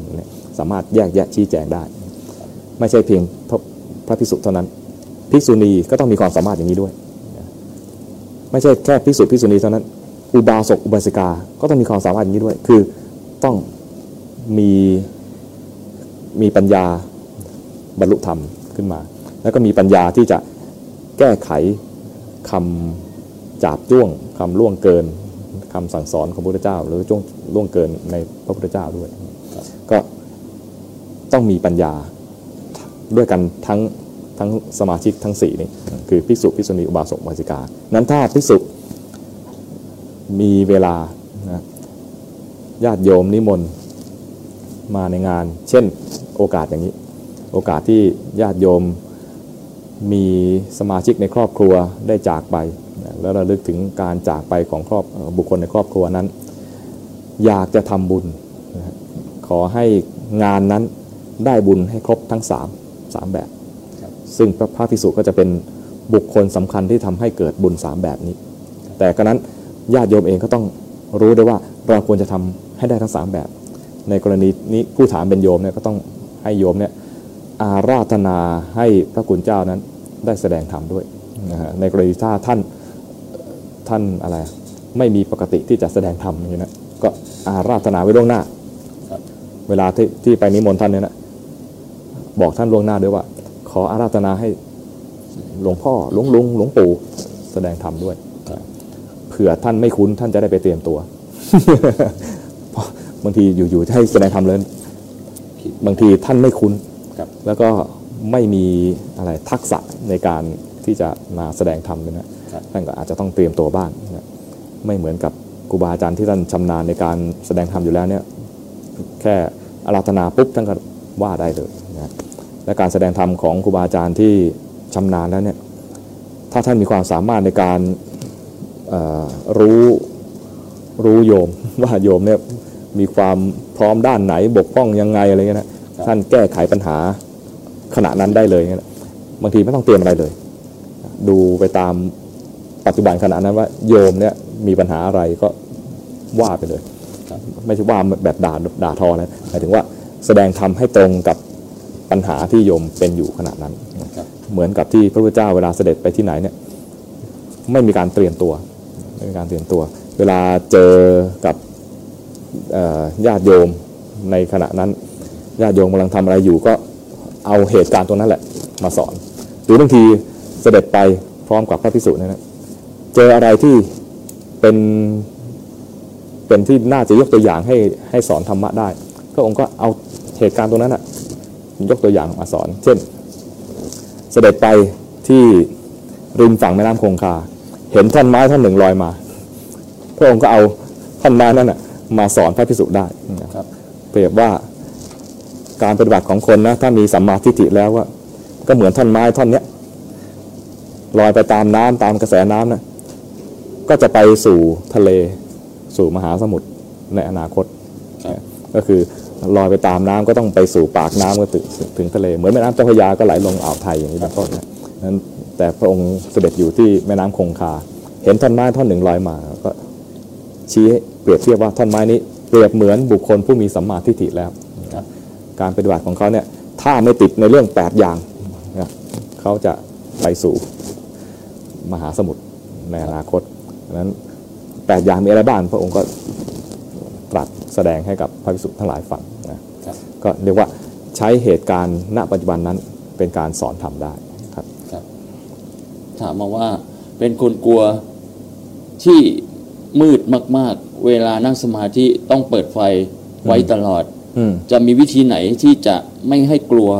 สามารถแยกแยะชี้แจงได้ ไม่ใช่เพียงพระพระภิกษุเท่านั้นภิกษุณีก็ต้องมีความสามารถอย่างนี้ด้วย ไม่ใช่แค่ภิกษุภิกษุณีเท่านั้น อุบาสกอุบาสิกา ก็ต้องมีความสามารถอย่างนี้ด้วย คือต้องมีมีปัญญาบรรลุธรรมขึ้นมา แล้วก็มีปัญญาที่จะแก้ไขคำจาบจ้วงคำล่วงเกินคำสั่งสอนของพระพุทธเจ้า หรือจ้วงล่วงเกินในพระพุทธเจ้าด้วย ก็ต้องมีปัญญาด้วยกันทั้งทั้งสมาชิกทั้งสี่นี้คือภิกษุภิกษุณีอุบาสกอุบาสิกา นั้นถ้าภิกษุ มีเวลานะญาติโยมนิมนต์มาในงาน เช่นโอกาสอย่างนี้ โอกาสที่ญาติโยมมีสมาชิกในครอบครัวได้จากไปนะแล้วระลึกถึงการจากไปของครอบเอ่อบุคคลในครอบครัวนั้น อยากจะทำบุญนะฮะขอให้งานนั้นได้บุญให้ครบทั้งสามสามแบบ ซึ่งพระพระภิกษุก็จะเป็นบุคคลสำคัญที่ทำให้เกิดบุญสามแบบนี้ แต่ก็นั้น ญาติโยมเองก็ต้องรู้ด้วยว่าเราควรจะทำให้ได้ทั้งสามแบบ ในกรณีนี้ผู้ถามเป็นโยมเนี่ยก็ต้องให้โยมเนี่ยอาราธนาให้พระคุณเจ้านั้นได้แสดงธรรมด้วยนะฮะในกรณีถ้าท่านท่านอะไรไม่มีปกติที่จะแสดงธรรมอย่างนี้นะก็อาราธนาไว้ล่วงหน้า เวลาที่ที่ไปนิมนต์ท่านเนี่ยนะบอกท่านล่วงหน้าด้วยว่า ขออาราธนาให้หลวงพ่อหลวงลุงหลวงปู่แสดงธรรมด้วย ผื่อท่านไม่คุ้นท่านจะได้ไปเตรียมตัวเพราะบางทีอยู่ๆจะให้แสดงธรรมเลยผิดบางทีท่านไม่คุ้นครับแล้วก็ไม่มีอะไรทักษะในการที่จะมาแสดงธรรมเลยนะครับท่านก็อาจจะต้องเตรียมตัวบ้างนะไม่เหมือนกับครูบาอาจารย์ที่ท่านชำนาญในการแสดงธรรมอยู่แล้วเนี่ยแค่อาราธนาปุ๊บท่านก็ว่าได้เลยนะและการแสดงธรรมของครูบาอาจารย์ที่ชำนาญแล้วเนี่ยถ้าท่านมีความสามารถในการเอ่อ รู้รู้โยมว่าโยมเนี่ยมีความพร้อมด้านไหนบกพร่องยังไงอะไรเงี้ยนะท่านแก้ไขปัญหาขณะนั้นได้เลยเงี้ยนะบางทีไม่ต้องเตรียมอะไรเลย ดูไปตามปัจจุบันขณะนั้นว่า โยมเนี่ยมีปัญหาอะไรก็ว่าไปเลยครับไม่ใช่ว่าแบบด่าด่าทอนะหมายถึงว่าแสดงธรรมให้ตรงกับปัญหาที่โยมเป็นอยู่ขณะนั้นครับเหมือนกับที่พระพุทธเจ้าเวลาเสด็จไปที่ไหนเนี่ยไม่มีการเตรียมตัว ไม่มีการเตรียมตัว เวลาเจอกับญาติโยมในขณะนั้นญาติโยมกำลังทำอะไรอยู่ก็เอาเหตุการณ์ตรงนั้นแหละมาสอน หรือบางทีเสด็จไปพร้อมกับพระพิสุนี่นะเจออะไรที่เป็นเป็นที่น่าจะยกตัวอย่างให้ให้สอนธรรมะได้ พระองค์ก็เอาเหตุการณ์ตรงนั้นอะยกตัวอย่างมาสอน เช่น เสด็จไปที่ริมฝั่งแม่น้ำคงคา เห็นท่อนไม้ท่อนหนึ่งลอยมา พระองค์ก็เอาท่อนไม้นั้นนะมาสอนพระพิสุได้นะครับ เปรียบว่าการปฏิบัติของคนนะถ้ามีสัมมาทิฏฐิแล้วว่า ก็เหมือนท่อนไม้ท่อนเนี้ยลอยไปตามน้ำตามกระแสน้ำนะก็จะไปสู่ทะเลสู่มหาสมุทรในอนาคต ก็คือลอยไปตามน้ำก็ต้องไปสู่ปากน้ำก็ถึงทะเล เหมือนแม่น้ำเจ้าพระยาก็ไหลลงอ่าวไทยอย่างนี้เป็นต้นนะนั้น แต่พระองค์เสด็จอยู่ที่แม่น้ำคงคา เห็นท่อนไม้ท่อนหนึ่งลอยมา ก็ชี้เปรียบเทียบว่าท่อนไม้นี้เปรียบเหมือนบุคคลผู้มีสัมมาทิฏฐิแล้ว การปฏิบัติของเขาเนี่ยถ้าไม่ติดในเรื่อง 8 อย่าง เขาจะไปสู่มหาสมุทรในอนาคตดังนั้น8อย่างมีอะไรบ้างพระองค์ก็ตรัสแสดงให้กับพระภิกษุทั้งหลายฟังนะก็เรียกว่าใช้เหตุการณ์ณปัจจุบันนั้นเป็นการสอนธรรมได้ ถามมาว่า เป็นคนกลัวที่มืดมาก ๆ เวลานั่งสมาธิต้องเปิดไฟไว้ตลอดอืมจะมีวิธีไหนที่จะไม่ให้กลัว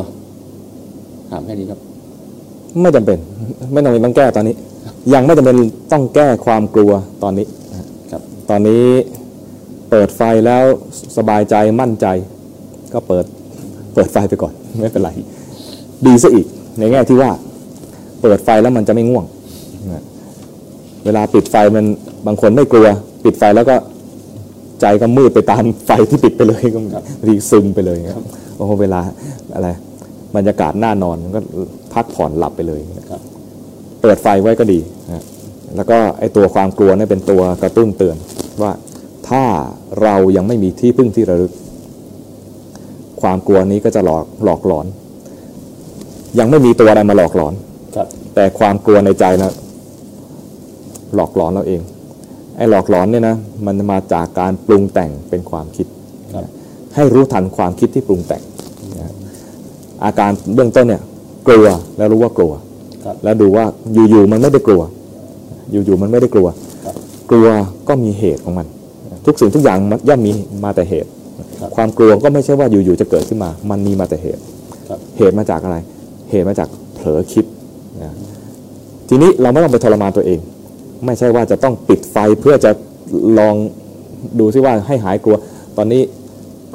ถามแค่นี้ครับ ไม่จำเป็น ไม่ต้องต้องแก้ตอนนี้ ยังไม่จำเป็นต้องแก้ความกลัวตอนนี้นะครับ ตอนนี้เปิดไฟแล้วสบายใจมั่นใจ ก็เปิดเปิดไฟไปก่อน ไม่เป็นไร ดีซะอีกในแง่ที่ว่า เปิดไฟแล้วมันจะไม่ง่วง เวลาปิดไฟมันบางคนไม่กลัว ปิดไฟแล้วก็ใจก็มืดไปตามไฟที่ปิดไปเลยก็บางทีซึมไปเลยครับโอ้เวลาอะไรบรรยากาศน่านอนมันก็พักผ่อนหลับไปเลยครับเปิดไฟไว้ก็ดี แล้วก็ไอตัวความกลัวเนี่ยเป็นตัวกระตุ้นเตือนว่าถ้าเรายังไม่มีที่พึ่งที่ระลึก ความกลัวนี้ก็จะหลอกหลอกหลอน ยังไม่มีตัวอะไรมาหลอกหลอน แต่ความกลัวในใจนะหลอกหลอนเราเอง ไอ้หลอกหลอนเนี่ยนะมันมาจากการปรุงแต่งเป็นความคิดครับให้รู้ทันความคิดที่ปรุงแต่งนะอาการเบื้องต้นเนี่ยกลัวแล้วรู้ว่ากลัวครับแล้วดูว่าอยู่ๆมันไม่ได้กลัว อยู่ๆมันไม่ได้กลัวครับกลัวก็มีเหตุของมัน ทุกสิ่งทุกอย่างมันย่อมมีมาแต่เหตุครับความกลัวก็ไม่ใช่ว่าอยู่ๆจะเกิดขึ้นมา มันมีมาแต่เหตุครับเหตุมาจากอะไร เหตุมาจากเผลอคิดนะ ทีนี้เราไม่ต้องไปทรมานตัวเอง ไม่ใช่ว่าจะต้องปิดไฟเพื่อจะลองดูซิว่าให้หายกลัว ตอนนี้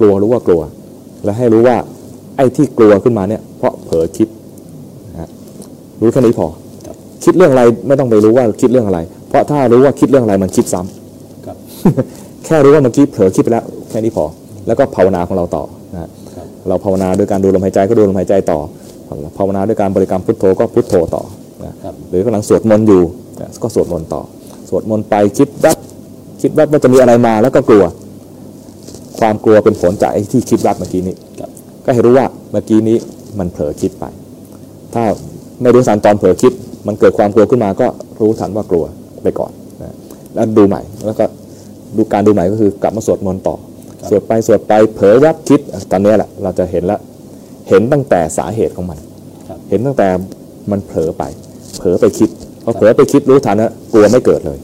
กลัวรู้ว่ากลัว แล้วให้รู้ว่าไอ้ที่กลัวขึ้นมาเนี่ย เพราะเผลอคิดนะฮะรู้แค่นี้พอครับคิดเรื่องอะไรไม่ต้องไปรู้ว่าคิดเรื่องอะไร เพราะถ้ารู้ว่าคิดเรื่องอะไรมันคิดซ้ำครับ แค่รู้ว่าเมื่อกี้เผลอคิดไปแล้วแค่นี้พอ แล้วก็ภาวนาของเราต่อนะฮะครับเราภาวนาด้วยการดูลมหายใจก็ดูลมหายใจต่อ ภาวนาด้วยการบริกรรมพุทโธก็พุทโธต่อ นะครับหรือกำลังสวดมนต์อยู่นะก็สวดมนต์ต่อ สวดมนต์ไปคิดแวบคิดแวบว่าจะมีอะไรมาแล้วก็กลัว ความกลัวเป็นผลจากไอ้ที่คิดแวบเมื่อกี้นี้ครับก็ให้รู้ว่าเมื่อกี้นี้มันเผลอคิดไป ถ้าไม่รู้ทันตอนเผลอคิด มันเกิดความกลัวขึ้นมาก็รู้ทันว่ากลัวไปก่อนนะแล้วดูใหม่แล้วก็ดูการดูใหม่ก็คือกลับมาสวดมนต์ต่อครับสวดไปสวดไปเผลอแวบคิดอะตอนนี้แหละเราจะเห็นแล้วเห็นตั้งแต่สาเหตุของมันครับเห็นตั้งแต่มันเผลอไป เผลอไปคิดพอเผลอไปคิดรู้ทันนะกลัวไม่เกิดเลย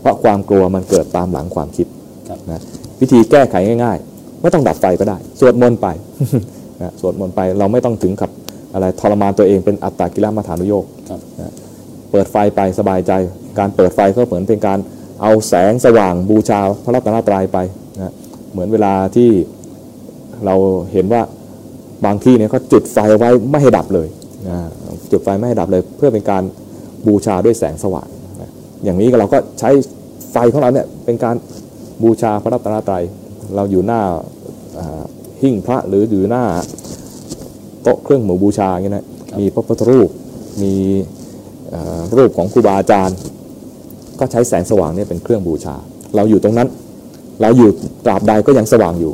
เพราะความกลัวมันเกิดตามหลังความคิดครับนะวิธีแก้ไขง่ายๆไม่ต้องดับไฟก็ได้ สวดมนต์ไปนะสวดมนต์ไปเราไม่ต้องถึงกับอะไรทรมานตัวเองเป็นอัตตากิลมัฐานุโยกครับนะเปิดไฟไปสบายใจ การเปิดไฟก็เหมือนเป็นการเอาแสงสว่างบูชาพระรัตนตรัยไปนะเหมือนเวลาที่เราเห็นว่าบางที่เนี่ยเขาจุดไฟไว้ไม่ให้ดับเลยนะ จุดไฟไม่ให้ดับเลย เพื่อเป็นการบูชาด้วยแสงสว่างอย่างนี้เราก็ใช้ไฟของเราเนี่ยเป็นการบูชาพระรัตนตรัย เราอยู่หน้าหิ้งพระหรืออยู่หน้าโต๊ะเครื่องหมู่บูชาอย่างเงี้ยนะมีพระพุทธรูปมีรูปของครูบาอาจารย์ ก็ใช้แสงสว่างเนี่ยเป็นเครื่องบูชา เราอยู่ตรงนั้น เราอยู่ตราบใดก็ยังสว่างอยู่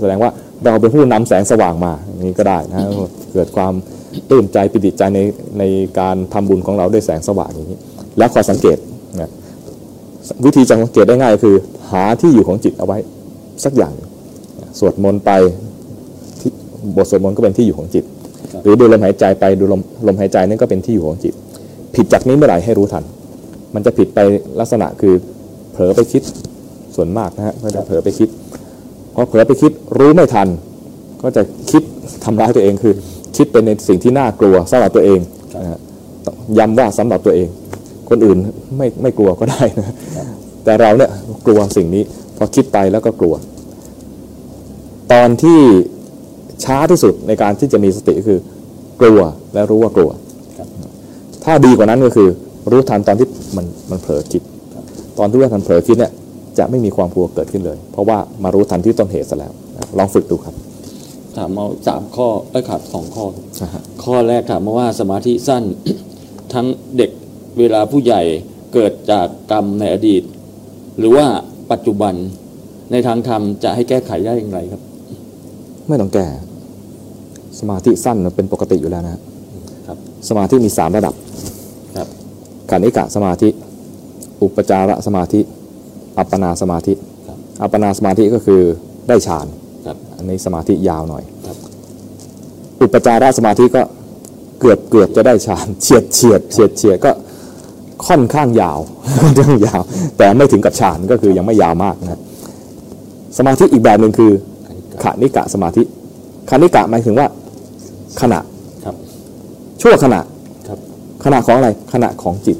แสดงว่าเราเป็นผู้นำแสงสว่างมาอย่างนี้ก็ได้นะเกิดความ ปลื้มใจปิติใจในในการทำบุญของเราด้วยแสงสว่างอย่างนี้ แล้วคอยสังเกตนะวิธีจะสังเกตได้ง่ายก็คือ หาที่อยู่ของจิตเอาไว้สักอย่างหนึ่งสวดมนต์ไปที่บทสวดมนต์ก็เป็นที่อยู่ของจิตครับหรือดูลมหายใจไปดูลมลมหายใจนั่นก็เป็นที่อยู่ของจิต ผิดจากนี้เมื่อไหร่ให้รู้ทัน มันจะผิดไปลักษณะคือเผลอไปคิดส่วนมากนะฮะก็จะเผลอไปคิดพอเผลอไปคิดรู้ไม่ทัน ก็จะคิดทำร้ายตัวเองคือ คิดเป็นในสิ่งที่น่ากลัวสำหรับตัวเองนะฮะต้องย้ำว่าสำหรับตัวเอง คนอื่นไม่ไม่กลัวก็ได้นะแต่เราเนี่ยกลัวสิ่งนี้ พอคิดไปแล้วก็กลัว ตอนที่ช้าที่สุดในการที่จะมีสติก็คือ กลัวและรู้ว่ากลัวครับถ้าดีกว่านั้นก็คือ รู้ทันตอนที่มันมันเผลอคิดครับตอนที่ว่าทันเผลอคิดเนี่ยจะไม่มีความกลัวเกิดขึ้นเลย เพราะว่ามารู้ทันที่ต้นเหตุซะแล้วนะลองฝึกดูครับ ถามเอาสามข้อเอ้ยครับสองข้อครับนะฮะข้อแรกถามมาว่าสมาธิสั้น ทั้งเด็กเวลาผู้ใหญ่เกิดจากกรรมในอดีต หรือว่าปัจจุบันในทางธรรมจะให้แก้ไขได้อย่างไรครับ ไม่ต้องแก้สมาธิสั้นมันเป็นปกติอยู่แล้วนะฮะครับ สมาธิมีสามระดับครับขันธิกะสมาธิ อุปจารสมาธิ อัปปนาสมาธิครับอัปปนาสมาธิก็คือได้ฌานครับ อันนี้สมาธิยาวหน่อยครับอุปจารสมาธิก็เกือบเกือบจะได้ฌานเฉียดเฉียดเฉียดเฉียดก็ค่อนข้างยาวค่อนข้างยาว แต่ไม่ถึงกับฌานก็คือยังไม่ยาวมากนะสมาธิอีกแบบหนึ่งคือขณิกะสมาธิขณิกะหมายถึงว่าขณะครับชั่วขณะครับขณะของอะไรขณะของจิต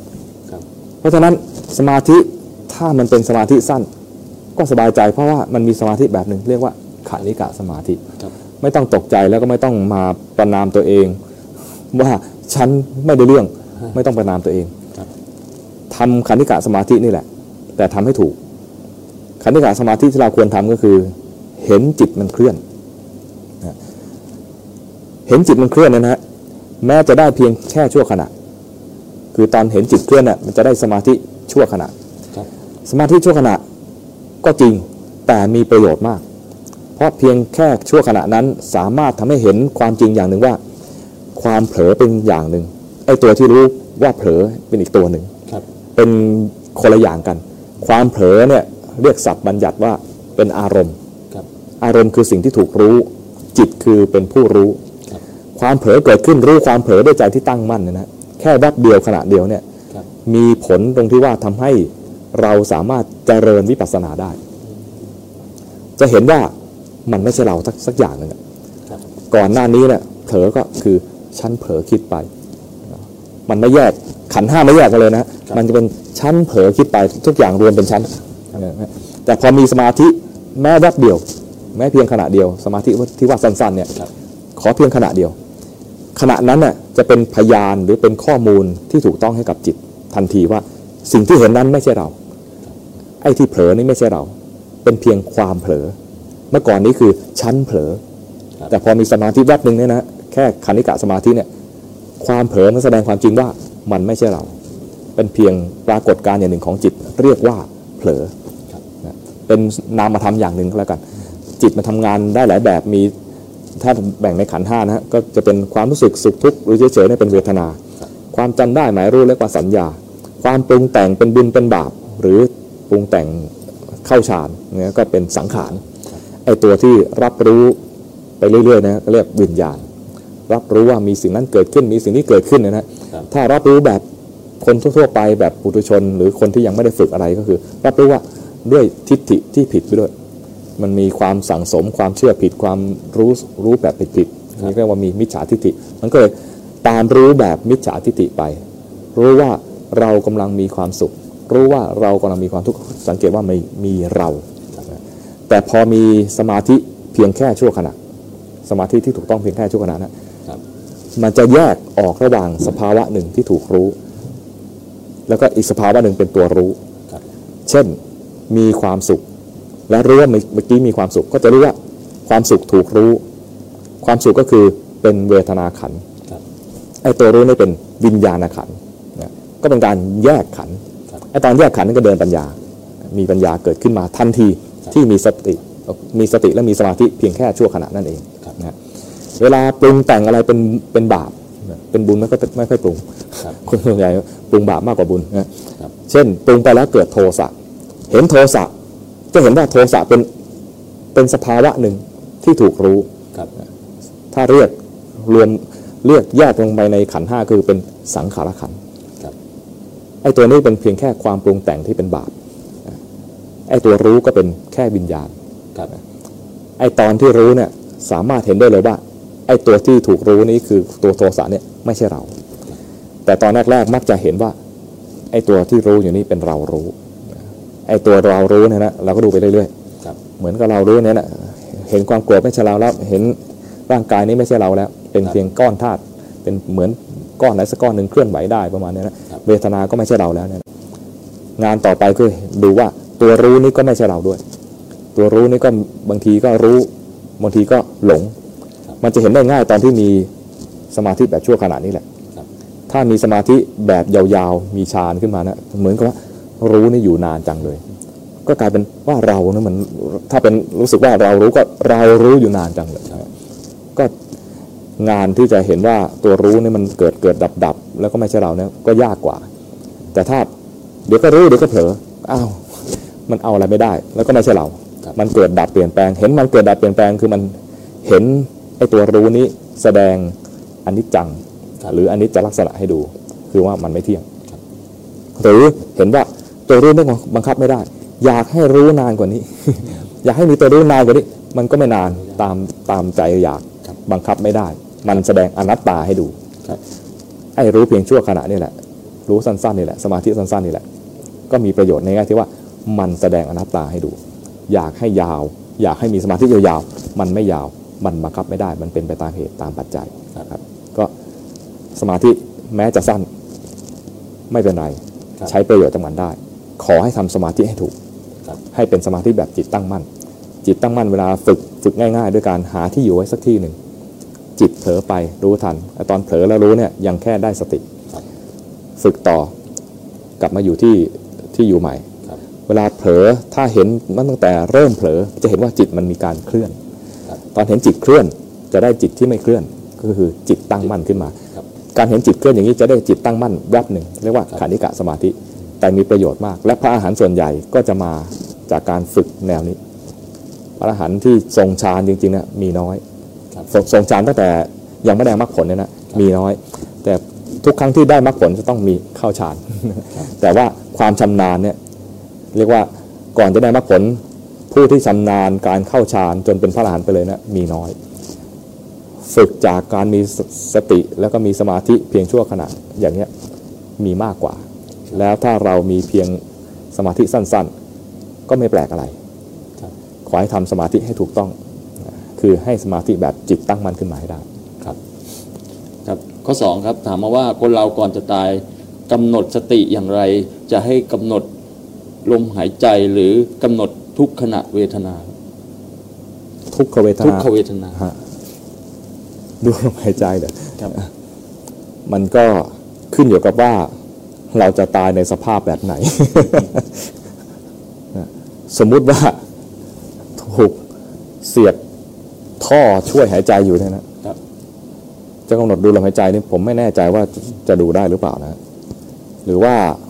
ครับเพราะฉะนั้นสมาธิถ้ามันเป็นสมาธิสั้น ก็สบายใจเพราะว่ามันมีสมาธิแบบหนึ่งเรียกว่า ขณิกะสมาธิครับไม่ต้องตกใจแล้วก็ไม่ต้องมาประนามตัวเอง ว่าฉันไม่ได้เรื่องไม่ต้องประนามตัวเองครับทำขันธิกะสมาธินี่แหละ แต่ทำให้ถูกขันธิกะสมาธิที่เราควรทำก็คือ เห็นจิตมันเคลื่อนนะเห็นจิตมันเคลื่อนเนยนะฮะแม้จะได้เพียงแค่ชั่วขณะ คือตอนเห็นจิตเคลื่อนน่ะมันจะได้สมาธิชั่วขณะครับสมาธิชั่วขณะก็จริงแต่มีประโยชน์มากเพ ราะเพียงแค่ชั่วขณะนั้นสามารถทำให้เห็นความจริงอย่างหนึ่งว่า ความเผลอเป็นอย่างหนึ่งไอ้ตัวที่รู้ว่าเผลอเป็นอีกตัวหนึ่งครับเป็นคนละอย่างกัน ความเผลอเนี่ยเรียกศัพท์บัญญัติว่าเป็นอารมณ์ครับอารมณ์คือสิ่งที่ถูกรู้ จิตคือเป็นผู้รู้ครับความเผลอเกิดขึ้นรู้ความเผลอด้วยใจที่ตั้งมั่นเนยนะแค่แวบเดียวขณะเดียวเนี่ยครับมีผลตรงที่ว่าทำให้เราสามารถเจริญวิปัสสนาได้ จะเห็นว่า มันไม่ใช่เราสักสักอย่างหนึ่งอะครับก่อนหน้านี้เนี่ยเผลอก็คือฉันเผลอคิดไป มันไม่แยกขันธ์ห้าไม่แยกกันเลยนะมันจะเป็นชั้นเผลอคิดไปทุกอย่างรวมเป็นชั้นนะแต่พอมีสมาธิแม้แวบเดียว แม้เพียงขณะเดียว สมาธิที่ว่าสั้นๆเนี่ยครับขอเพียงขณะเดียว ขณะนั้นน่ะจะเป็นพยานหรือเป็นข้อมูลที่ถูกต้องให้กับจิตทันทีว่าสิ่งที่เห็นนั้นไม่ใช่เรา ไอ้ที่เผลอนี่ไม่ใช่เรา เป็นเพียงความเผลอ เมื่อก่อนนี้คือชั้นเผลอครับแต่พอมีสมาธิแวบหนึ่งเนี่ยนะแค่คณิกะสมาธิเนี่ยความเผลอมันแสดงความจริงว่ามันไม่ใช่เรา เป็นเพียงปรากฏการณ์อย่างหนึ่งของจิต เรียกว่าเผลอครับนะเป็นนามธรรมอย่างหนึ่งก็แล้วกัน จิตมันทำงานได้หลายแบบมีถ้าแบ่งในขันธ์ห้านะฮะก็จะเป็นความรู้สึกสุขทุกข์หรือเฉยๆเนี่ยเป็นเวทนา ความจำได้หมายรู้เรียกว่าสัญญา ความปรุงแต่งเป็นบุญเป็นบาป หรือปรุงแต่งเข้าฌานเนี่ยก็เป็นสังขารไอ ตัวที่รับรู้ไปเรื่อยๆนะก็เรียกวิญญาณ รับรู้ว่ามีสิ่งนั้นเกิดขึ้นมีสิ่งนี้เกิดขึ้นเนยนะครับถ้ารับรู้แบบคนทั่วๆไปแบบปุถุชน หรือคนที่ยังไม่ได้ฝึกอะไรก็คือ รับรู้ว่าด้วยทิฏฐิที่ผิดไปด้วย มันมีความสั่งสมความเชื่อผิดความรู้รู้แบบผิดๆอันนี้เรียกว่ามีมิจฉาทิฏฐิ มันก็เลยตามรู้แบบมิจฉาทิฏฐิไป รู้ว่าเรากำลังมีความสุข รู้ว่าเรากำลังมีความทุกข์สังเกตว่าไม่มีเรา แต่พอมีสมาธิเพียงแค่ชั่วขณะ สมาธิที่ถูกต้องเพียงแค่ชั่วขณะนะครับมันจะแยกออกระหว่างสภาวะหนึ่งที่ถูกรู้ แล้วก็อีกสภาวะหนึ่งเป็นตัวรู้ครับเช่นมีความสุข และรู้ว่าเมื่อกี้มีความสุข ก็จะรู้ว่าความสุขถูกรู้ ความสุขก็คือเป็นเวทนาขันธ์ครับไอ้ตัวรู้นี่เป็นวิญญาณขันธ์นะก็เป็นการแยกขันธ์ครับไอ้ตอนแยกขันธ์นั่นก็เดินปัญญา มีปัญญาเกิดขึ้นมาทันทีครับ ที่มีสติมีสติและมีสมาธิเพียงแค่ชั่วขณะนั่นเองครับนะฮะเวลาปรุงแต่งอะไรเป็นเป็นบาปเป็นบุญไม่ค่อยไม่ค่อยปรุงครับคนส่วนใหญ่ปรุงบาปมากกว่าบุญนะครับเช่น ปรุงไปแล้วเกิดโทสะเห็นโทสะจะเห็นว่าโทสะเป็นเป็นสภาวะหนึ่งที่ถูกรู้ครับถ้าเรียกรวมเรียกแยกลงไปในขันธ์ห้าคือเป็นสังขารขันธ์ครับไอ้ตัวนี้เป็นเพียงแค่ความปรุงแต่งที่เป็นบาป ไอ้ตัวรู้ก็เป็นแค่วิญญาณครับไอ้ตอนที่รู้เนี่ยสามารถเห็นได้เลยว่าไอ้ตัวที่ถูกรู้นี้คือตัวโทสะเนี่ยไม่ใช่เรา แต่ตอนแรกๆมักจะเห็นว่าไอ้ตัวที่รู้อยู่นี่เป็นเรารู้ไอ้ตัวเรารู้เนี่ยนะเราก็ดูไปเรื่อยครับๆเหมือนกับเรารู้เนี่ยนะเห็นความโกรธไม่ใช่เราแล้วเห็นร่างกายนี้ไม่ใช่เราแล้ว เป็นเพียงก้อนธาตุเป็นเหมือนก้อนไหนสักก้อนหนึ่งเคลื่อนไหวได้ประมาณเนี้ยนะครับเวทนาก็ไม่ใช่เราแล้วเนี่ยงานต่อไปคือดูว่า ตัวรู้นี่ก็ไม่ใช่เราด้วย ตัวรู้นี่ก็บางทีก็รู้บางทีก็หลง มันจะเห็นได้ง่ายตอนที่มีสมาธิแบบชั่วขณะนี้แหละครับถ้ามีสมาธิแบบยาวๆ มีฌานขึ้นมานะเหมือนกับว่ารู้นี่อยู่นานจังเลย ก็กลายเป็นว่าเรานะมันถ้าเป็นรู้สึกว่าเรารู้ก็เรารู้อยู่นานจังเลยก็งานที่จะเห็นว่าตัวรู้นี่มันเกิดเกิดดับดับแล้วก็ไม่ใช่เราเนี่ยก็ยากกว่า แต่ถ้าเดี๋ยวก็รู้เดี๋ยวก็เผลออ้าว มันเอาอะไรไม่ได้ แล้วก็ไม่ใช่เราครับมันเกิดดับเปลี่ยนแปลง เห็นมันเกิดดับเปลี่ยนแปลงคือมันเห็นไอ้ตัวรู้นี้แสดงอนิจจัง หรืออนิจจลักษณะให้ดู คือว่ามันไม่เที่ยงหรือเห็นว่าตัวรู้นี่บังคับไม่ได้ อยากให้รู้นานกว่านี้ อยากให้มีตัวรู้นานกว่านี้ มันก็ไม่นานตามตามใจอยากครับบังคับไม่ได้ มันแสดงอนัตตาให้ดูครับไอ้รู้เพียงชั่วขณะนี่แหละ รู้สั้นๆนี่แหละ สมาธิสั้นๆนี่แหละ ก็มีประโยชน์ในแง่ที่ว่า มันแสดงอนัตตาให้ดู อยากให้ยาว อยากให้มีสมาธิยาวๆมันไม่ยาว มันบังคับไม่ได้ มันเป็นไปตามเหตุตามปัจจัยนะครับก็สมาธิแม้จะสั้นไม่เป็นไรครับใช้ประโยชน์จากมันได้ ขอให้ทำสมาธิให้ถูกครับให้เป็นสมาธิแบบจิตตั้งมั่น จิตตั้งมั่นเวลาฝึกฝึกง่าย ๆ ด้วยการหาที่อยู่ไว้สักที่หนึ่งจิตเผลอไปรู้ทันไอ้ตอนเผลอแล้วรู้เนี่ยยังแค่ได้สติครับฝึกต่อกลับมาอยู่ที่ที่อยู่ใหม่ครับ เวลาเผลอถ้าเห็นมันตั้งแต่เริ่มเผลอจะเห็นว่าจิตมันมีการเคลื่อน ตอนเห็นจิตเคลื่อนจะได้จิตที่ไม่เคลื่อนก็คือจิตตั้งมั่นขึ้นมา การเห็นจิตเคลื่อนอย่างนี้จะได้จิตตั้งมั่นแวบหนึ่งเรียกว่าขานิกะสมาธิ แต่มีประโยชน์มาก และพระอาหารส่วนใหญ่ก็จะมาจากการฝึกแนวนี้ พระอาหารที่ทรงฌานจริงๆเนี่ยมีน้อยทรงฌานตั้งแต่ยังไม่ได้มรรคผลเนี่ยนะมีน้อย แต่ทุกครั้งที่ได้มรรคผลจะต้องมีเข้าฌานแต่ว่าความชำนาญเนี่ย เรียกว่าก่อนจะได้มรรคผลผู้ที่ชำนาญการเข้าฌานจนเป็นพระอรหันต์ไปเลยนะมีน้อย ฝึกจากการมีสติแล้วก็มีสมาธิเพียงชั่วขณะอย่างเนี้ยมีมากกว่า แล้วถ้าเรามีเพียงสมาธิสั้นๆ ก็ไม่แปลกอะไร ขอให้ทำสมาธิให้ถูกต้อง คือให้สมาธิแบบจิตตั้งมั่นขึ้นมาให้ได้ครับครับข้อสองครับถามมาว่าคนเราก่อนจะตายกำหนดสติอย่างไรจะให้กำหนด ลมหายใจหรือกำหนดทุกขณะเวทนา ทุกขเวททุกนาขเวทนาฮะดูลมหายใจเดี๋ยวครับมันก็ขึ้นอยู่กับว่าเราจะตายในสภาพแบบไหน สมมุติว่าถูกเสียบท่อช่วยหายใจอยู่เนี่ยนะครับจะกำหนดดูลมหายใจนี่ผมไม่แน่ใจว่าจะดูได้หรือเปล่านะ หรือว่าเ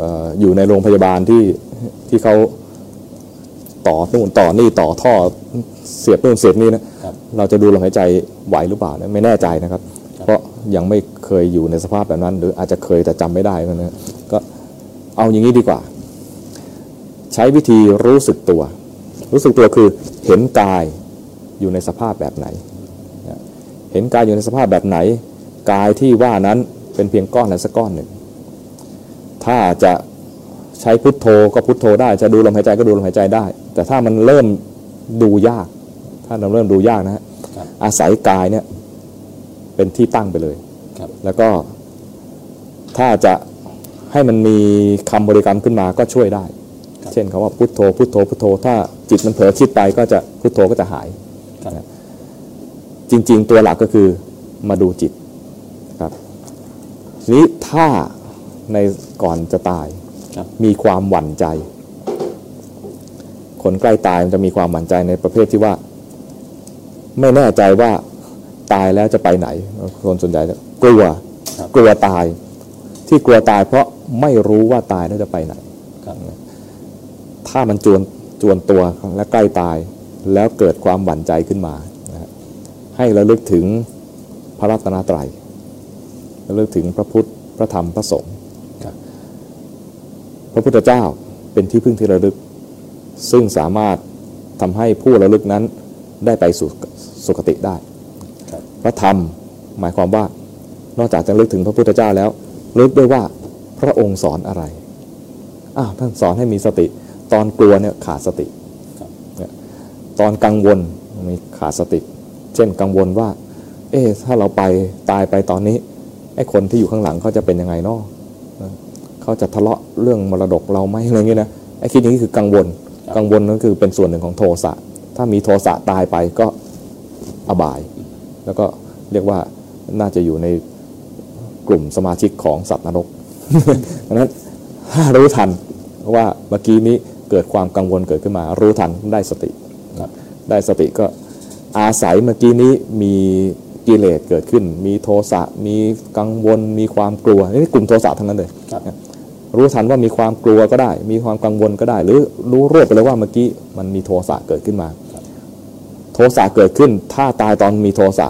อออยู่ในโรงพยาบาลที่ที่เขาต่อนู่นต่อนี่ต่อท่อเสียบนู่นเสียบนี่นะครับเราจะดูลมหายใจไหวหรือเปล่าเนี่ยไม่แน่ใจนะครับ เพราะยังไม่เคยอยู่ในสภาพแบบนั้น หรืออาจจะเคยแต่จำไม่ได้นะนะก็เอาอย่างนี้ดีกว่า ใช้วิธีรู้สึกตัว รู้สึกตัวคือเห็นกายอยู่ในสภาพแบบไหนนะเห็นกายอยู่ในสภาพแบบไหน กายที่ว่านั้นเป็นเพียงก้อนอะไรสักก้อนหนึ่ง ถ้าจะใช้พุทโธก็พุทโธได้ จะดูลมหายใจก็ดูลมหายใจได้ แต่ถ้ามันเริ่มดูยาก ถ้าเราเริ่มดูยากนะฮะครับอาศัยกายเนี่ยเป็นที่ตั้งไปเลยครับแล้วก็ถ้าจะให้มันมีคำบริกรรมขึ้นมาก็ช่วยได้ เช่นคำว่าพุทโธพุทโธพุทโธ ถ้าจิตมันเผลอคิดไปก็จะพุทโธก็จะหายครับนะจริง ๆ ตัวหลักก็คือมาดูจิตครับทีนี้ถ้า ในก่อนจะตายครับมีความหวั่นใจ คนใกล้ตายมันจะมีความหวั่นใจในประเภทที่ว่า ไม่แน่ใจว่าตายแล้วจะไปไหน คนส่วนใหญ่จะกลัวครับกลัวตาย ที่กลัวตาย เพราะไม่รู้ว่าตายแล้วจะไปไหนครับถ้ามันจวนจวนตัวและใกล้ตาย แล้วเกิดความหวั่นใจขึ้นมานะฮะให้ระลึกถึงพระรัตนตรัยระลึกถึงพระพุทธพระธรรมพระสงฆ์ครับ พระพุทธเจ้าเป็นที่พึ่งที่ระลึก ซึ่งสามารถทำให้ผู้ระลึกนั้นได้ไปสู่สุคติได้พระธรรมหมายความว่านอกจากจะลึกถึงพระพุทธเจ้าแล้วลึกด้วยว่าพระองค์สอนอะไรอ้าวท่านสอนให้มีสติ ตอนกลัวเนี่ยขาดสติตอนกังวลมีขาดสติ เช่นกังวลว่า เอ๊ะถ้าเราไปตายไปตอนนี้ไอ้คนที่อยู่ข้างหลังเขาจะเป็นยังไงเนาะ เขาจะทะเลาะเรื่องมรดกเราไหมอะไรเงี้ยนะไอ้คิดอย่างนี้คือกังวล กังวลนั่นคือเป็นส่วนหนึ่งของโทสะ ถ้ามีโทสะตายไปก็อบาย แล้วก็เรียกว่าน่าจะอยู่ในกลุ่มสมาชิกของสัตว์นรกดังนั้นถ้ารู้ทันว่าเมื่อกี้นี้เกิดความกังวลเกิดขึ้นมา รู้ทันได้สติ ได้สติก็อาศัยเมื่อกี้นี้มีกิเลสเกิดขึ้น มีโทสะ มีกังวล มีความกลัวนี่กลุ่มโทสะทั้งนั้นเลยค รับรู้ทันว่ามีความกลัวก็ได้ มีความกังวลก็ได้ หรือรู้รวดไปเลยว่าเมื่อกี้มันมีโทสะเกิดขึ้นมาครับโทสะเกิดขึ้น ถ้าตายตอนมีโทสะ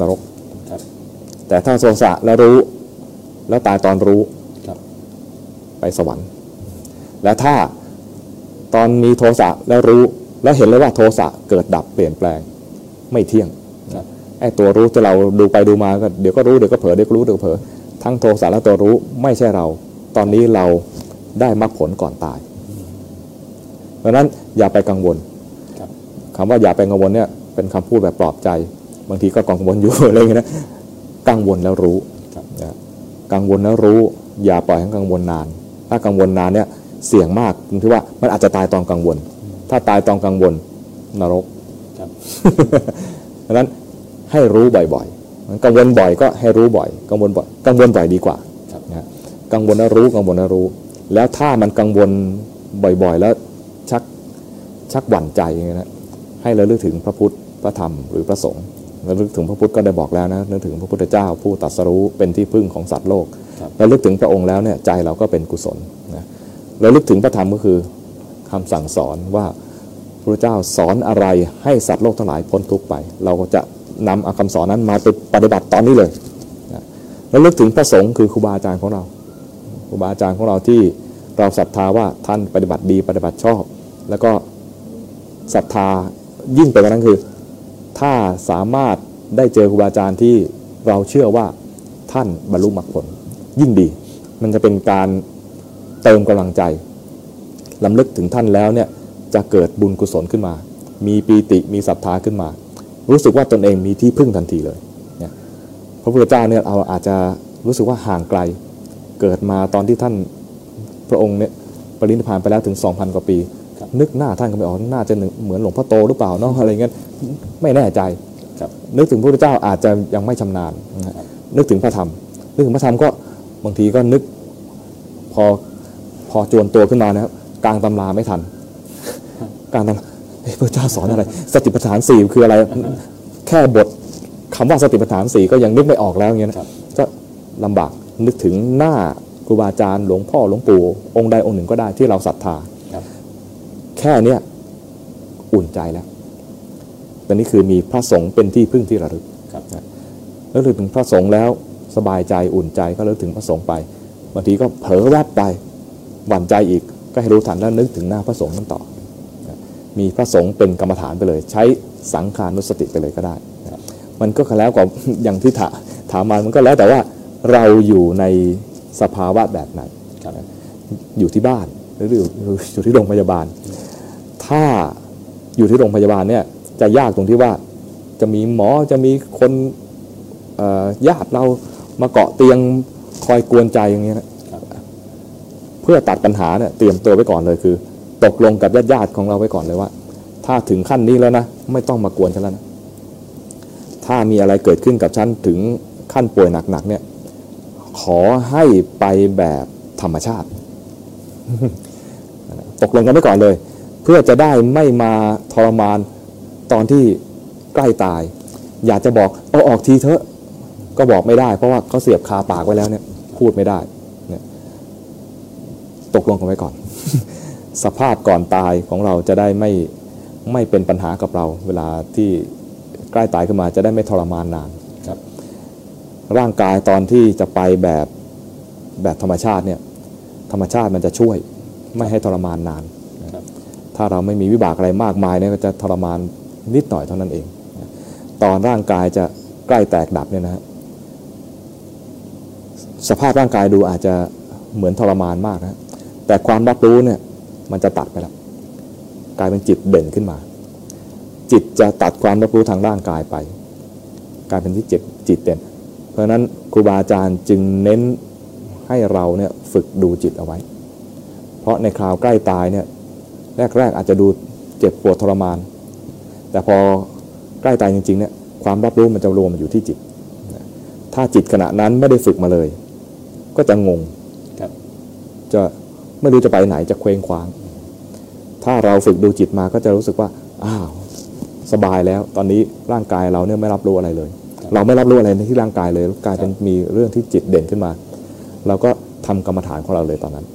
นรกครับแต่ถ้าโทสะแล้วรู้ แล้วตายตอนรู้ครับไปสวรรค์ และถ้าตอนมีโทสะแล้วรู้ แล้วเห็นเลยว่าโทสะเกิดดับเปลี่ยนแปลงไม่เที่ยงครับไอ้ตัวรู้ที่เราดูไปดูมาก็เดี๋ยวก็รู้เดี๋ยวก็เผลอเดี๋ยวก็รู้เดี๋ยวก็เผลอทั้งโทสะและตัวรู้ไม่ใช่เรา ตอนนี้เราได้มรรคผลก่อนตาย เพราะฉะนั้นอย่าไปกังวลครับคำว่าอย่าไปกังวลเนี่ยเป็นคำพูดแบบปลอบใจ บางทีก็กังวลอยู่อะไรอย่างเงี้ยนะกังวลแล้วรู้ครับนะกังวลแล้วรู้ อย่าปล่อยให้กังวลนาน ถ้ากังวลนานเนี่ยเสี่ยงมากตรงที่ว่ามันอาจจะตายตอนกังวล ถ้าตายตอนกังวลนรกครับดังนั้นให้รู้บ่อยๆกังวลบ่อยก็ให้รู้บ่อย กังวลบ่อย กังวลบ่อยดีกว่าครับนะ กังวลแล้วรู้กังวลแล้วรู้ แล้วถ้ามันกังวลบ่อยๆ แล้วชักชักหวั่นใจอย่างเงี้ยนะให้ระลึกถึงพระพุทธพระธรรมหรือพระสงฆ์ระลึกถึงพระพุทธก็ได้บอกแล้วนะนึกถึงพระพุทธเจ้าผู้ตรัสรู้เป็นที่พึ่งของสัตว์โลกครับระลึกถึงพระองค์แล้วเนี่ยใจเราก็เป็นกุศลนะระลึกถึงพระธรรมก็คือคำสั่งสอนว่าพระเจ้าสอนอะไรให้สัตว์โลกทั้งหลายพ้นทุกข์ไป เราก็จะนำเอาคำสอนนั้นมาไปปฏิบัติตอนนี้เลยนะแล้วลึกถึงพระสงฆ์คือครูบาอาจารย์ของเรา ครูบาอาจารย์ของเราที่เราศรัทธาว่าท่านปฏิบัติดีปฏิบัติชอบ แล้วก็ศรัทธายิ่งไปกว่านั้นคือ ถ้าสามารถได้เจอครูบาอาจารย์ที่เราเชื่อว่าท่านบรรลุมรรคผล ยิ่งดี มันจะเป็นการเติมกำลังใจลำลึกถึงท่านแล้วเนี่ยจะเกิดบุญกุศลขึ้นมา มีปีติมีศรัทธาขึ้นมา รู้สึกว่าตนเองมีที่พึ่งทันทีเลยเนี่ยพระพุทธเจ้าเนี่ยเราอาจจะรู้สึกว่าห่างไกล เกิดมาตอนที่ท่านพระองค์เนี่ยปรินิพพานไปแล้วถึง 2,000 กว่าปีครับนึกหน้าท่านก็ไม่ออกน่าจะเหมือนหลวงพ่อโตหรือเปล่าเนาะอะไรเงี้ยไม่แน่ใจครับนึกถึงพระพุทธเจ้าอาจจะยังไม่ชำนาญนะฮะนึกถึงพระธรรม นึกถึงพระธรรมก็บางทีก็นึกพอพอจวนตัวขึ้นมานะครับกลางตำราไม่ทันกลางตำราเฮ้ยพระเจ้าสอนอะไร สติปัฏฐานสี่คืออะไร แค่บทคำว่าสติปัฏฐานสี่ก็ยังนึกไม่ออกแล้วอย่างเงี้ยนะครับก็ลำบาก นึกถึงหน้าครูบาอาจารย์หลวงพ่อหลวงปู่องค์ใดองค์หนึ่งก็ได้ที่เราศรัทธาครับแค่เนี้ยอุ่นใจแล้วแต่นี่คือมีพระสงฆ์เป็นที่พึ่งที่ระลึกครับแล้วลึกถึงพระสงฆ์แล้วสบายใจอุ่นใจก็เลิกถึงพระสงฆ์ไปบางทีก็เผลอแวบไปหวั่นใจอีกก็ให้รู้ทันแล้วนึกถึงหน้าพระสงฆ์นั่นต่อนะมีพระสงฆ์เป็นกรรมฐานไปเลย ใช้สังขานุสติไปเลยก็ได้นะมันก็แล้วกว่าอย่างที่ถาถามมามันก็แล้วแต่ว่า เราอยู่ในสภาวะแบบไหนอยู่ที่บ้านหรืออยู่ที่โรงพยาบาล ถ้าอยู่ที่โรงพยาบาลเนี่ยจะยากตรงที่ว่าจะมีหมอจะมีคนญาติเรามาเกาะเตียงคอยกวนใจอย่างเงี้ยนะเพื่อตัดปัญหาเนี่ยเตรียมตัวไว้ก่อนเลยคือ ตกลงกับญาติญาติของเราไว้ก่อนเลยว่า ถ้าถึงขั้นนี้แล้วนะไม่ต้องมากวนฉันแล้วนะถ้ามีอะไรเกิดขึ้นกับฉันถึงขั้นป่วยหนักๆเนี่ย ขอให้ไปแบบธรรมชาติ ตกลงกันไว้ก่อนเลย เพื่อจะได้ไม่มาทรมานตอนที่ใกล้ตาย อยากจะบอกเอาออกทีเถอะ ก็บอกไม่ได้ เพราะว่าเขาเสียบคาปากไว้แล้วเนี่ย พูดไม่ได้เนี่ยตกลงกันไว้ก่อน สภาพก่อนตายของเราจะได้ไม่ไม่เป็นปัญหากับเรา เวลาที่ใกล้ตายขึ้นมาจะได้ไม่ทรมานนาน ร่างกายตอนที่จะไปแบบแบบธรรมชาติเนี่ยธรรมชาติมันจะช่วยไม่ให้ทรมานนาน ถ้าเราไม่มีวิบากอะไรมากมายเนี่ยก็จะทรมานนิดหน่อยเท่านั้นเอง ตอนร่างกายจะใกล้แตกดับเนี่ยนะฮะสภาพร่างกายดูอาจจะเหมือนทรมานมากนะแต่ความรับรู้เนี่ยมันจะตัดไปแล้วกลายเป็นจิตเด่นขึ้นมา จิตจะตัดความรับรู้ทางร่างกายไป กลายเป็นที่จิตจิตเด่น ราะฉะนั้นครูบาอาจารย์จึงเน้นให้เราเนี่ยฝึกดูจิตเอาไว้ เพราะในคราวใกล้ตายเนี่ยแรกๆอาจจะดูเจ็บปวดทรมาน แต่พอใกล้ตายจริงๆเนี่ยความรับรู้มันจะรวมมาอยู่ที่จิต ถ้าจิตขณะนั้นไม่ได้ฝึกมาเลย ก็จะงงครับจะไม่รู้จะไปไหนจะเคว้งคว้าง ถ้าเราฝึกดูจิตมาก็จะรู้สึกว่าอ้าวสบายแล้ว ตอนนี้ร่างกายเราเนี่ยไม่รับรู้อะไรเลย เราไม่รับรู้อะไรในที่ร่างกายเลยกลายเป็นมีเรื่องที่จิตเด่นขึ้นมา เราก็ทำกรรมฐานของเราเลยตอนนั้น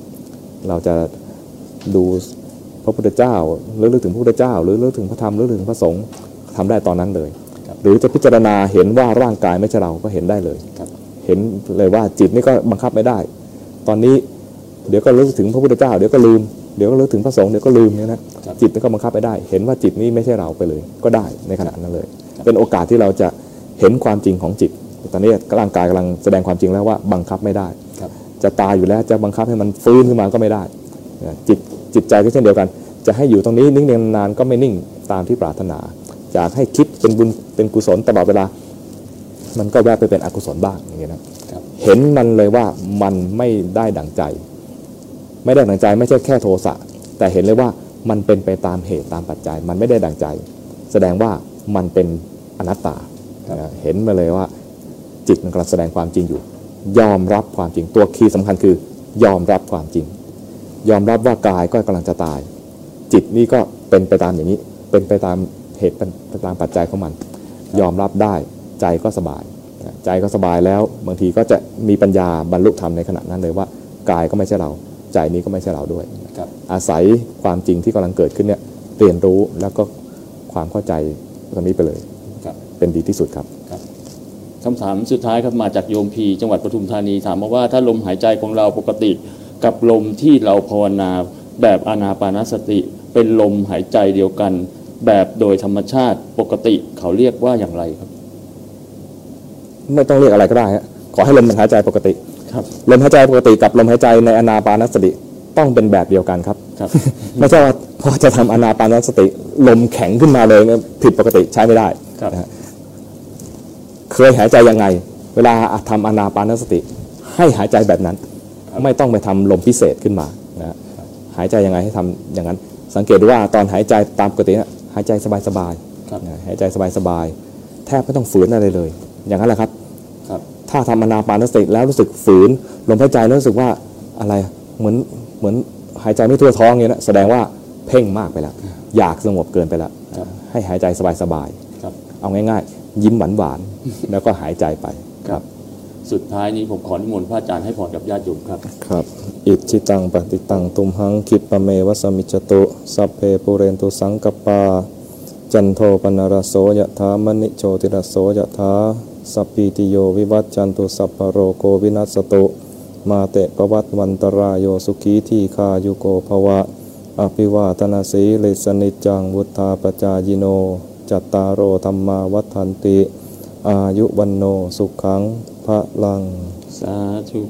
เราจะดูพระพุทธเจ้าหรือเรื่องถึงพระพุทธเจ้า หรือเรื่องถึงพระธรรมหรือเรื่องถึงพระสงฆ์ทำได้ตอนนั้นเลย หรือจะพิจารณาเห็นว่าร่างกายไม่ใช่เราก็เห็นได้เลยเห็นเลยว่าจิตนี่ก็บังคับไม่ได้ ตอนนี้เดี๋ยวก็รู้ถึงพระพุทธเจ้าเดี๋ยวก็ลืมเดี๋ยวก็รู้ถึงพระสงฆ์เดี๋ยวก็ลืมเนี่ยนะจิตมันก็บังคับไม่ได้ เห็นว่าจิตนี้ไม่ใช่เราไปเลย ก็ได้ในขณะนั้นเลย เป็นโอกาสที่เราจะ เห็นความจริงของจิต ตอนนี้ร่างกายกำลังแสดงความจริงแล้วว่าบังคับไม่ได้ครับจะตายอยู่แล้วจะบังคับให้มันฟื้นขึ้นมาก็ไม่ได้นะจิตจิตใจก็เช่นเดียวกัน จะให้อยู่ตรงนี้นิ่งๆนานๆก็ไม่นิ่งตามที่ปรารถนาอยากให้คิดเป็นบุญเป็นกุศลตลอดเวลา มันก็แวบไปเป็นอกุศลบ้างอย่างเงี้ยนะครับเห็นมันเลยว่ามันไม่ได้ดั่งใจ ไม่ได้ดั่งใจไม่ใช่แค่โทสะแต่เห็นเลยว่ามันเป็นไปตามเหตุตามปัจจัย มันไม่ได้ดั่งใจ แสดงว่ามันเป็นอนัตตานะ เห็นมาเลยว่าจิตมันกำลังแสดงความจริงอยู่ ยอมรับความจริงตัวคีย์สำคัญคือ ยอมรับความจริง ยอมรับว่ากายก็กำลังจะตาย จิตนี่ก็เป็นไปตามอย่างนี้ เป็นไปตามเหตุเป็นไปตามปัจจัยของมัน ยอมรับได้ใจก็สบายนะใจก็สบายแล้วบางทีก็จะมีปัญญาบรรลุธรรมในขณะนั้นเลยว่ากายก็ไม่ใช่เรา ใจนี้ก็ไม่ใช่เราด้วยครับอาศัยความจริงที่กำลังเกิดขึ้นเนี่ยเรียนรู้แล้วก็ความเข้าใจตรงนี้ไปเลยครับ เป็นดีที่สุดครับคำถามสุดท้ายครับมาจากโยมพีจังหวัดปทุมธานีถามมาว่าถ้าลมหายใจของเราปกติกับลมที่เราภาวนาแบบอานาปานสติ เป็นลมหายใจเดียวกัน แบบโดยธรรมชาติปกติเขาเรียกว่าอย่างไรครับ ไม่ต้องเรียกอะไรก็ได้ฮะขอให้ลมมันหายใจปกติครับลมหายใจปกติกับลมหายใจในอนาปานสติต้องเป็นแบบเดียวกันครับครับ ไม่ใช่ว่าพอจะทำอนาปานสติ ลมแข็งขึ้นมาเลยเนี่ยผิดปกติใช้ไม่ได้ครับนะฮะ เคยหายใจยังไง เวลาทำอนาปานสติ ให้หายใจแบบนั้น ไม่ต้องไปทำลมพิเศษขึ้นมานะฮะหายใจยังไงให้ทำอย่างนั้น สังเกตดูว่าตอนหายใจตามปกติเนี่ยหายใจสบายครับๆนะหายใจสบายๆแทบไม่ต้องฝืนอะไรเลย อย่างนั้นแหละครับครับถ้าทำอนาปานสติแล้วรู้สึกฝืนลมหายใจแล้วรู้สึกว่าอะไรเหมือนเหมือนหายใจไม่ทั่วท้องอย่างนี้นะแสดงว่าเพ่งมากไปแล้ว อยากสงบเกินไปแล้วครับให้หายใจสบายครับๆเอาง่ายๆ ยิ้มหวานๆแล้วก็หายใจไปครับ สุดท้ายนี้ผมขอนิมนต์พระอาจารย์ให้พรกับญาติโยมครับ ครับ อิจิตังปฏิตังตุมหังคิปะเมวะสมิจจตุสัพเพปุเรนตุสังกปปาจันโทปนรสโสยถามณิโชติรสโสยถาสัพพิติโยวิวัจจันตุสัพพะโรโกวินัสสตุ มาเตปวัตวันตรายโยสุขีทีคายุโกภวะ อภิวาทนาสีลิสนิจจังวุธาปจายโน จัตตารโอธรรมาวัฏันติ อายุวันโนสุขังพระลัง สาธุ